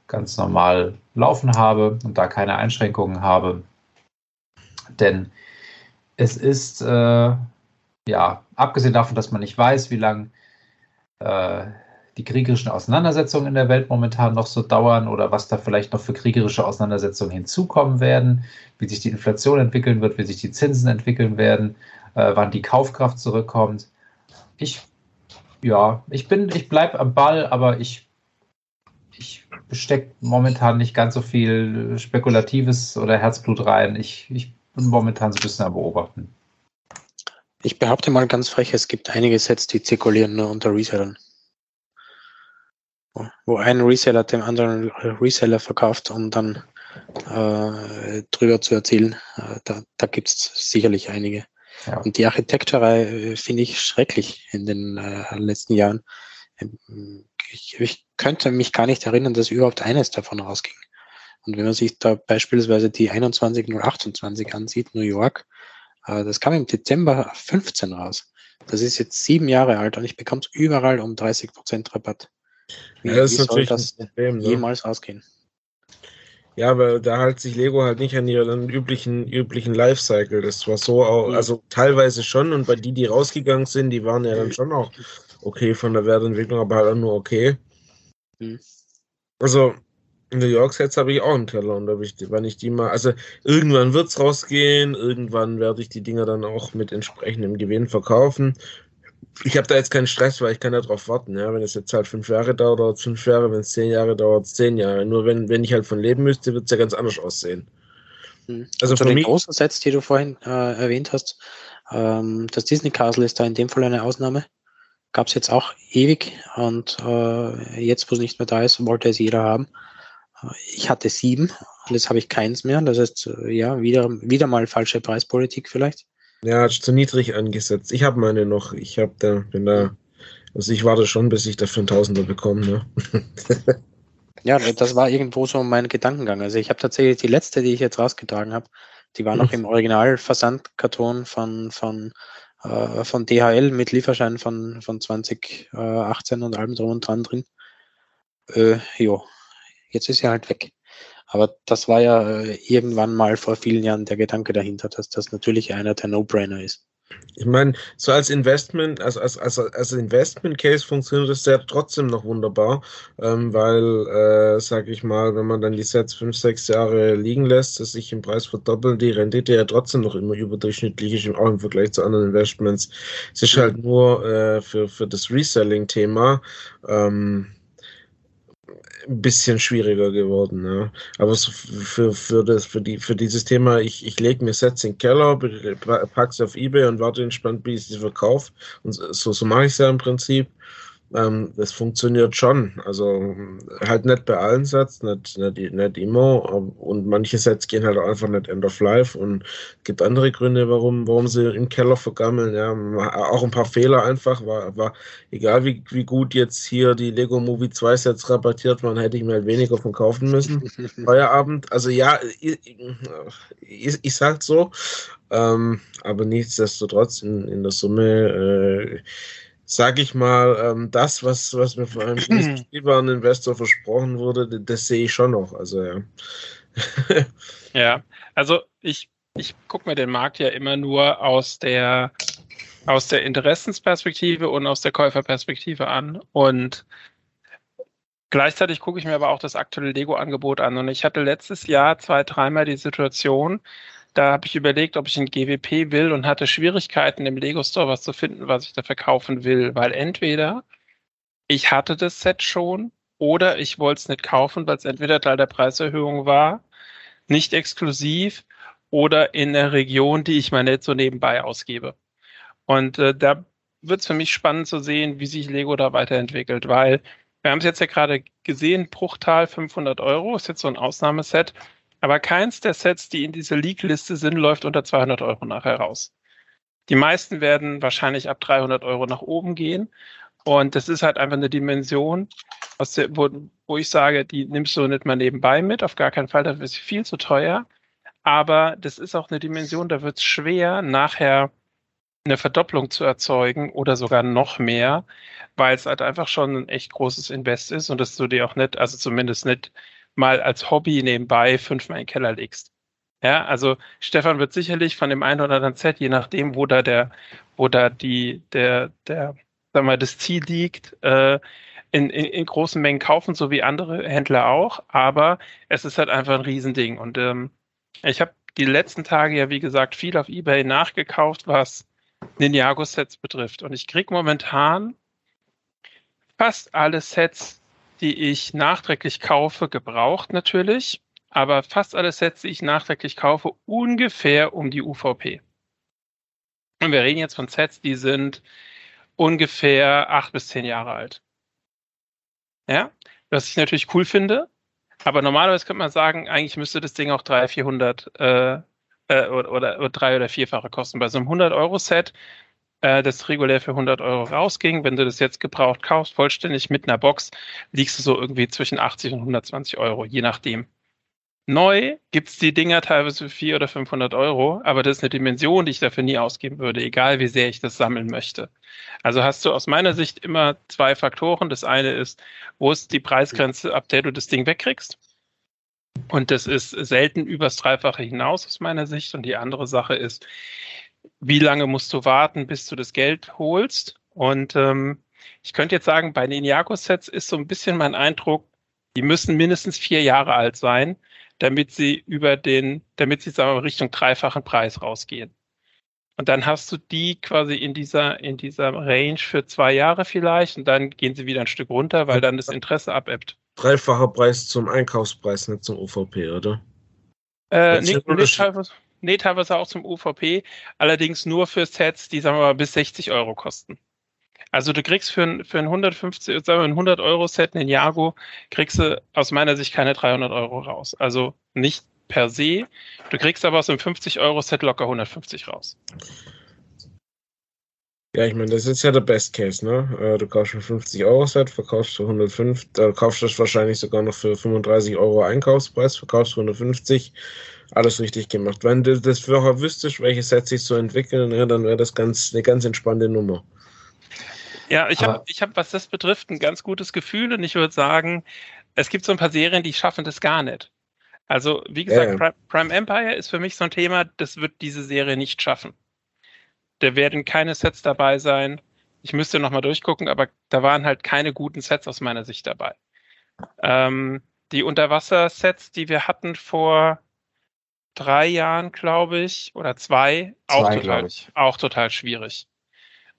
ganz normal laufen habe und da keine Einschränkungen habe. Denn es ist äh, ja, abgesehen davon, dass man nicht weiß, wie lange äh, die kriegerischen Auseinandersetzungen in der Welt momentan noch so dauern oder was da vielleicht noch für kriegerische Auseinandersetzungen hinzukommen werden, wie sich die Inflation entwickeln wird, wie sich die Zinsen entwickeln werden, äh, wann die Kaufkraft zurückkommt. Ich, ja, ich bin, ich bleibe am Ball, aber ich, ich stecke momentan nicht ganz so viel Spekulatives oder Herzblut rein. Ich, ich bin momentan so ein bisschen am Beobachten. Ich behaupte mal ganz frech, es gibt einige Sets, die zirkulieren nur unter Resellern. Wo ein Reseller dem anderen Reseller verkauft, um dann äh, drüber zu erzielen. Äh, da da gibt es sicherlich einige. Ja. Und die Architekturei äh, finde ich schrecklich in den äh, letzten Jahren. Ich, ich, könnte mich gar nicht erinnern, dass überhaupt eines davon rausging. Und wenn man sich da beispielsweise die 21028 ansieht, New York, das kam im Dezember 15 raus. Das ist jetzt sieben Jahre alt und ich bekomme es überall um 30% Rabatt. Wie, ja, das wie soll das Problem, ne? jemals ausgehen? Ja, weil da hält sich Lego halt nicht an ihren üblichen, üblichen Lifecycle. Das war so, auch, Mhm. also teilweise schon und bei die, die rausgegangen sind, die waren ja dann schon auch okay von der Wertentwicklung, aber halt auch nur okay. Mhm. Also New York Sets habe ich auch im Keller und ich, wenn ich die mal, also irgendwann wird es rausgehen, irgendwann werde ich die Dinger dann auch mit entsprechendem Gewinn verkaufen. Ich habe da jetzt keinen Stress, weil ich kann ja drauf warten. Ja? Wenn es jetzt halt fünf Jahre dauert, dauert es fünf Jahre. Wenn es zehn Jahre dauert, es zehn Jahre. Nur wenn, wenn ich halt von leben müsste, wird es ja ganz anders aussehen. Mhm. Also zu den mich- großen Sets, die du vorhin äh, erwähnt hast, ähm, das Disney Castle ist da in dem Fall eine Ausnahme. Gab es jetzt auch ewig und äh, jetzt, wo es nicht mehr da ist, wollte es jeder haben. Äh, Ich hatte sieben jetzt habe ich keins mehr. Das heißt, äh, ja, wieder, wieder mal falsche Preispolitik vielleicht. Ja, zu niedrig angesetzt. Ich habe meine noch. Ich habe da, bin da, also ich warte schon, bis ich dafür einen Tausender bekomme. Ne? Ja, das war irgendwo so mein Gedankengang. Also ich habe tatsächlich die letzte, die ich jetzt rausgetragen habe, die war noch im Original-Versandkarton von, von, äh, von DHL mit Lieferschein von, von 2018 und allem drum und dran drin. Äh, jo, jetzt ist sie halt weg. Aber das war ja äh, irgendwann mal vor vielen Jahren der Gedanke dahinter, dass das natürlich einer der No-Brainer ist. Ich meine, so als Investment, also als, als, als Investment Case funktioniert das ja trotzdem noch wunderbar, ähm, weil, äh, sag ich mal, wenn man dann die Sets fünf, sechs Jahre liegen lässt, dass sich im Preis verdoppeln, die Rendite ja trotzdem noch immer überdurchschnittlich ist, auch im Vergleich zu anderen Investments. Es ist halt nur äh, für, für das Reselling-Thema ähm, ein bisschen schwieriger geworden. Ja. Aber so für, für, das, für, die, für dieses Thema, ich, ich lege mir Sets in den Keller, packe sie auf Ebay und warte entspannt, bis ich sie verkaufe. Und so, so mache ich es ja im Prinzip. Ähm, das funktioniert schon. Also halt nicht bei allen Sets, nicht, nicht, nicht immer. Und manche Sets gehen halt einfach nicht end of life. Und es gibt andere Gründe, warum, warum sie im Keller vergammeln. Ja, auch ein paar Fehler einfach. War, war egal wie, wie gut jetzt hier die Lego Movie 2 Sets rabattiert waren, hätte ich mir halt weniger von kaufen müssen. Feierabend. Also ja, ist, ist halt so. Ähm, aber nichtsdestotrotz in, in der Summe äh, sage ich mal, ähm, das, was, was mir von einem spielbaren Investor versprochen wurde, das, das sehe ich schon noch. Also ja. ja, also ich, ich gucke mir den Markt ja immer nur aus der aus der Interessensperspektive und aus der Käuferperspektive an. Und gleichzeitig gucke ich mir aber auch das aktuelle Lego-Angebot an. Und ich hatte letztes Jahr zwei, dreimal die Situation, da habe ich überlegt, ob ich ein GWP will und hatte Schwierigkeiten im Lego Store was zu finden, was ich da verkaufen will, weil entweder ich hatte das Set schon oder ich wollte es nicht kaufen, weil es entweder Teil der Preiserhöhung war, nicht exklusiv oder in der Region, die ich mal nicht so nebenbei ausgebe. Und äh, da wird es für mich spannend zu sehen, wie sich Lego da weiterentwickelt, weil wir haben es jetzt ja gerade gesehen, Bruchtal 500 Euro ist jetzt so ein Ausnahmeset. Aber keins der Sets, die in dieser League-Liste sind, läuft unter 200 Euro nachher raus. Die meisten werden wahrscheinlich ab 300 Euro nach oben gehen. Und das ist halt einfach eine Dimension, der, wo, wo ich sage, die nimmst du nicht mal nebenbei mit, auf gar keinen Fall, dafür ist sie viel zu teuer. Aber das ist auch eine Dimension, da wird es schwer, nachher eine Verdopplung zu erzeugen oder sogar noch mehr, weil es halt einfach schon ein echt großes Invest ist und dass du dir auch nicht, also zumindest nicht mal als Hobby nebenbei fünfmal in den Keller legst. Ja, also Stefan wird sicherlich von dem einen oder anderen Set, je nachdem, wo da der, wo da die, der, der, sagen wir, das Ziel liegt, äh, in, in, in großen Mengen kaufen, so wie andere Händler auch. Aber es ist halt einfach ein Riesending. Und ähm, ich habe die letzten Tage ja, wie gesagt, viel auf Ebay nachgekauft, was Ninjago-Sets betrifft. Und ich kriege momentan fast alle Sets, die ich nachträglich kaufe, gebraucht natürlich, aber fast alle Sets, die ich nachträglich kaufe, ungefähr um die UVP. Und wir reden jetzt von Sets, die sind ungefähr acht bis zehn Jahre alt. Ja, was ich natürlich cool finde, aber normalerweise könnte man sagen, eigentlich müsste das Ding auch 300, 400 äh, äh, oder, oder, oder drei- oder vierfache kosten. Bei so einem 100-Euro-Set äh, das regulär für 100 Euro rausging. Wenn du das jetzt gebraucht kaufst, vollständig mit einer Box, liegst du so irgendwie zwischen 80 und 120 Euro, je nachdem. Neu gibt's die Dinger teilweise für 400 oder 500 Euro, aber das ist eine Dimension, die ich dafür nie ausgeben würde, egal wie sehr ich das sammeln möchte. Also hast du aus meiner Sicht immer zwei Faktoren. Das eine ist, wo ist die Preisgrenze, ab der du das Ding wegkriegst? Und das ist selten übers Dreifache hinaus aus meiner Sicht. Und die andere Sache ist, wie lange musst du warten, bis du das Geld holst? Und ähm, ich könnte jetzt sagen, bei den Jago-Sets ist so ein bisschen mein Eindruck, die müssen mindestens vier Jahre alt sein, damit sie über den, damit sie sagen wir, mal, Richtung dreifachen Preis rausgehen. Und dann hast du die quasi in dieser, in dieser Range für zwei Jahre vielleicht und dann gehen sie wieder ein Stück runter, weil dann das Interesse abebbt. Dreifacher Preis zum Einkaufspreis, nicht zum UVP, oder? Äh, ist nur nee, teilweise, auch zum UVP, allerdings nur für Sets, die, sagen wir mal, bis 60 Euro kosten. Also du kriegst für ein, für ein 150, sagen wir ein 100 Euro Set, einen Jago, kriegst du aus meiner Sicht keine 300 Euro raus. Also nicht per se. Du kriegst aber aus einem 50 Euro Set locker 150 raus. Ja, ich meine, das ist ja der Best Case, ne? Äh, Du kaufst ein 50 Euro Set, verkaufst für 105, da kaufst du das wahrscheinlich sogar noch für 35 Euro Einkaufspreis, verkaufst für 150. Alles richtig gemacht. Wenn du das vorher wüsstest, welche Sets sich so entwickeln, ja, dann wäre das ganz, eine ganz entspannte Nummer. Ja, ich habe, ich hab, was das betrifft, ein ganz gutes Gefühl und ich würde sagen, es gibt so ein paar Serien, die schaffen das gar nicht. Also, wie gesagt, Ja, ja. Prime, Prime Empire ist für mich so ein Thema, das wird diese Serie nicht schaffen. Da werden keine Sets dabei sein. Ich müsste nochmal durchgucken, aber da waren halt keine guten Sets aus meiner Sicht dabei. Ähm, die Unterwasser-Sets, die wir hatten vor drei Jahren, glaube ich, oder zwei, auch Zwei, total auch total schwierig.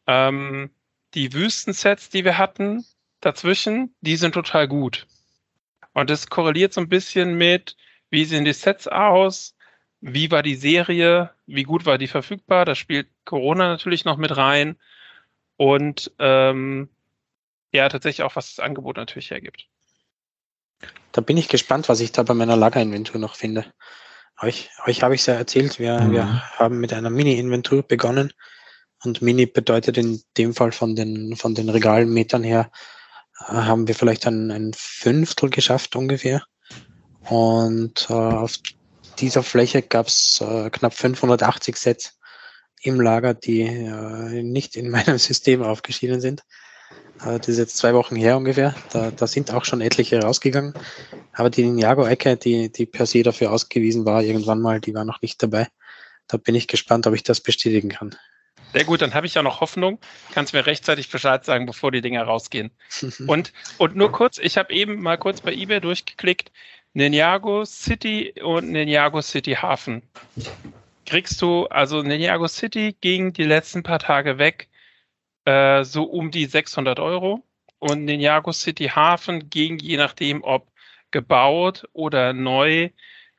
Ähm, die Wüstensets, die wir hatten dazwischen, die sind total gut. Und das korreliert so ein bisschen mit, wie sehen die Sets aus, wie war die Serie, wie gut war die verfügbar. Da spielt Corona natürlich noch mit rein. Und ähm, ja, tatsächlich auch, was das Angebot natürlich hergibt. Da bin ich gespannt, was ich da bei meiner Lagerinventur noch finde. Euch, euch habe ich es ja erzählt, wir, Mhm. wir haben mit einer Mini-Inventur begonnen. Und Mini bedeutet in dem Fall von den, von den Regalmetern her, äh, haben wir vielleicht ein, ein Fünftel geschafft ungefähr. Und äh, auf dieser Fläche gab es äh, knapp 580 Sets im Lager, die äh, nicht in meinem System aufgeschieden sind. Äh, das ist jetzt zwei Wochen her ungefähr. Da, da sind auch schon etliche rausgegangen. Aber die Ninjago-Ecke, die, die per se dafür ausgewiesen war, irgendwann mal, die war noch nicht dabei. Da bin ich gespannt, ob ich das bestätigen kann. Sehr gut, dann habe ich ja noch Hoffnung. Kannst mir rechtzeitig Bescheid sagen, bevor die Dinger rausgehen. Und, und nur kurz, ich habe eben mal kurz bei eBay durchgeklickt. Ninjago City und Ninjago City Hafen. Kriegst du, also Ninjago City ging die letzten paar Tage weg, äh, so um die 600 Euro. Und Ninjago City Hafen ging, je nachdem, ob gebaut oder neu,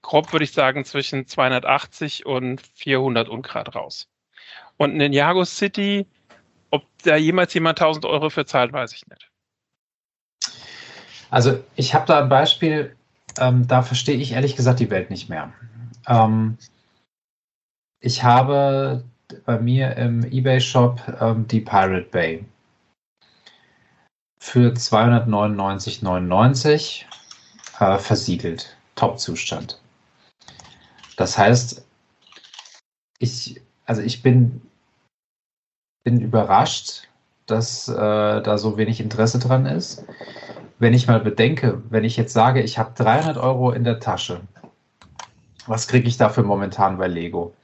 grob würde ich sagen, zwischen 280 und 400 Ungrad raus. Und Ninjago City, ob da jemals jemand 1000 Euro für zahlt, weiß ich nicht. Also ich habe da ein Beispiel, ähm, da verstehe ich ehrlich gesagt die Welt nicht mehr. Ähm, ich habe bei mir im eBay-Shop ähm, die Pirate Bay für 299,99 äh, versiegelt. Top-Zustand. Das heißt, ich, also ich bin, bin überrascht, dass äh, da so wenig Interesse dran ist. Wenn ich mal bedenke, wenn ich jetzt sage, ich habe 300 Euro in der Tasche, was kriege ich dafür momentan bei Lego?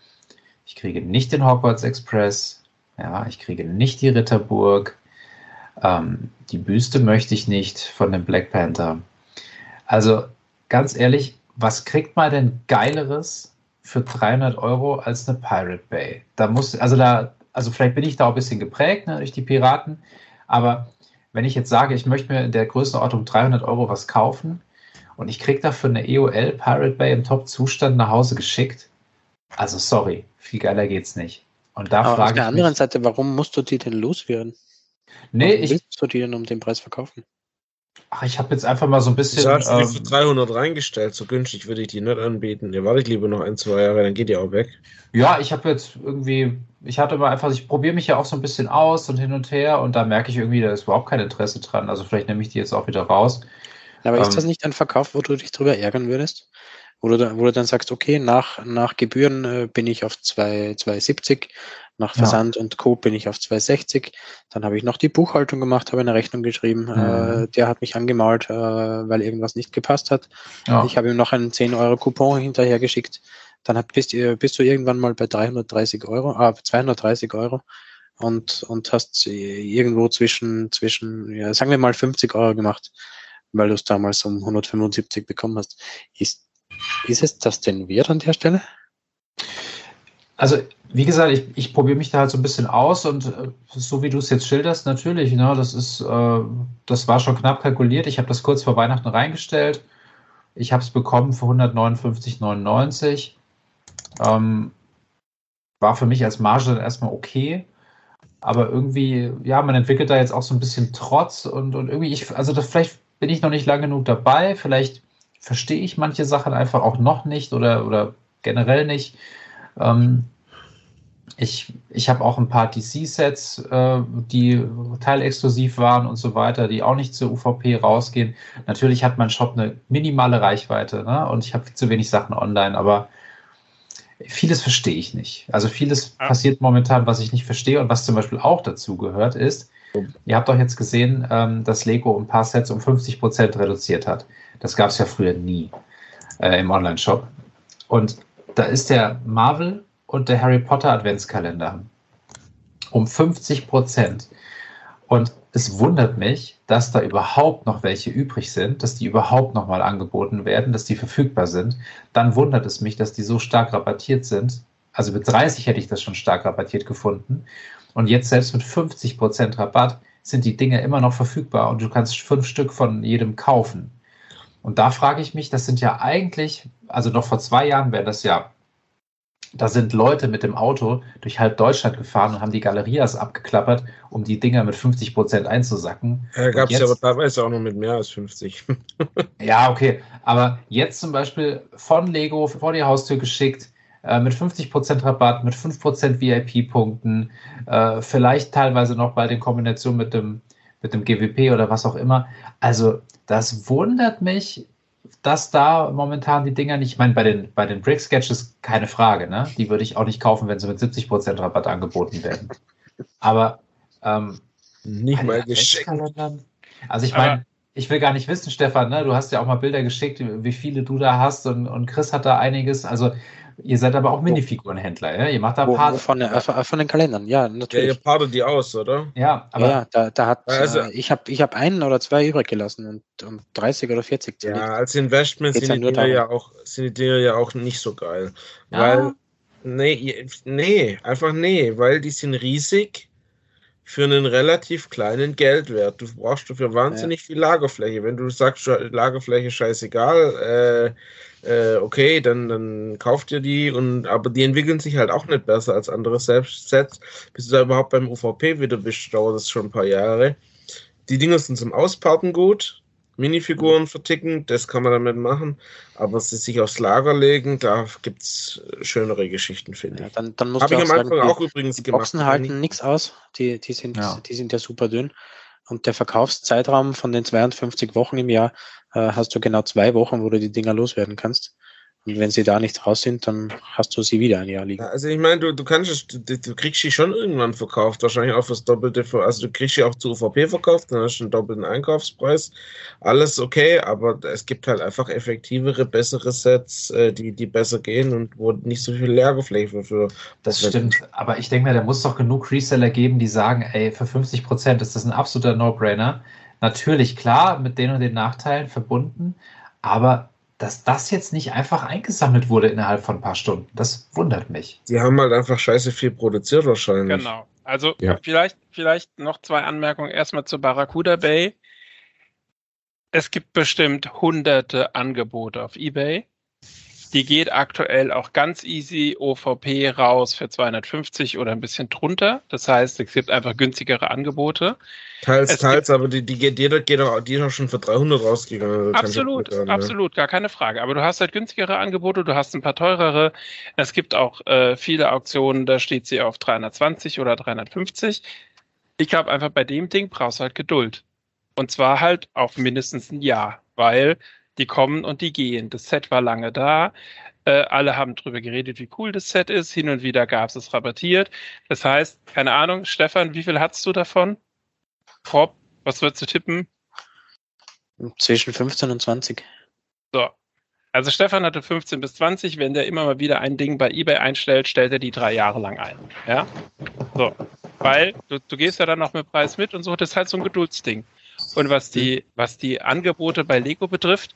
Ich kriege nicht den Hogwarts Express, ja, ich kriege nicht die Ritterburg, ähm, die Büste möchte ich nicht von dem Black Panther. Also ganz ehrlich, was kriegt man denn geileres für 300 Euro als eine Pirate Bay? Da muss, also da, also vielleicht bin ich da auch ein bisschen geprägt ne, durch die Piraten, aber wenn ich jetzt sage, ich möchte mir in der Größenordnung 300 Euro was kaufen und ich kriege dafür eine EOL Pirate Bay im Top-Zustand nach Hause geschickt, also sorry, viel geiler geht's nicht. Und da Aber auf frage der ich anderen mich, Seite, warum musst du die denn loswerden? nee, warum ich, willst du die denn um den Preis verkaufen? ach, ich habe jetzt einfach mal so ein bisschen, Du hast die für ähm, 300 reingestellt, so günstig würde ich die nicht anbieten. Ihr wartet lieber noch ein, zwei Jahre, dann geht die auch weg. Ja, ich habe jetzt irgendwie, ich hatte mal einfach, ich probiere mich ja auch so ein bisschen aus und hin und her und da merke ich irgendwie, da ist überhaupt kein Interesse dran. Also vielleicht nehme ich die jetzt auch wieder raus. Aber ist Ähm, das nicht ein Verkauf, wo du dich drüber ärgern würdest? Wo du, da, wo du dann sagst, okay, nach, nach Gebühren äh, bin ich auf 2 2,70, nach Ja. Versand und Co. bin ich auf 2,60. Dann habe ich noch die Buchhaltung gemacht, habe eine Rechnung geschrieben. Mhm. Äh, der hat mich angemalt, äh, weil irgendwas nicht gepasst hat. Ja. Ich habe ihm noch einen 10 Euro Coupon hinterher geschickt. Dann hat, bist, ihr- bist du irgendwann mal bei 330 Euro, ah, 230 Euro und, und hast irgendwo zwischen, zwischen, ja, sagen wir mal 50 Euro gemacht, weil du es damals um 175 bekommen hast. Ist, ist es das denn wert an der Stelle? Also, wie gesagt, ich, ich probiere mich da halt so ein bisschen aus und äh, so wie du es jetzt schilderst, natürlich, ne, das ist, äh, das war schon knapp kalkuliert. Ich habe das kurz vor Weihnachten reingestellt. Ich habe es bekommen für 159,99. Ähm, war für mich als Marge dann erstmal okay. Aber irgendwie, ja, man entwickelt da jetzt auch so ein bisschen Trotz und, und irgendwie, ich, also das, vielleicht bin ich noch nicht lang genug dabei, vielleicht verstehe ich manche Sachen einfach auch noch nicht oder, oder generell nicht. Ähm, ich ich habe auch ein paar DC-Sets, äh, die teilexklusiv waren und so weiter, die auch nicht zur UVP rausgehen. Natürlich hat mein Shop eine minimale Reichweite ne? und ich habe zu wenig Sachen online, aber vieles verstehe ich nicht. Also vieles Ja. passiert momentan, was ich nicht verstehe und was zum Beispiel auch dazu gehört ist, ihr habt doch jetzt gesehen, ähm, dass Lego ein paar Sets um 50% reduziert hat. Das gab es ja früher nie äh, im Online-Shop. Und da ist der Marvel und der Harry Potter Adventskalender um 50 Prozent. Und es wundert mich, dass da überhaupt noch welche übrig sind, dass die überhaupt noch mal angeboten werden, dass die verfügbar sind. Dann wundert es mich, dass die so stark rabattiert sind. Also mit 30 hätte ich das schon stark rabattiert gefunden. Und jetzt selbst mit 50 Prozent Rabatt sind die Dinge immer noch verfügbar und du kannst fünf Stück von jedem kaufen. Und da frage ich mich, das sind ja eigentlich, also noch vor zwei Jahren wäre das ja, da sind Leute mit dem Auto durch halb Deutschland gefahren und haben die Galerias abgeklappert, um die Dinger mit 50 Prozent einzusacken. Da gab es ja aber teilweise auch noch mit mehr als 50. Ja, okay. Aber jetzt zum Beispiel von Lego vor die Haustür geschickt, äh, mit 50% Rabatt, mit 5% VIP-Punkten, äh, vielleicht teilweise noch bei den Kombinationen mit dem, mit dem GWP oder was auch immer. Also, das wundert mich, dass da momentan die Dinger nicht, ich meine, bei den, bei den Brick-Sketches keine Frage, ne? Die würde ich auch nicht kaufen, wenn sie mit 70% Rabatt angeboten werden. Aber ähm, Nicht mal geschenkt. Adventskalendern? Also ich meine, ich will gar nicht wissen, Stefan, ne? du hast ja auch mal Bilder geschickt, wie viele du da hast und, und Chris hat da einiges. Also ihr seid aber auch Minifigurenhändler, ja? Ihr macht da Part. von, äh, von von den Kalendern, ja, Ja, ihr natürlich. partet die aus, oder? Ja, aber ja, ja, da, da hat, Also- äh, ich habe ich hab einen oder zwei übrig gelassen und, und 30 oder 40 zerlegt. Ja, als Investment Geht's sind ja die, darum. ja auch, sind die Dinger ja auch nicht so geil. Ja. Weil, nee, nee, einfach nee, weil die sind riesig für einen relativ kleinen Geldwert. Du brauchst dafür wahnsinnig viel Lagerfläche. Wenn du sagst, Lagerfläche scheißegal, äh, äh, okay, dann, dann kauft ihr die und aber die entwickeln sich halt auch nicht besser als andere Selbstsets. Bis du da überhaupt beim UVP wieder bist, dauert das schon ein paar Jahre. Die Dinger sind zum Ausparten gut. Minifiguren verticken, das kann man damit machen, aber sie sich aufs Lager legen, da gibt es schönere Geschichten, finde Ja, ich. dann, dann musst Habe du ich auch am sagen, Anfang die, auch übrigens die gemacht. Boxen halten nichts aus, die, die, sind, Ja. die sind ja super dünn. Und der Verkaufszeitraum von den 52 Wochen im Jahr äh, hast du genau zwei Wochen, wo du die Dinger loswerden kannst. Und wenn sie da nicht raus sind, dann hast du sie wieder ein Jahr liegen. Also ich meine, du, du kannst es, du, du kriegst die schon irgendwann verkauft, wahrscheinlich auch fürs Doppelte, für, also du kriegst sie auch zu UVP verkauft, dann hast du einen doppelten Einkaufspreis. Alles okay, aber es gibt halt einfach effektivere, bessere Sets, äh, die, die besser gehen und wo nicht so viel Lagerfläche für. das stimmt. Aber ich denke mir, da muss doch genug Reseller geben, die sagen, ey, für 50 Prozent ist das ein absoluter No-Brainer. Natürlich, klar, mit den und den Nachteilen verbunden, aber dass das jetzt nicht einfach eingesammelt wurde innerhalb von ein paar Stunden, das wundert mich. Die haben halt einfach scheiße viel produziert wahrscheinlich. Genau. Also Ja. vielleicht, vielleicht noch zwei Anmerkungen. Erstmal zu Barracuda Bay. Es gibt bestimmt hunderte Angebote auf eBay. Die geht aktuell auch ganz easy OVP raus für 250 oder ein bisschen drunter. Das heißt, es gibt einfach günstigere Angebote. Teils, Es teils, aber die, die geht, jeder geht auch, die ist auch schon für 300 rausgegangen. Absolut, sagen, absolut, gar keine Frage. Aber du hast halt günstigere Angebote, du hast ein paar teurere. Es gibt auch äh, viele Auktionen, da steht sie auf 320 oder 350. Ich glaube einfach, bei dem Ding brauchst du halt Geduld. Und zwar halt auf mindestens ein Jahr. weil die kommen und die gehen. Das Set war lange da. Äh, alle haben drüber geredet, wie cool das Set ist. Hin und wieder gab es es rabattiert. Das heißt, keine Ahnung, Stefan, wie viel hattest du davon? Prop, was würdest du tippen? Zwischen 15 und 20. So. Also Stefan hatte 15 bis 20. Wenn der immer mal wieder ein Ding bei eBay einstellt, stellt er die drei Jahre lang ein. Ja. So. Weil du, du gehst ja dann noch mit Preis mit und so, das ist halt so ein Geduldsding. Und was die, was die Angebote bei Lego betrifft,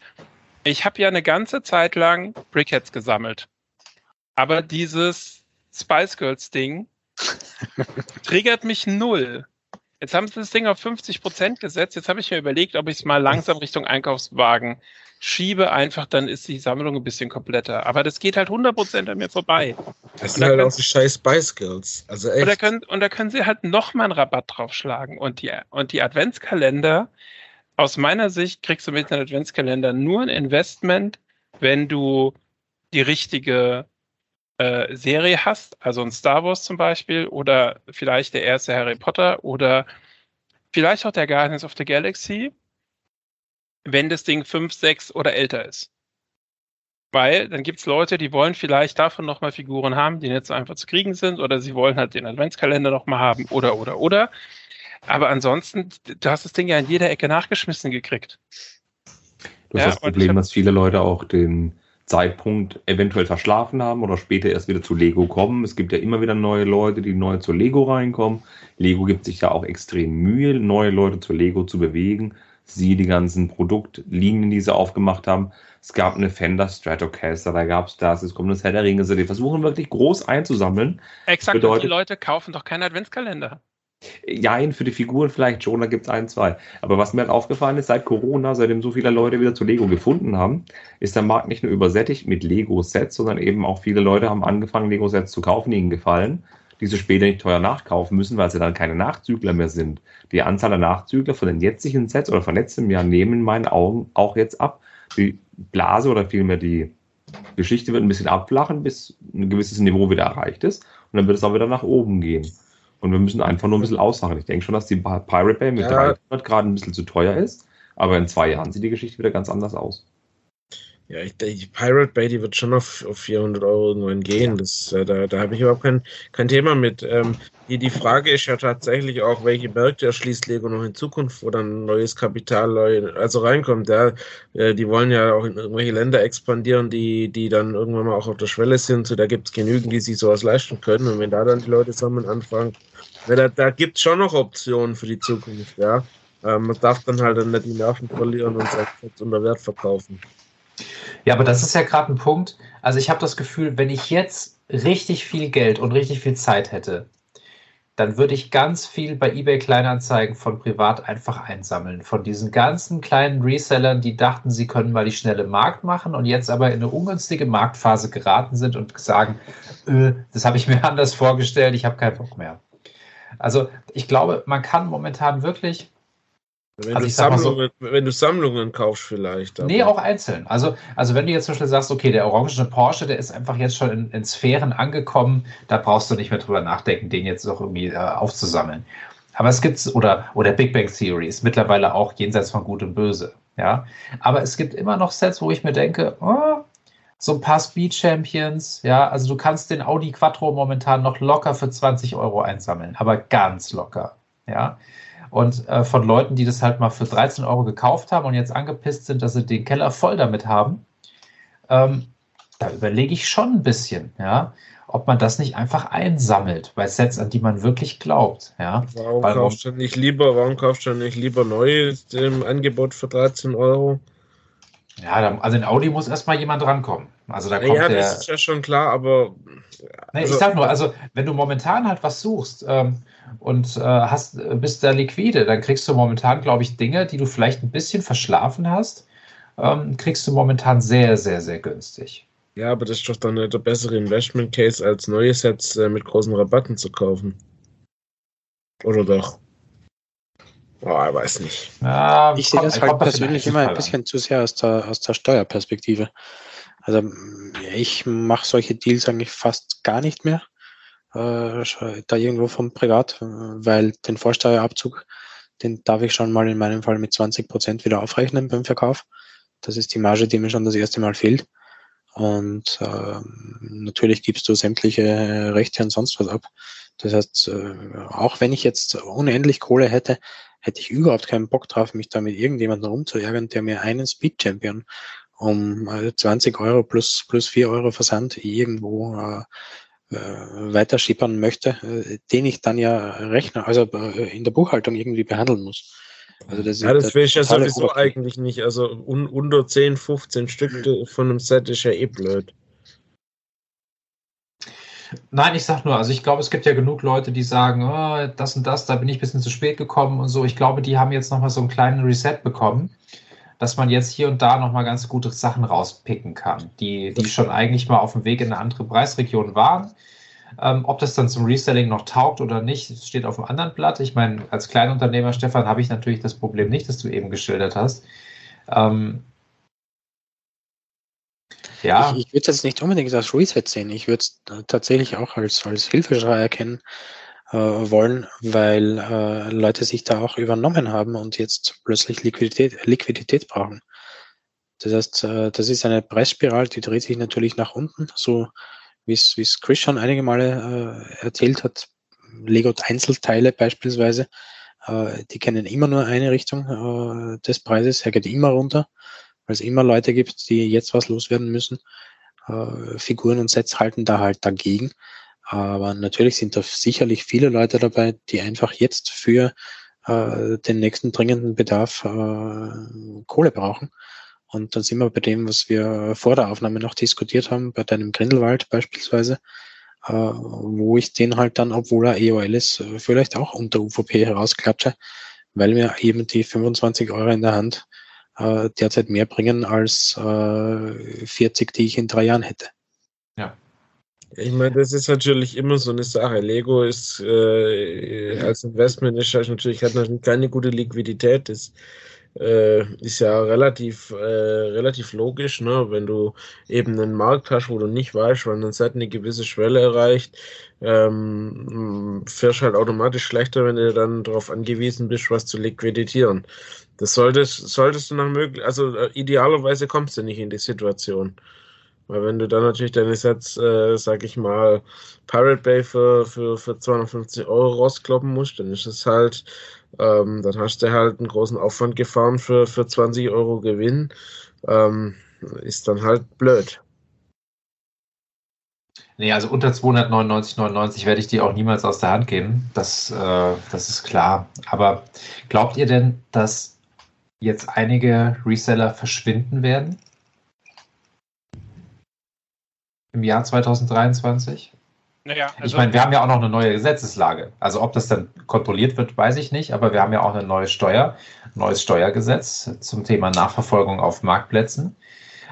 ich habe ja eine ganze Zeit lang Brickheads gesammelt. Aber dieses Spice Girls Ding triggert mich null. Jetzt haben sie das Ding auf 50 Prozent gesetzt. Jetzt habe ich mir überlegt, ob ich es mal langsam Richtung Einkaufswagen schiebe. Einfach, dann ist die Sammlung ein bisschen kompletter. Aber das geht halt 100 Prozent an mir vorbei. Das sind halt auch die scheiß Spice Girls. Also echt. Und da können, und da können sie halt nochmal einen Rabatt draufschlagen. Und die, und die Adventskalender, aus meiner Sicht kriegst du mit einem Adventskalender nur ein Investment, wenn du die richtige äh, Serie hast, also ein Star Wars zum Beispiel oder vielleicht der erste Harry Potter oder vielleicht auch der Guardians of the Galaxy, wenn das Ding 5, 6 oder älter ist. Weil dann gibt es Leute, die wollen vielleicht davon nochmal Figuren haben, die nicht so einfach zu kriegen sind, oder sie wollen halt den Adventskalender nochmal haben, oder, oder, oder. Aber ansonsten, du hast das Ding ja in jeder Ecke nachgeschmissen gekriegt. Du hast Ja, das Problem, hab- dass viele Leute auch den Zeitpunkt eventuell verschlafen haben oder später erst wieder zu Lego kommen. Es gibt ja immer wieder neue Leute, die neu zu Lego reinkommen. Lego gibt sich ja auch extrem Mühe, neue Leute zu Lego zu bewegen. Sie die ganzen Produktlinien, die sie aufgemacht haben. Es gab eine Fender Stratocaster, da gab es das, es kommt das Herr der Ringe. Die versuchen wirklich groß einzusammeln. Exakt, und die Bedeutet- Leute kaufen doch keinen Adventskalender. Jein, für die Figuren vielleicht schon, da gibt es ein, zwei. Aber was mir halt aufgefallen ist, seit Corona, seitdem so viele Leute wieder zu Lego gefunden haben, ist der Markt nicht nur übersättigt mit Lego-Sets, sondern eben auch viele Leute haben angefangen, Lego-Sets zu kaufen, die ihnen gefallen, die sie später nicht teuer nachkaufen müssen, weil sie dann keine Nachzügler mehr sind. Die Anzahl der Nachzügler von den jetzigen Sets oder von letztem Jahr nehmen in meinen Augen auch jetzt ab. Die Blase oder vielmehr die Geschichte wird ein bisschen abflachen, bis ein gewisses Niveau wieder erreicht ist. Und dann wird es auch wieder nach oben gehen. Und wir müssen einfach nur ein bisschen aussagen. Ich denke schon, dass die Pirate Bay mit Ja. 300 gerade ein bisschen zu teuer ist. Aber in zwei Jahren sieht die Geschichte wieder ganz anders aus. Ja, ich denke, die Pirate Bay, die wird schon auf, auf 400 Euro irgendwann gehen. Das, äh, da da habe ich überhaupt kein, kein Thema mit. Ähm, die, die Frage ist ja tatsächlich auch, welche Märkte erschließt Lego noch in Zukunft, wo dann neues Kapital neu, also reinkommt. Ja, äh, die wollen ja auch in irgendwelche Länder expandieren, die, die dann irgendwann mal auch auf der Schwelle sind. So, da gibt es genügend, die sich sowas leisten können. Und wenn da dann die Leute sammeln anfangen, ja, da, da gibt es schon noch Optionen für die Zukunft. Ja, ähm, man darf dann halt dann nicht die Nerven verlieren und Set unter Wert verkaufen. Ja, aber das ist ja gerade ein Punkt. Also ich habe das Gefühl, wenn ich jetzt richtig viel Geld und richtig viel Zeit hätte, dann würde ich ganz viel bei eBay Kleinanzeigen von privat einfach einsammeln. Von diesen ganzen kleinen Resellern, die dachten, sie können mal die schnelle Markt machen und jetzt aber in eine ungünstige Marktphase geraten sind und sagen, äh, das habe ich mir anders vorgestellt, ich habe keinen Bock mehr. Also ich glaube, man kann momentan wirklich Wenn, Also du mal so- Sammlungen, wenn du Sammlungen kaufst vielleicht. aber- Nee, auch einzeln. Also, also wenn du jetzt zum Beispiel sagst, okay, der orangene Porsche, der ist einfach jetzt schon in, in Sphären angekommen, da brauchst du nicht mehr drüber nachdenken, den jetzt noch irgendwie äh, aufzusammeln. Aber es gibt, oder, oder Big Bang Theory ist mittlerweile auch jenseits von Gut und Böse. Ja, aber es gibt immer noch Sets, wo ich mir denke, oh, so ein paar Speed Champions, ja, also du kannst den Audi Quattro momentan noch locker für 20 Euro einsammeln, aber ganz locker, ja. Und äh, von Leuten, die das halt mal für 13 Euro gekauft haben und jetzt angepisst sind, dass sie den Keller voll damit haben, ähm, da überlege ich schon ein bisschen, ja, ob man das nicht einfach einsammelt bei Sets, an die man wirklich glaubt, ja. Warum Weil- kaufst du nicht lieber, warum kaufst du nicht lieber neu im Angebot für 13 Euro? Ja, da, also in Audi muss erstmal jemand rankommen. Also da kommt Ja, der. das ist ja schon klar, aber Nee, Also- ich sag nur, also wenn du momentan halt was suchst ähm, und äh, hast, äh, bist da liquide, dann kriegst du momentan, glaube ich, Dinge, die du vielleicht ein bisschen verschlafen hast, ähm, kriegst du momentan sehr, sehr, sehr günstig. ja, aber das ist doch dann nicht der bessere Investment Case, als neue Sets äh, mit großen Rabatten zu kaufen. Oder doch? Oh, ich weiß nicht. Ja, Ich sehe das halt persönlich immer ein an. bisschen zu sehr aus der, aus der Steuerperspektive. Also ich mache solche Deals eigentlich fast gar nicht mehr. Äh, da irgendwo vom Privat, äh, weil den Vorsteuerabzug, den darf ich schon mal in meinem Fall mit 20 Prozent wieder aufrechnen beim Verkauf. Das ist die Marge, die mir schon das erste Mal fehlt. Und äh, natürlich gibst du sämtliche Rechte und sonst was ab. Das heißt, äh, auch wenn ich jetzt unendlich Kohle hätte, hätte ich überhaupt keinen Bock drauf, mich da mit irgendjemandem rumzuärgern, der mir einen Speed Champion um 20 äh, Euro plus, plus 4 Euro Versand irgendwo äh, äh, weiter schippern möchte, äh, den ich dann ja rechne, also äh, in der Buchhaltung irgendwie behandeln muss. Also das ja, das will ich ja sowieso eigentlich nicht. Also un unter 10, 15 Stück von einem Set ist ja eh blöd. Nein, ich sag nur, also ich glaube, es gibt ja genug Leute, die sagen, oh, das und das, da bin ich ein bisschen zu spät gekommen und so. Ich glaube, die haben jetzt nochmal so einen kleinen Reset bekommen, dass man jetzt hier und da nochmal ganz gute Sachen rauspicken kann, die, die schon eigentlich mal auf dem Weg in eine andere Preisregion waren. Ähm, ob das dann zum Reselling noch taugt oder nicht, steht auf einem anderen Blatt. Ich meine, als Kleinunternehmer, Stefan, habe ich natürlich das Problem nicht, das du eben geschildert hast. Ähm, ja. Ich, ich würde es jetzt nicht unbedingt als Reset sehen. Ich würde es tatsächlich auch als, als Hilfeschrei erkennen äh, wollen, weil äh, Leute sich da auch übernommen haben und jetzt plötzlich Liquidität, Liquidität brauchen. Das heißt, äh, das ist eine Preisspirale, die dreht sich natürlich nach unten, so wie es Chris schon einige Male äh, erzählt hat. Lego-Einzelteile beispielsweise, äh, die kennen immer nur eine Richtung äh, des Preises, er geht immer runter weil es immer Leute gibt, die jetzt was loswerden müssen. Figuren und Sets halten da halt dagegen. Aber natürlich sind da sicherlich viele Leute dabei, die einfach jetzt für äh, den nächsten dringenden Bedarf äh, Kohle brauchen. Und dann sind wir bei dem, was wir vor der Aufnahme noch diskutiert haben, bei deinem Grindelwald beispielsweise, äh, wo ich den halt dann, obwohl er EOL ist, äh, vielleicht auch unter UVP herausklatsche, weil mir eben die 25 Euro in der Hand äh, derzeit mehr bringen als äh, 40, die ich in drei Jahren hätte. Ich meine, das ist natürlich immer so eine Sache. Lego ist äh, als Investment ist natürlich hat natürlich keine gute Liquidität. Das äh, ist ja relativ, äh, relativ logisch, ne? wenn du eben einen Markt hast, wo du nicht weißt, wann ein Set eine gewisse Schwelle erreicht, ähm, fährst halt automatisch schlechter, wenn du dann darauf angewiesen bist, was zu liquidieren. Das solltest, solltest du nach möglich, also äh, idealerweise kommst du nicht in die Situation. Weil wenn du dann natürlich deine Sets, äh, sag ich mal, Pirate Bay für, für, für 250 Euro rauskloppen musst, dann ist es halt, ähm, dann hast du halt einen großen Aufwand gefahren für, für 20 Euro Gewinn. Ähm, ist dann halt blöd. Nee, also unter 299,99 werde ich die auch niemals aus der Hand geben. Das, äh, das ist klar. Aber glaubt ihr denn, dass jetzt einige Reseller verschwinden werden? Im Jahr 2023? Naja, also ich meine, wir haben ja auch noch eine neue Gesetzeslage. Also ob das dann kontrolliert wird, weiß ich nicht, aber wir haben ja auch eine neue Steuer, ein neues Steuergesetz zum Thema Nachverfolgung auf Marktplätzen.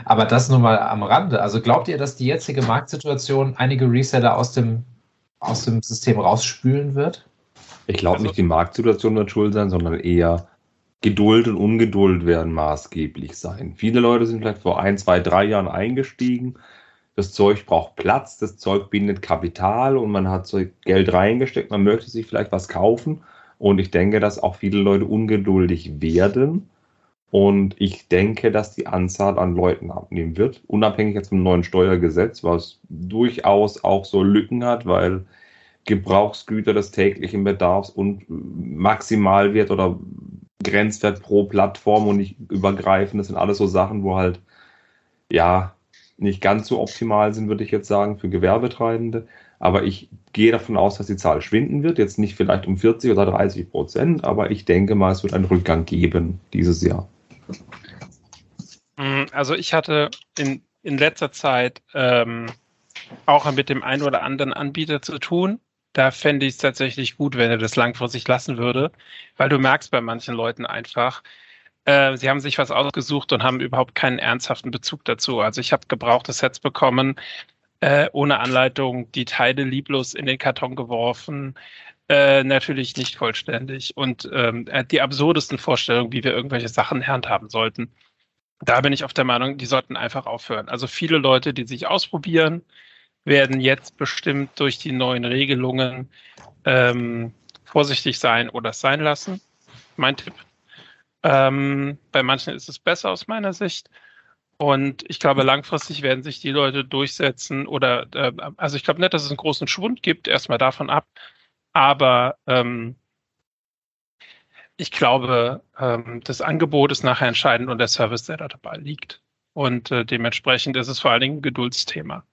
Aber das nur mal am Rande. Also glaubt ihr, dass die jetzige Marktsituation einige Reseller aus dem, aus dem System rausspülen wird? Ich glaube also, nicht, die Marktsituation wird schuld sein, sondern eher Geduld und Ungeduld werden maßgeblich sein. Viele Leute sind vielleicht vor ein, zwei, drei Jahren eingestiegen. Das Zeug braucht Platz, das Zeug bindet Kapital und man hat so Geld reingesteckt, man möchte sich vielleicht was kaufen. Und ich denke, dass auch viele Leute ungeduldig werden und ich denke, dass die Anzahl an Leuten abnehmen wird, unabhängig jetzt vom neuen Steuergesetz, was durchaus auch so Lücken hat, weil Gebrauchsgüter des täglichen Bedarfs und Maximalwert oder Grenzwert pro Plattform und nicht übergreifend, das sind alles so Sachen, wo halt ja nicht ganz so optimal sind, würde ich jetzt sagen, für Gewerbetreibende. Aber ich gehe davon aus, dass die Zahl schwinden wird. Jetzt nicht vielleicht um 40 oder 30 Prozent, aber ich denke mal, es wird einen Rückgang geben dieses Jahr. Mm, also ich hatte in, in letzter Zeit ähm, auch mit dem einen oder anderen Anbieter zu tun. Da fände ich es tatsächlich gut, wenn er das langfristig lassen würde, weil du merkst bei manchen Leuten einfach, äh, sie haben sich was ausgesucht und haben überhaupt keinen ernsthaften Bezug dazu. Also ich habe gebrauchte Sets bekommen, äh, ohne Anleitung, die Teile lieblos in den Karton geworfen, äh, natürlich nicht vollständig und ähm, äh, die absurdesten Vorstellungen, wie wir irgendwelche Sachen handhaben sollten. Da bin ich auf der Meinung, die sollten einfach aufhören. Also viele Leute, die sich ausprobieren, werden jetzt bestimmt durch die neuen Regelungen ähm, vorsichtig sein oder es sein lassen. Mein Tipp. Ähm, bei manchen ist es besser aus meiner Sicht. Und ich glaube, langfristig werden sich die Leute durchsetzen oder, äh, also ich glaube nicht, dass es einen großen Schwund gibt, erstmal davon ab. Aber ähm, ich glaube, ähm, das Angebot ist nachher entscheidend und der Service, der da dabei liegt. Und äh, dementsprechend ist es vor allen Dingen ein Geduldsthema.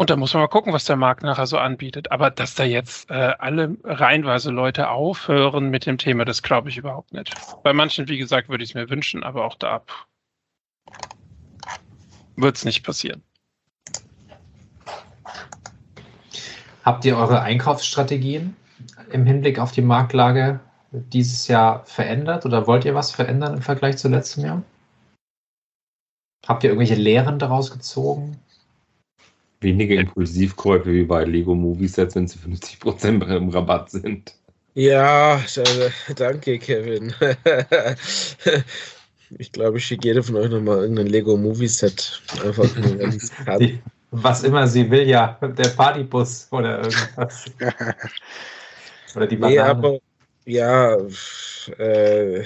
Und da muss man mal gucken, was der Markt nachher so anbietet. Aber dass da jetzt äh, alle reihenweise Leute aufhören mit dem Thema, das glaube ich überhaupt nicht. Bei manchen, wie gesagt, würde ich es mir wünschen, aber auch da wird es nicht passieren. Habt ihr eure Einkaufsstrategien im Hinblick auf die Marktlage dieses Jahr verändert oder wollt ihr was verändern im Vergleich zu letztem Jahr? Habt ihr irgendwelche Lehren daraus gezogen? Weniger Impulsivkäufe wie bei Lego Movie Sets, wenn sie 50% im Rabatt sind. Ja, danke, Kevin. ich glaube, ich schicke jeder von euch nochmal irgendein Lego Movie Set. Einfach nur. Die, was immer sie will, ja. Der Partybus oder irgendwas. oder die Nee, Banane. aber ja, äh,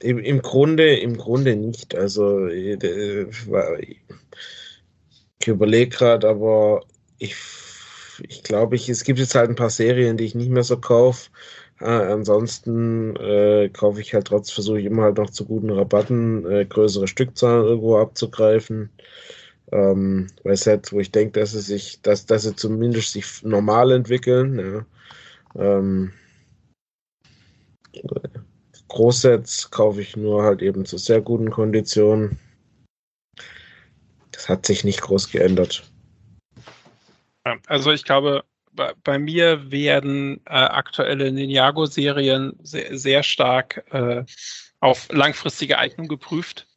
im, im Grunde, im Grunde nicht. Also äh, überlege gerade, aber ich, ich glaube, ich, es gibt jetzt halt ein paar Serien, die ich nicht mehr so kaufe. Äh, ansonsten äh, kaufe ich halt trotzdem, versuche ich immer halt noch zu guten Rabatten äh, größere Stückzahlen irgendwo abzugreifen. Ähm, bei Sets, wo ich denke, dass sie sich, dass, dass sie zumindest sich normal entwickeln. Ja. Ähm, Großsets kaufe ich nur halt eben zu sehr guten Konditionen. Das hat sich nicht groß geändert. Also ich glaube, bei, bei mir werden äh, aktuelle Ninjago-Serien sehr, sehr stark äh, auf langfristige Eignung geprüft.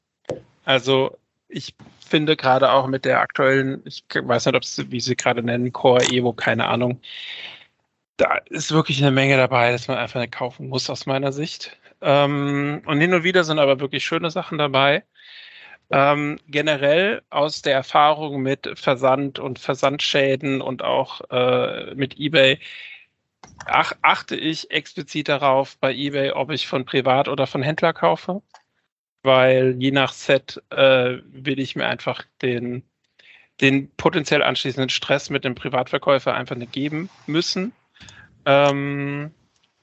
Also ich finde gerade auch mit der aktuellen, ich weiß nicht, ob es, wie sie gerade nennen, Core Evo, keine Ahnung. Da ist wirklich eine Menge dabei, dass man einfach nicht kaufen muss aus meiner Sicht. Ähm, und hin und wieder sind aber wirklich schöne Sachen dabei. Ähm, generell aus der Erfahrung mit Versand und Versandschäden und auch äh, mit eBay ach, achte ich explizit darauf bei eBay, ob ich von Privat oder von Händler kaufe, weil je nach Set äh, will ich mir einfach den, den potenziell anschließenden Stress mit dem Privatverkäufer einfach nicht geben müssen. Ähm,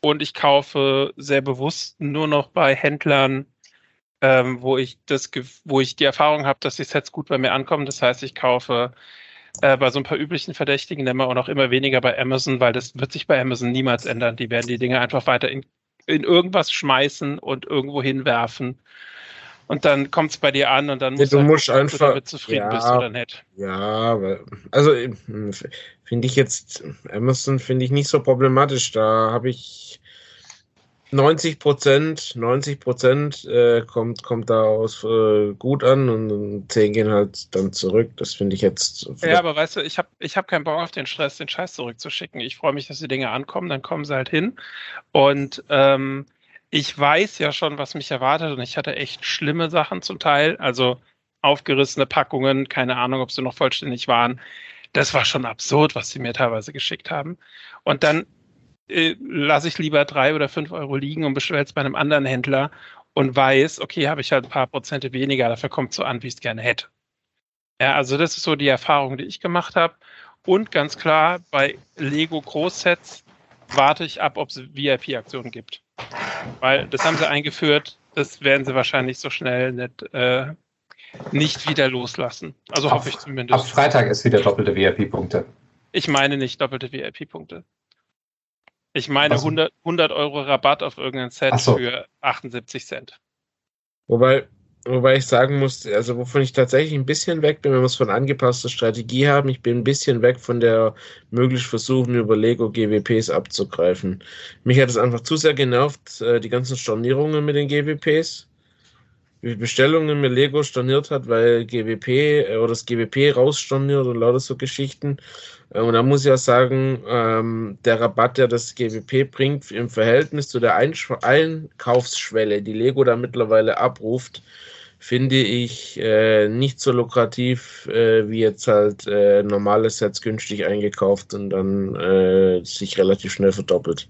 und ich kaufe sehr bewusst nur noch bei Händlern, ähm, wo ich das, wo ich die Erfahrung habe, dass die Sets gut bei mir ankommen. Das heißt, ich kaufe äh, bei so ein paar üblichen Verdächtigen immer und auch immer weniger bei Amazon, weil das wird sich bei Amazon niemals ändern. Die werden die Dinge einfach weiter in, in irgendwas schmeißen und irgendwo hinwerfen. Und dann kommt es bei dir an und dann Ja, musst du halt musst du einfach- damit zufrieden ja. bist oder nicht. Ja, also hm, finde ich jetzt, Amazon finde ich nicht so problematisch. Da habe ich 90 Prozent, 90 Prozent äh, kommt, kommt da aus äh, gut an und 10 gehen halt dann zurück. Das finde ich jetzt. Ja, aber weißt du, ich habe ich hab keinen Bock auf den Stress, den Scheiß zurückzuschicken. Ich freue mich, dass die Dinge ankommen, dann kommen sie halt hin. Und ähm, ich weiß ja schon, was mich erwartet und ich hatte echt schlimme Sachen zum Teil. Also aufgerissene Packungen, keine Ahnung, ob sie noch vollständig waren. Das war schon absurd, was sie mir teilweise geschickt haben. Und dann äh, lasse ich lieber drei oder fünf Euro liegen und bestelle es bei einem anderen Händler und weiß, okay, habe ich halt ein paar Prozente weniger, dafür kommt so an, wie ich es gerne hätte. Ja, also das ist so die Erfahrung, die ich gemacht habe. Und ganz klar, bei Lego Großsets warte ich ab, ob es VIP-Aktionen gibt. Weil das haben sie eingeführt, das werden sie wahrscheinlich so schnell nicht, äh, nicht wieder loslassen. Also Ab- hoffe ich Ab zumindest. Freitag ist wieder doppelte VIP-Punkte. Ich meine nicht doppelte VIP-Punkte. Ich meine Was? 100, 100 Euro Rabatt auf irgendein Set so. für 78 Cent. Wobei, wobei ich sagen muss, also wovon ich tatsächlich ein bisschen weg bin, wenn wir es von angepasster Strategie haben, ich bin ein bisschen weg von der möglich versuchen, über Lego GWPs abzugreifen. Mich hat es einfach zu sehr genervt, äh, die ganzen Stornierungen mit den GWPs. Wie Bestellungen mir Lego storniert hat, weil GWP äh, oder das GWP rausstorniert und lauter so Geschichten. Äh, Und da muss ich ja sagen, ähm, der Rabatt, der das GWP bringt, im Verhältnis zu der Einsch- Einkaufsschwelle, die Lego da mittlerweile abruft, finde ich äh, nicht so lukrativ, äh, wie jetzt halt äh, normale Sets günstig eingekauft und dann äh, sich relativ schnell verdoppelt.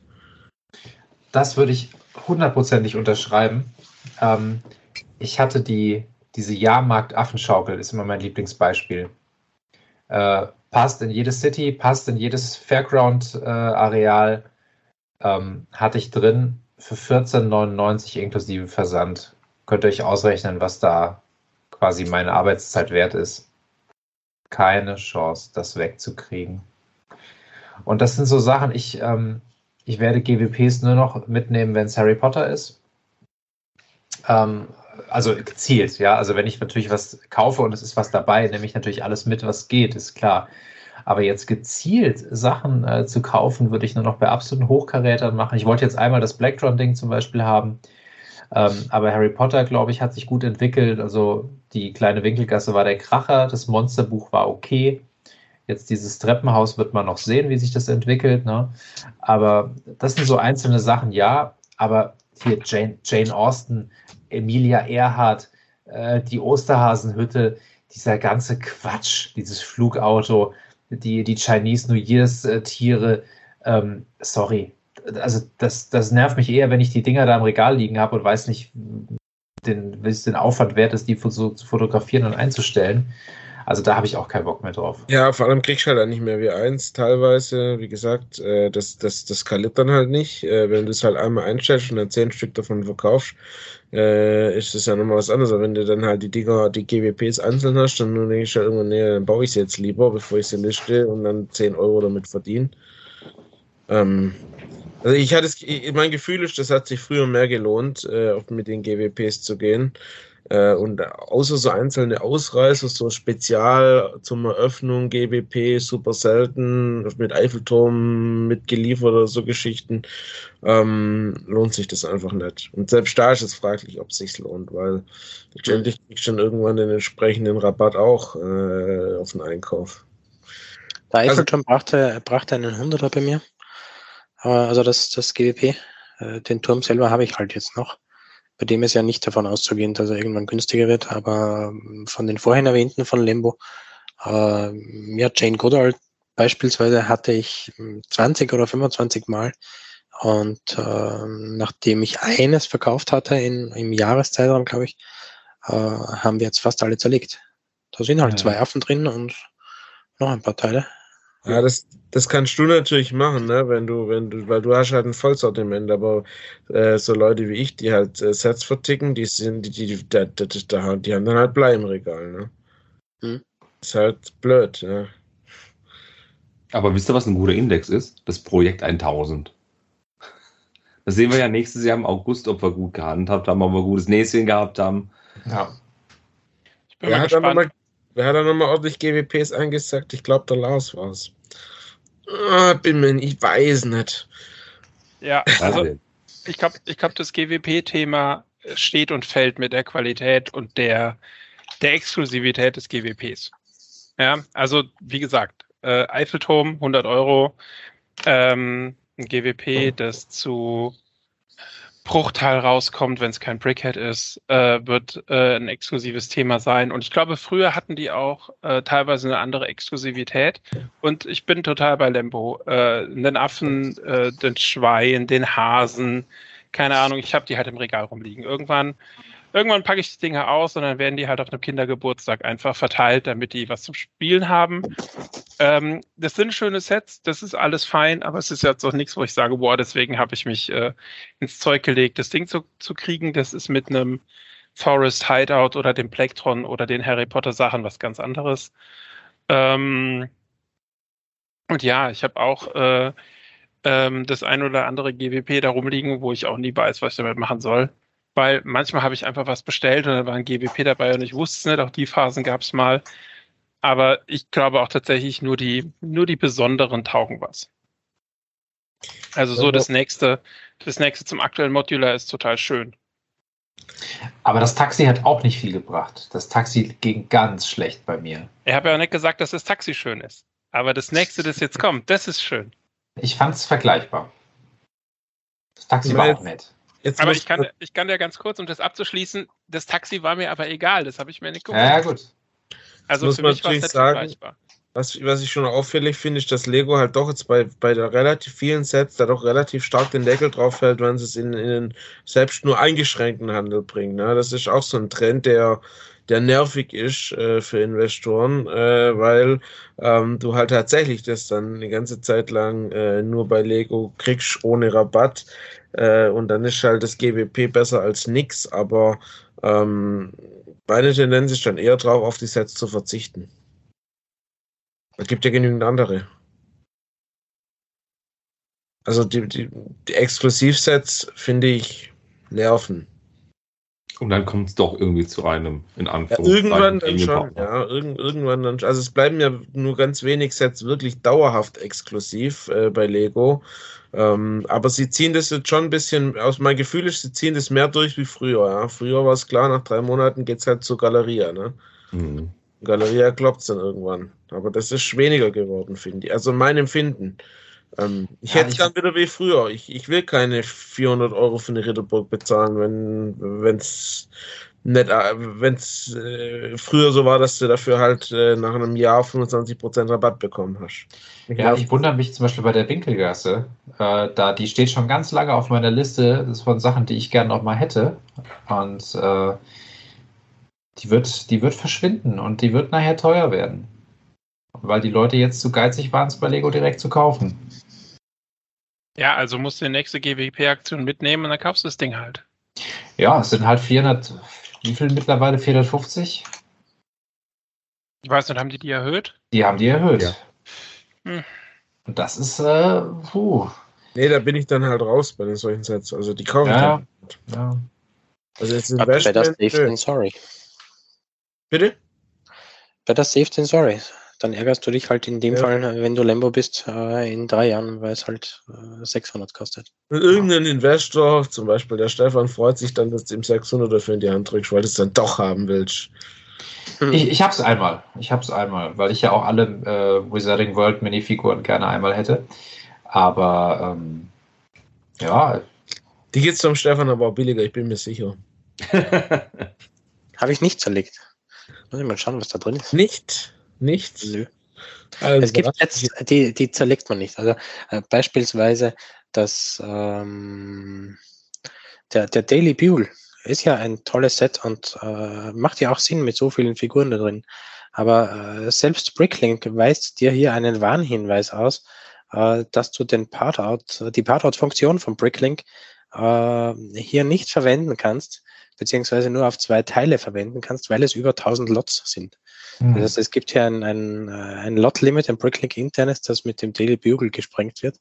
Das würde ich hundertprozentig unterschreiben. Ähm, ich hatte die, diese Jahrmarkt-Affenschaukel, ist immer mein Lieblingsbeispiel. Äh, passt in jede City, passt in jedes Fairground-Areal. ähm, hatte ich drin für 14,99 inklusive Versand. Könnt ihr euch ausrechnen, was da quasi meine Arbeitszeit wert ist. Keine Chance, das wegzukriegen. Und das sind so Sachen, ich, ähm, ich werde GWPs nur noch mitnehmen, wenn es Harry Potter ist. Ähm, also gezielt, ja. Also wenn ich natürlich was kaufe und es ist was dabei, nehme ich natürlich alles mit, was geht, ist klar. Aber jetzt gezielt Sachen äh, zu kaufen, würde ich nur noch bei absoluten Hochkarätern machen. Ich wollte jetzt einmal das Blacktron-Ding zum Beispiel haben. Ähm, aber Harry Potter, glaube ich, hat sich gut entwickelt. Also die kleine Winkelgasse war der Kracher, das Monsterbuch war okay. Jetzt dieses Treppenhaus wird man noch sehen, wie sich das entwickelt. Ne? Aber das sind so einzelne Sachen, ja. Aber hier Jane, Jane Austen, Emilia Earhart, äh, die Osterhasenhütte, dieser ganze Quatsch, dieses Flugauto, die, die Chinese New Year's äh, Tiere, ähm, sorry. Also das, das nervt mich eher, wenn ich die Dinger da im Regal liegen habe und weiß nicht, den, den Aufwand wert ist, die zu fotografieren und einzustellen. Also da habe ich auch keinen Bock mehr drauf. Ja, vor allem kriegst du halt nicht mehr wie eins teilweise. Wie gesagt, äh, das, das, das skaliert dann halt nicht. Äh, wenn du es halt einmal einstellst und dann zehn Stück davon verkaufst, äh, ist das ja nochmal was anderes. Aber wenn du dann halt die Dinger, die GWPs einzeln hast, dann denke ich halt irgendwann, nee, dann baue ich sie jetzt lieber, bevor ich sie liste und dann 10 Euro damit verdiene. Ähm, also ich hatte es, mein Gefühl ist, das hat sich früher mehr gelohnt, äh, mit den GWPs zu gehen. Äh, und außer so einzelne Ausreißer, so Spezial zum Eröffnung, GBP, super selten, mit Eiffelturm mitgeliefert oder so Geschichten, ähm, lohnt sich das einfach nicht. Und selbst da ist es fraglich, ob es sich lohnt, weil letztendlich kriegst du dann irgendwann den entsprechenden Rabatt auch äh, auf den Einkauf. Der Eiffelturm also, brachte, brachte einen Hunderter bei mir. Also das, das GWP. Äh, den Turm selber habe ich halt jetzt noch bei dem ist ja nicht davon auszugehen, dass er irgendwann günstiger wird, aber von den vorhin erwähnten von Lembo, äh, ja, Jane Goodall beispielsweise hatte ich 20 hm, oder 25 Mal und äh, nachdem ich eines verkauft hatte in, im Jahreszeitraum, glaube ich, äh, haben wir jetzt fast alle zerlegt. Da sind halt ja. zwei Affen drin und noch ein paar Teile. Ja, das, das kannst du natürlich machen, ne? wenn du, wenn du, weil du hast halt ein Vollsortiment, aber äh, so Leute wie ich, die halt äh, Sets verticken, die sind, die, die, die, die, die, die haben dann halt Blei im Regal, ne? Hm. Ist halt blöd, ne? Aber wisst ihr, was ein guter Index ist? Das Projekt 1000. Das sehen wir ja nächstes Jahr im August, ob wir gut gehandhabt haben, ob wir gutes Näschen gehabt haben. Ja. Ich bin wer, mal hat gespannt. Mal, wer hat da nochmal ordentlich GWPs eingesagt? Ich glaube, der Lars war es. Ah, bin mir nicht, ich weiß nicht. Ja, also ich glaube, ich glaub, das GWP-Thema steht und fällt mit der Qualität und der, der Exklusivität des GWPs. Ja, also wie gesagt, äh, Eiffelturm 100 Euro, ähm, ein GWP, das zu Bruchteil rauskommt, wenn es kein Brickhead ist, äh, wird äh, ein exklusives Thema sein. Und ich glaube, früher hatten die auch äh, teilweise eine andere Exklusivität. Und ich bin total bei Lembo. Äh, den Affen, äh, den Schwein, den Hasen, keine Ahnung, ich habe die halt im Regal rumliegen. Irgendwann irgendwann packe ich die Dinger aus und dann werden die halt auf einem Kindergeburtstag einfach verteilt, damit die was zum Spielen haben. Ähm, das sind schöne Sets, das ist alles fein, aber es ist jetzt auch nichts, wo ich sage, boah, deswegen habe ich mich äh, ins Zeug gelegt, das Ding zu, zu kriegen. Das ist mit einem Forest Hideout oder dem Plektron oder den Harry Potter Sachen was ganz anderes. Ähm, und ja, ich habe auch äh, ähm, das ein oder andere GWP da rumliegen, wo ich auch nie weiß, was ich damit machen soll weil manchmal habe ich einfach was bestellt und dann war ein GWP dabei und ich wusste es nicht, auch die Phasen gab es mal. Aber ich glaube auch tatsächlich nur die, nur die besonderen taugen was. Also so das nächste, das nächste zum aktuellen Modular ist total schön. Aber das Taxi hat auch nicht viel gebracht. Das Taxi ging ganz schlecht bei mir. Ich habe ja auch nicht gesagt, dass das Taxi schön ist. Aber das nächste, das jetzt kommt, das ist schön. Ich fand es vergleichbar. Das Taxi war auch nett. Jetzt aber ich kann, ich kann ja ganz kurz, um das abzuschließen, das Taxi war mir aber egal, das habe ich mir nicht geguckt. Ja, gut. Also für mich war es nicht sagen, vergleichbar. was, was ich schon auffällig finde, ist, dass Lego halt doch jetzt bei, bei der relativ vielen Sets da doch relativ stark den Deckel drauf hält, wenn sie es in, in den selbst nur eingeschränkten Handel bringen. Ne? Das ist auch so ein Trend, der, der nervig ist äh, für Investoren, äh, weil ähm, du halt tatsächlich das dann eine ganze Zeit lang äh, nur bei Lego kriegst ohne Rabatt. Äh, und dann ist halt das GWP besser als nix, aber ähm, meine Tendenz ist dann eher drauf, auf die Sets zu verzichten. Es gibt ja genügend andere. Also die, die, die Exklusivsets finde ich nerven. Und dann kommt es doch irgendwie zu einem, in Ja, Anführungszeichen. irgendwann dann schon, ja, irgend, irgendwann dann. Also es bleiben ja nur ganz wenig Sets wirklich dauerhaft exklusiv äh, bei Lego. Ähm, aber sie ziehen das jetzt schon ein bisschen, aus meinem Gefühl ist, sie ziehen das mehr durch wie früher. Ja. Früher war es klar, nach drei Monaten geht es halt zur Galeria. Ne? Mhm. Galeria klopft dann irgendwann. Aber das ist weniger geworden, finde ich. Also mein Empfinden. Ähm, ich Ja, hätte es ich- dann wieder wie früher. Ich, ich will keine 400 Euro für eine Ritterburg bezahlen, wenn es nicht, wenn es äh, früher so war, dass du dafür halt äh, nach einem Jahr 25% Rabatt bekommen hast. Ja, ich wundere mich zum Beispiel bei der Winkelgasse. Äh, da, die steht schon ganz lange auf meiner Liste das ist von Sachen, die ich gerne noch mal hätte. Und äh, die, wird, die wird verschwinden und die wird nachher teuer werden. Weil die Leute jetzt zu geizig waren, es bei Lego direkt zu kaufen. Ja, also musst du die nächste GWP-Aktion mitnehmen und dann kaufst du das Ding halt. Ja, es sind halt 400, wie viel mittlerweile? 450? Ich weiß nicht, haben die die erhöht? Die haben die erhöht. Ja. Hm. Und das ist, äh, puh. Nee, da bin ich dann halt raus bei den solchen Sets. Also die kaufe ich Ja, dann. ja. Also jetzt Better Investment, safe than sorry. Bitte? Better safe than sorry. Dann ärgerst du dich halt in dem Ja. Fall, wenn du Lambo bist, äh, in drei Jahren, weil es halt äh, 600 kostet. Und irgendein Investor, zum Beispiel der Stefan, freut sich dann, dass du ihm 600 dafür in die Hand drückst, weil du es dann doch haben willst. Ich, ich habe es einmal. Ich habe es einmal, weil ich ja auch alle äh, Wizarding World Minifiguren gerne einmal hätte. Aber ähm, ja, Die geht's zum Stefan aber auch billiger, ich bin mir sicher. Habe ich nicht zerlegt. Muss ich mal schauen, was da drin ist. Nicht? Nichts? Nö. Also, Es gibt jetzt, die, die zerlegt man nicht. Also äh, beispielsweise das ähm, der, der Daily Bugle ist ja ein tolles Set und äh, macht ja auch Sinn mit so vielen Figuren da drin. Aber äh, selbst Bricklink weist dir hier einen Warnhinweis aus, äh, dass du den Partout, die Partout-Funktion von Bricklink äh, hier nicht verwenden kannst, beziehungsweise nur auf zwei Teile verwenden kannst, weil es über 1000 Lots sind. hm. Das heißt, es gibt hier ein, ein, äh, ein Lot-Limit, ein Bricklink internes, das mit dem Daily Bugle gesprengt wird.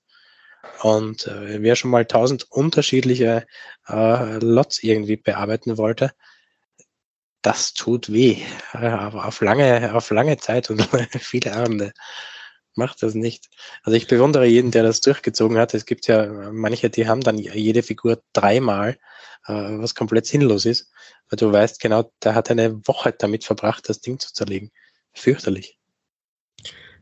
Und äh, wer schon mal 1000 unterschiedliche äh, Lots irgendwie bearbeiten wollte, das tut weh. Äh, aber auf lange, auf lange Zeit und viele Abende macht das nicht. Also ich bewundere jeden, der das durchgezogen hat. Es gibt ja manche, die haben dann jede Figur dreimal, äh, was komplett sinnlos ist. Weil du weißt genau, der hat eine Woche damit verbracht, das Ding zu zerlegen. Fürchterlich.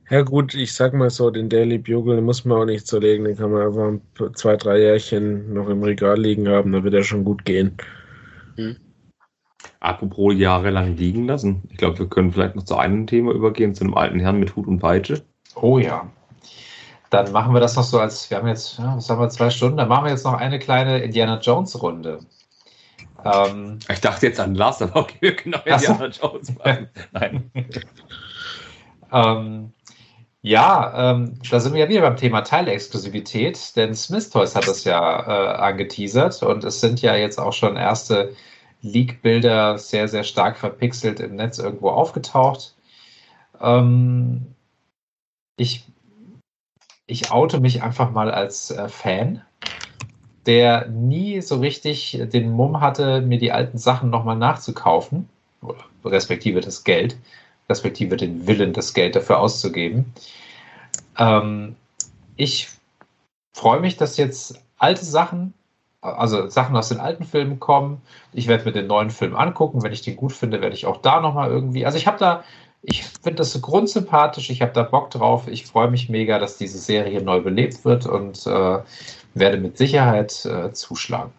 Ja gut, ich sag mal so, den Daily Bugle muss man auch nicht zerlegen, den kann man einfach zwei, drei Jährchen noch im Regal liegen haben, da wird er schon gut gehen. Apropos jahrelang liegen lassen. Ich glaube, wir können vielleicht noch zu einem Thema übergehen, zu einem alten Herrn mit Hut und Peitsche. Oh ja. Dann machen wir das noch so als, wir haben jetzt, ja, was haben wir, zwei Stunden, dann machen wir jetzt noch eine kleine Indiana Jones Runde. Ähm, Ich dachte jetzt an Last, aber okay, wir können auch Ach so. Indiana Jones machen. Nein. ähm, ja, ähm, da sind wir ja wieder beim Thema Teilexklusivität, denn Smith Toys hat das ja äh, angeteasert und es sind ja jetzt auch schon erste Leak-Bilder sehr, sehr stark verpixelt im Netz irgendwo aufgetaucht. Ähm, ich, ich oute mich einfach mal als äh, Fan, der nie so richtig den Mumm hatte, mir die alten Sachen nochmal nachzukaufen, respektive das Geld, respektive den Willen, das Geld dafür auszugeben. Ähm, ich freue mich, dass jetzt alte Sachen, also Sachen aus den alten Filmen kommen. Ich werde mir den neuen Film angucken. Wenn ich den gut finde, werde ich auch da nochmal irgendwie. Also ich habe da, ich finde das so grundsympathisch, ich habe da Bock drauf. Ich freue mich mega, dass diese Serie neu belebt wird und äh, werde mit Sicherheit äh, zuschlagen.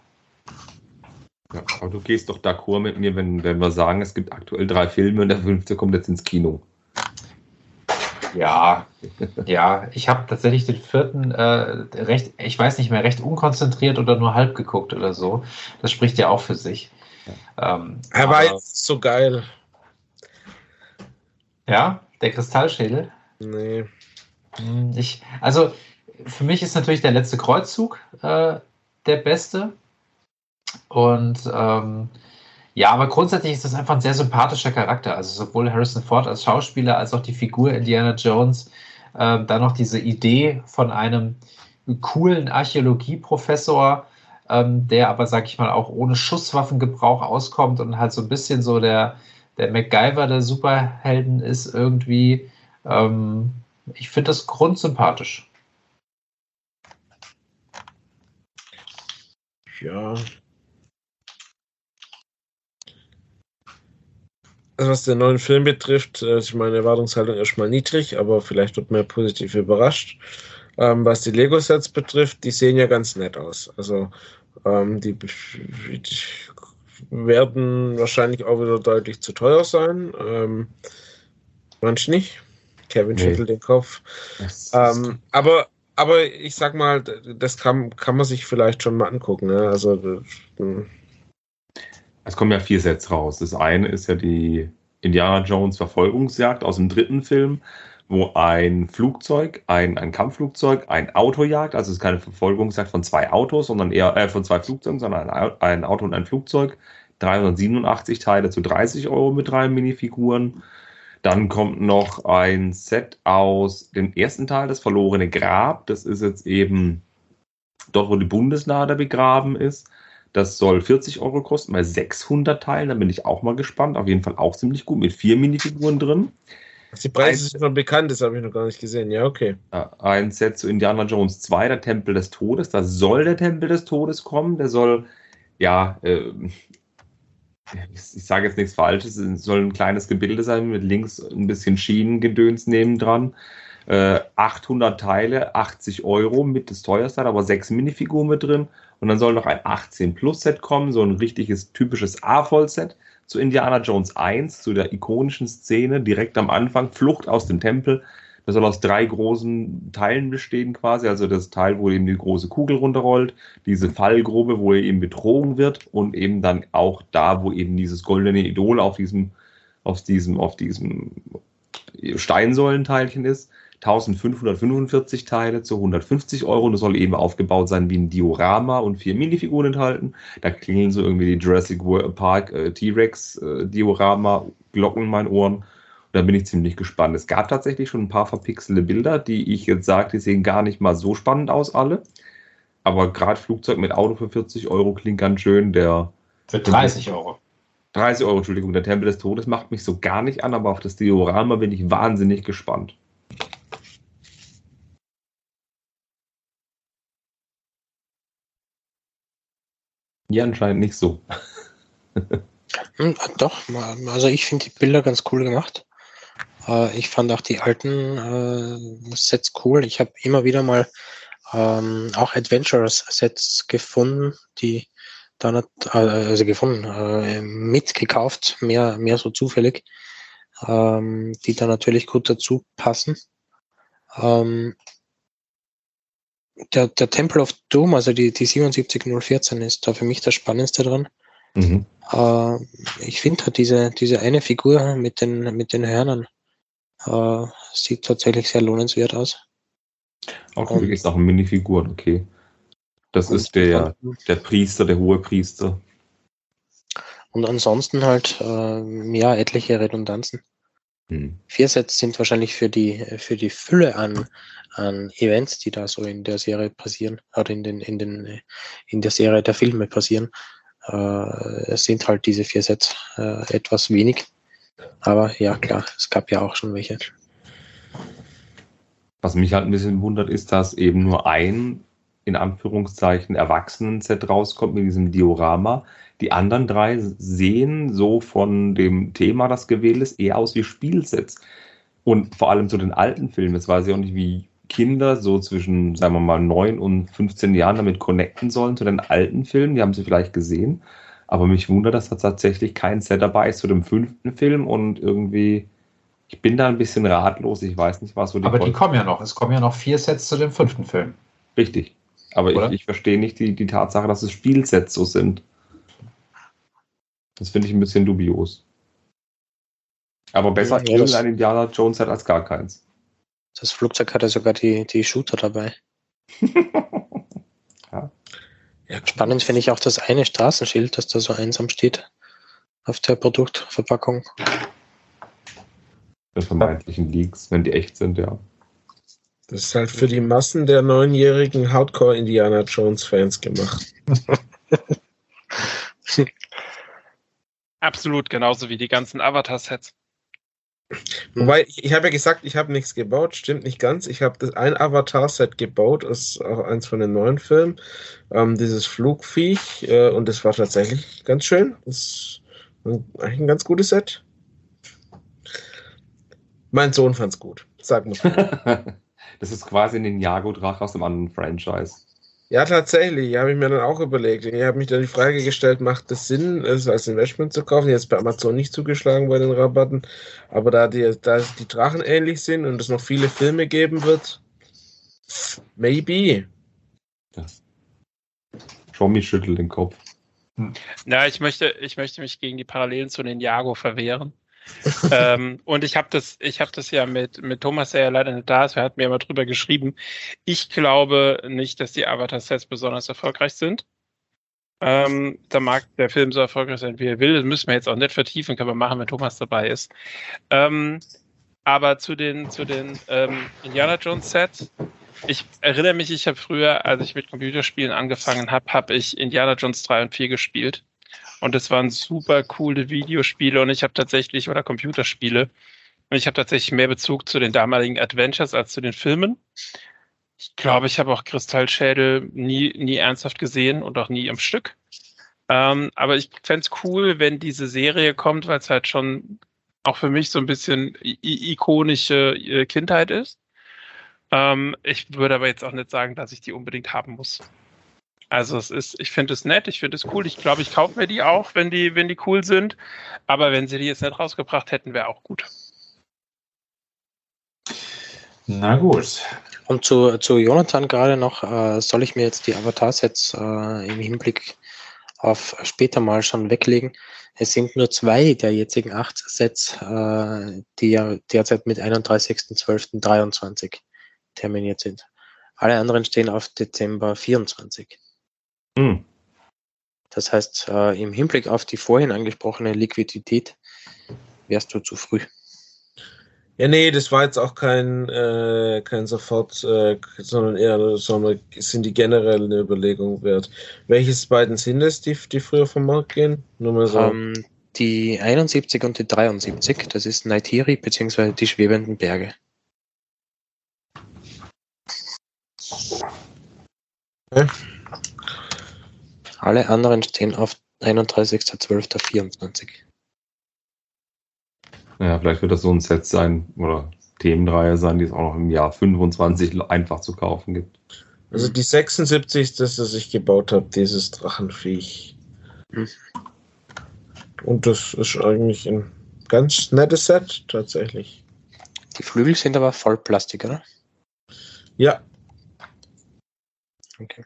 Ja, aber du gehst doch d'accord mit mir, wenn, wenn wir sagen, es gibt aktuell drei Filme und der fünfte kommt jetzt ins Kino. Ja, ja, ich habe tatsächlich den vierten äh, recht, ich weiß nicht mehr, recht unkonzentriert oder nur halb geguckt oder so. Das spricht ja auch für sich. Ähm, Er war aber- jetzt so geil. Ja, der Kristallschädel. Nee. Hm, Ich, also für mich ist natürlich der letzte Kreuzzug äh, der beste. Und ähm, ja, aber grundsätzlich ist das einfach ein sehr sympathischer Charakter. Also sowohl Harrison Ford als Schauspieler als auch die Figur Indiana Jones. Ähm, dann noch diese Idee von einem coolen Archäologieprofessor, ähm, der aber, sag ich mal, auch ohne Schusswaffengebrauch auskommt und halt so ein bisschen so der, der MacGyver der Superhelden ist irgendwie. Ähm, ich finde das grundsympathisch. Ja. Also was den neuen Film betrifft, äh, ist meine Erwartungshaltung erstmal niedrig, aber vielleicht wird man positiv überrascht. Ähm, was die Lego-Sets betrifft, die sehen ja ganz nett aus. Also ähm, die, die werden wahrscheinlich auch wieder deutlich zu teuer sein. Ähm, manch nicht. Kevin Nee. schüttelt den Kopf. Ähm, aber, aber ich sag mal, das kann, kann man sich vielleicht schon mal angucken. Ne? Also, hm. Es kommen ja vier Sets raus. Das eine ist ja die Indiana Jones Verfolgungsjagd aus dem dritten Film, wo ein Flugzeug, ein, ein Kampfflugzeug, ein Auto jagt. Also es ist keine Verfolgungsjagd von zwei Autos, sondern eher äh, von zwei Flugzeugen, sondern ein Auto und ein Flugzeug. 387 Teile zu 30 Euro mit drei Minifiguren. Dann kommt noch ein Set aus dem ersten Teil, das verlorene Grab. Das ist jetzt eben dort, wo die Bundeslade begraben ist. Das soll 40 Euro kosten bei 600 Teilen. Da bin ich auch mal gespannt. Auf jeden Fall auch ziemlich gut mit vier Minifiguren drin. Die Preise sind noch bekannt, das habe ich noch gar nicht gesehen. Ja, okay. Ein Set zu Indiana Jones 2, der Tempel des Todes. Da soll der Tempel des Todes kommen. Der soll, ja, äh, ich, sage jetzt nichts Falsches, es soll ein kleines Gebilde sein mit links ein bisschen Schienengedöns nebendran. Äh, 800 Teile, 80 Euro mit das teuerste, aber sechs Minifiguren mit drin. Und dann soll noch ein 18 Plus Set kommen, so ein richtiges typisches A-Voll-Set zu Indiana Jones 1, zu der ikonischen Szene direkt am Anfang, Flucht aus dem Tempel. Das soll aus drei großen Teilen bestehen quasi. Also das Teil, wo eben die große Kugel runterrollt, diese Fallgrube, wo er eben betrogen wird und eben dann auch da, wo eben dieses goldene Idol auf diesem, auf diesem, auf diesem Steinsäulenteilchen ist. 1545 Teile zu 150 Euro und das soll eben aufgebaut sein wie ein Diorama und vier Minifiguren enthalten. Da klingeln so irgendwie die Jurassic World Park äh, T-Rex äh, Diorama Glocken in meinen Ohren. Und da bin ich ziemlich gespannt. Es gab tatsächlich schon ein paar verpixelte Bilder, die ich jetzt sage, die sehen gar nicht mal so spannend aus alle. Aber gerade Flugzeug mit Auto für 40 Euro klingt ganz schön. Der Für 30 Euro. 30 Euro, Entschuldigung, der Tempel des Todes macht mich so gar nicht an, aber auf das Diorama bin ich wahnsinnig gespannt. Ja, anscheinend nicht so. Hm, Doch, also ich finde die Bilder ganz cool gemacht. Äh, Ich fand auch die alten äh, Sets cool. Ich habe immer wieder mal ähm, auch Adventurers-Sets gefunden, die dann, äh, also gefunden, mitgekauft, mehr, mehr so zufällig, ähm, die dann natürlich gut dazu passen. Ähm, der, der Temple of Doom, also die, die 77014 ist da für mich das Spannendste dran. Mhm. Äh, ich finde halt diese, diese eine Figur mit den, mit den Hörnern äh, sieht tatsächlich sehr lohnenswert aus. Auch wirklich ist auch eine Minifigur, okay. Das ist der, der Priester, der hohe Priester. Und ansonsten halt äh, ja etliche Redundanzen. Hm. Vier Sets sind wahrscheinlich für die für die Fülle an, an Events, die da so in der Serie passieren, oder in den in den in der Serie der Filme passieren, äh, sind halt diese vier Sets äh, etwas wenig. Aber ja klar, es gab ja auch schon welche. Was mich halt ein bisschen wundert, ist, dass eben nur ein, in Anführungszeichen, Erwachsenen-Set rauskommt mit diesem Diorama. Die anderen drei sehen so von dem Thema, das gewählt ist, eher aus wie Spielsets. Und vor allem zu den alten Filmen, jetzt weiß ich auch nicht, wie Kinder so zwischen, sagen wir mal, 9 und 15 Jahren damit connecten sollen zu den alten Filmen. Die haben sie vielleicht gesehen. Aber mich wundert, dass da tatsächlich kein Set dabei ist zu dem fünften Film und irgendwie Ich bin da ein bisschen ratlos. Ich weiß nicht, was so Aber die kommen ja noch. Es kommen ja noch vier Sets zu dem fünften Film. Richtig. Aber Oder? ich, ich verstehe nicht die, die Tatsache, dass es Spielsets so sind. Das finde ich ein bisschen dubios. Aber besser Ja, irgendein Indiana Jones Set als gar keins. Das Flugzeug hatte sogar die, die Shooter dabei. Ja, Spannend finde ich auch das eine Straßenschild, das da so einsam steht auf der Produktverpackung. Der vermeintlichen Leaks, wenn die echt sind, ja. Das ist halt für die Massen der neunjährigen Hardcore-Indiana Jones-Fans gemacht. Absolut, genauso wie die ganzen Avatar-Sets. Wobei, ich, ich habe ja gesagt, ich habe nichts gebaut. Stimmt nicht ganz. Ich habe das ein Avatar-Set gebaut. Ist auch eins von den neuen Filmen. Ähm, dieses Flugviech. Äh, und das war tatsächlich ganz schön. Das ist ein- eigentlich ein ganz gutes Set. Mein Sohn fand's gut. Sag mal. Das ist quasi ein Ninjago-Drache aus einem anderen Franchise. Ja, tatsächlich, habe ich mir dann auch überlegt. Ich habe mich dann die Frage gestellt, macht es Sinn, es als Investment zu kaufen? Jetzt bei Amazon nicht zugeschlagen bei den Rabatten, aber da die, da die Drachen ähnlich sind und es noch viele Filme geben wird, maybe. Schommi schüttelt den Kopf. Na, ich möchte, ich möchte mich gegen die Parallelen zu den Jago verwehren. ähm, und ich habe das, ich habe das ja mit, mit Thomas, der ja leider nicht da ist, er hat mir immer drüber geschrieben. Ich glaube nicht, dass die Avatar-Sets besonders erfolgreich sind. Ähm, da mag der Film so erfolgreich sein, wie er will. Das müssen wir jetzt auch nicht vertiefen, können wir machen, wenn Thomas dabei ist. Ähm, aber zu den, zu den ähm, Indiana Jones Sets. Ich erinnere mich, ich habe früher, als ich mit Computerspielen angefangen habe, habe ich Indiana Jones 3 und 4 gespielt. Und es waren super coole Videospiele und ich habe tatsächlich, oder Computerspiele, und ich habe tatsächlich mehr Bezug zu den damaligen Adventures als zu den Filmen. Ich glaube, ich habe auch Kristallschädel nie, nie ernsthaft gesehen und auch nie am Stück. Ähm, aber ich fänd's cool, wenn diese Serie kommt, weil es halt schon auch für mich so ein bisschen ikonische äh, Kindheit ist. Ähm, ich würde aber jetzt auch nicht sagen, dass ich die unbedingt haben muss. Also es ist, ich finde es nett, ich finde es cool. Ich glaube, ich kaufe mir die auch, wenn die, wenn die cool sind. Aber wenn sie die jetzt nicht rausgebracht hätten, wäre auch gut. Na gut. Und zu, zu Jonathan gerade noch, äh, soll ich mir jetzt die Avatar-Sets äh, im Hinblick auf später mal schon weglegen? Es sind nur zwei der jetzigen acht Sets, äh, die ja derzeit mit 31.12.23 terminiert sind. Alle anderen stehen auf Dezember 24. Hm. Das heißt, äh, im Hinblick auf die vorhin angesprochene Liquidität wärst du zu früh. Ja, nee, das war jetzt auch kein, äh, kein Sofort, äh, sondern eher sondern sind die generell eine Überlegung wert. Welches beiden sind es, die, die früher vom Markt gehen? Nur mal so. Ähm, die 71 und die 73, das ist Naitiri beziehungsweise die schwebenden Berge. Okay. Alle anderen stehen auf 31.12.24. Ja, vielleicht wird das so ein Set sein oder Themenreihe sein, die es auch noch im Jahr 25 einfach zu kaufen gibt. Also die 76, das, das ich gebaut habe, dieses Drachenviech. Mhm. Und das ist eigentlich ein ganz nettes Set, tatsächlich. Die Flügel sind aber voll Plastik, oder? Ja, Okay.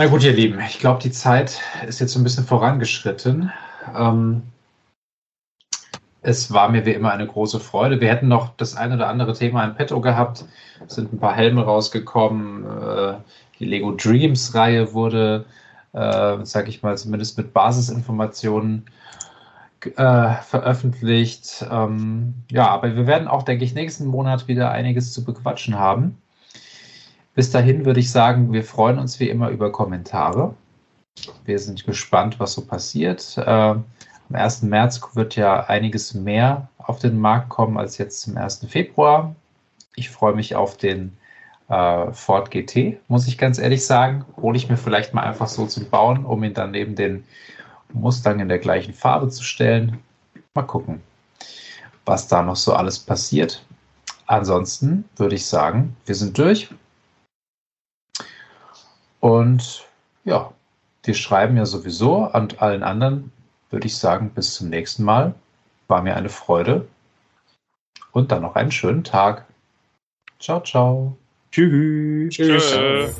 Na gut, ihr Lieben, ich glaube, die Zeit ist jetzt ein bisschen vorangeschritten. Ähm, es war mir wie immer eine große Freude. Wir hätten noch das ein oder andere Thema in petto gehabt. Es sind ein paar Helme rausgekommen. Äh, die Lego Dreams Reihe wurde, äh, sag ich mal, zumindest mit Basisinformationen äh, veröffentlicht. Ähm, ja, aber wir werden auch, denke ich, nächsten Monat wieder einiges zu bequatschen haben. Bis dahin würde ich sagen, wir freuen uns wie immer über Kommentare. Wir sind gespannt, was so passiert. Äh, am 1. März wird ja einiges mehr auf den Markt kommen als jetzt zum 1. Februar. Ich freue mich auf den äh, Ford GT, muss ich ganz ehrlich sagen. Hole ich mir vielleicht mal einfach so zum Bauen, um ihn dann neben den Mustang in der gleichen Farbe zu stellen. Mal gucken, was da noch so alles passiert. Ansonsten würde ich sagen, wir sind durch. Und ja, wir schreiben ja sowieso und allen anderen würde ich sagen, bis zum nächsten Mal. War mir eine Freude. Und dann noch einen schönen Tag. Ciao, ciao. Tschüss. Tschüss. Tschüss.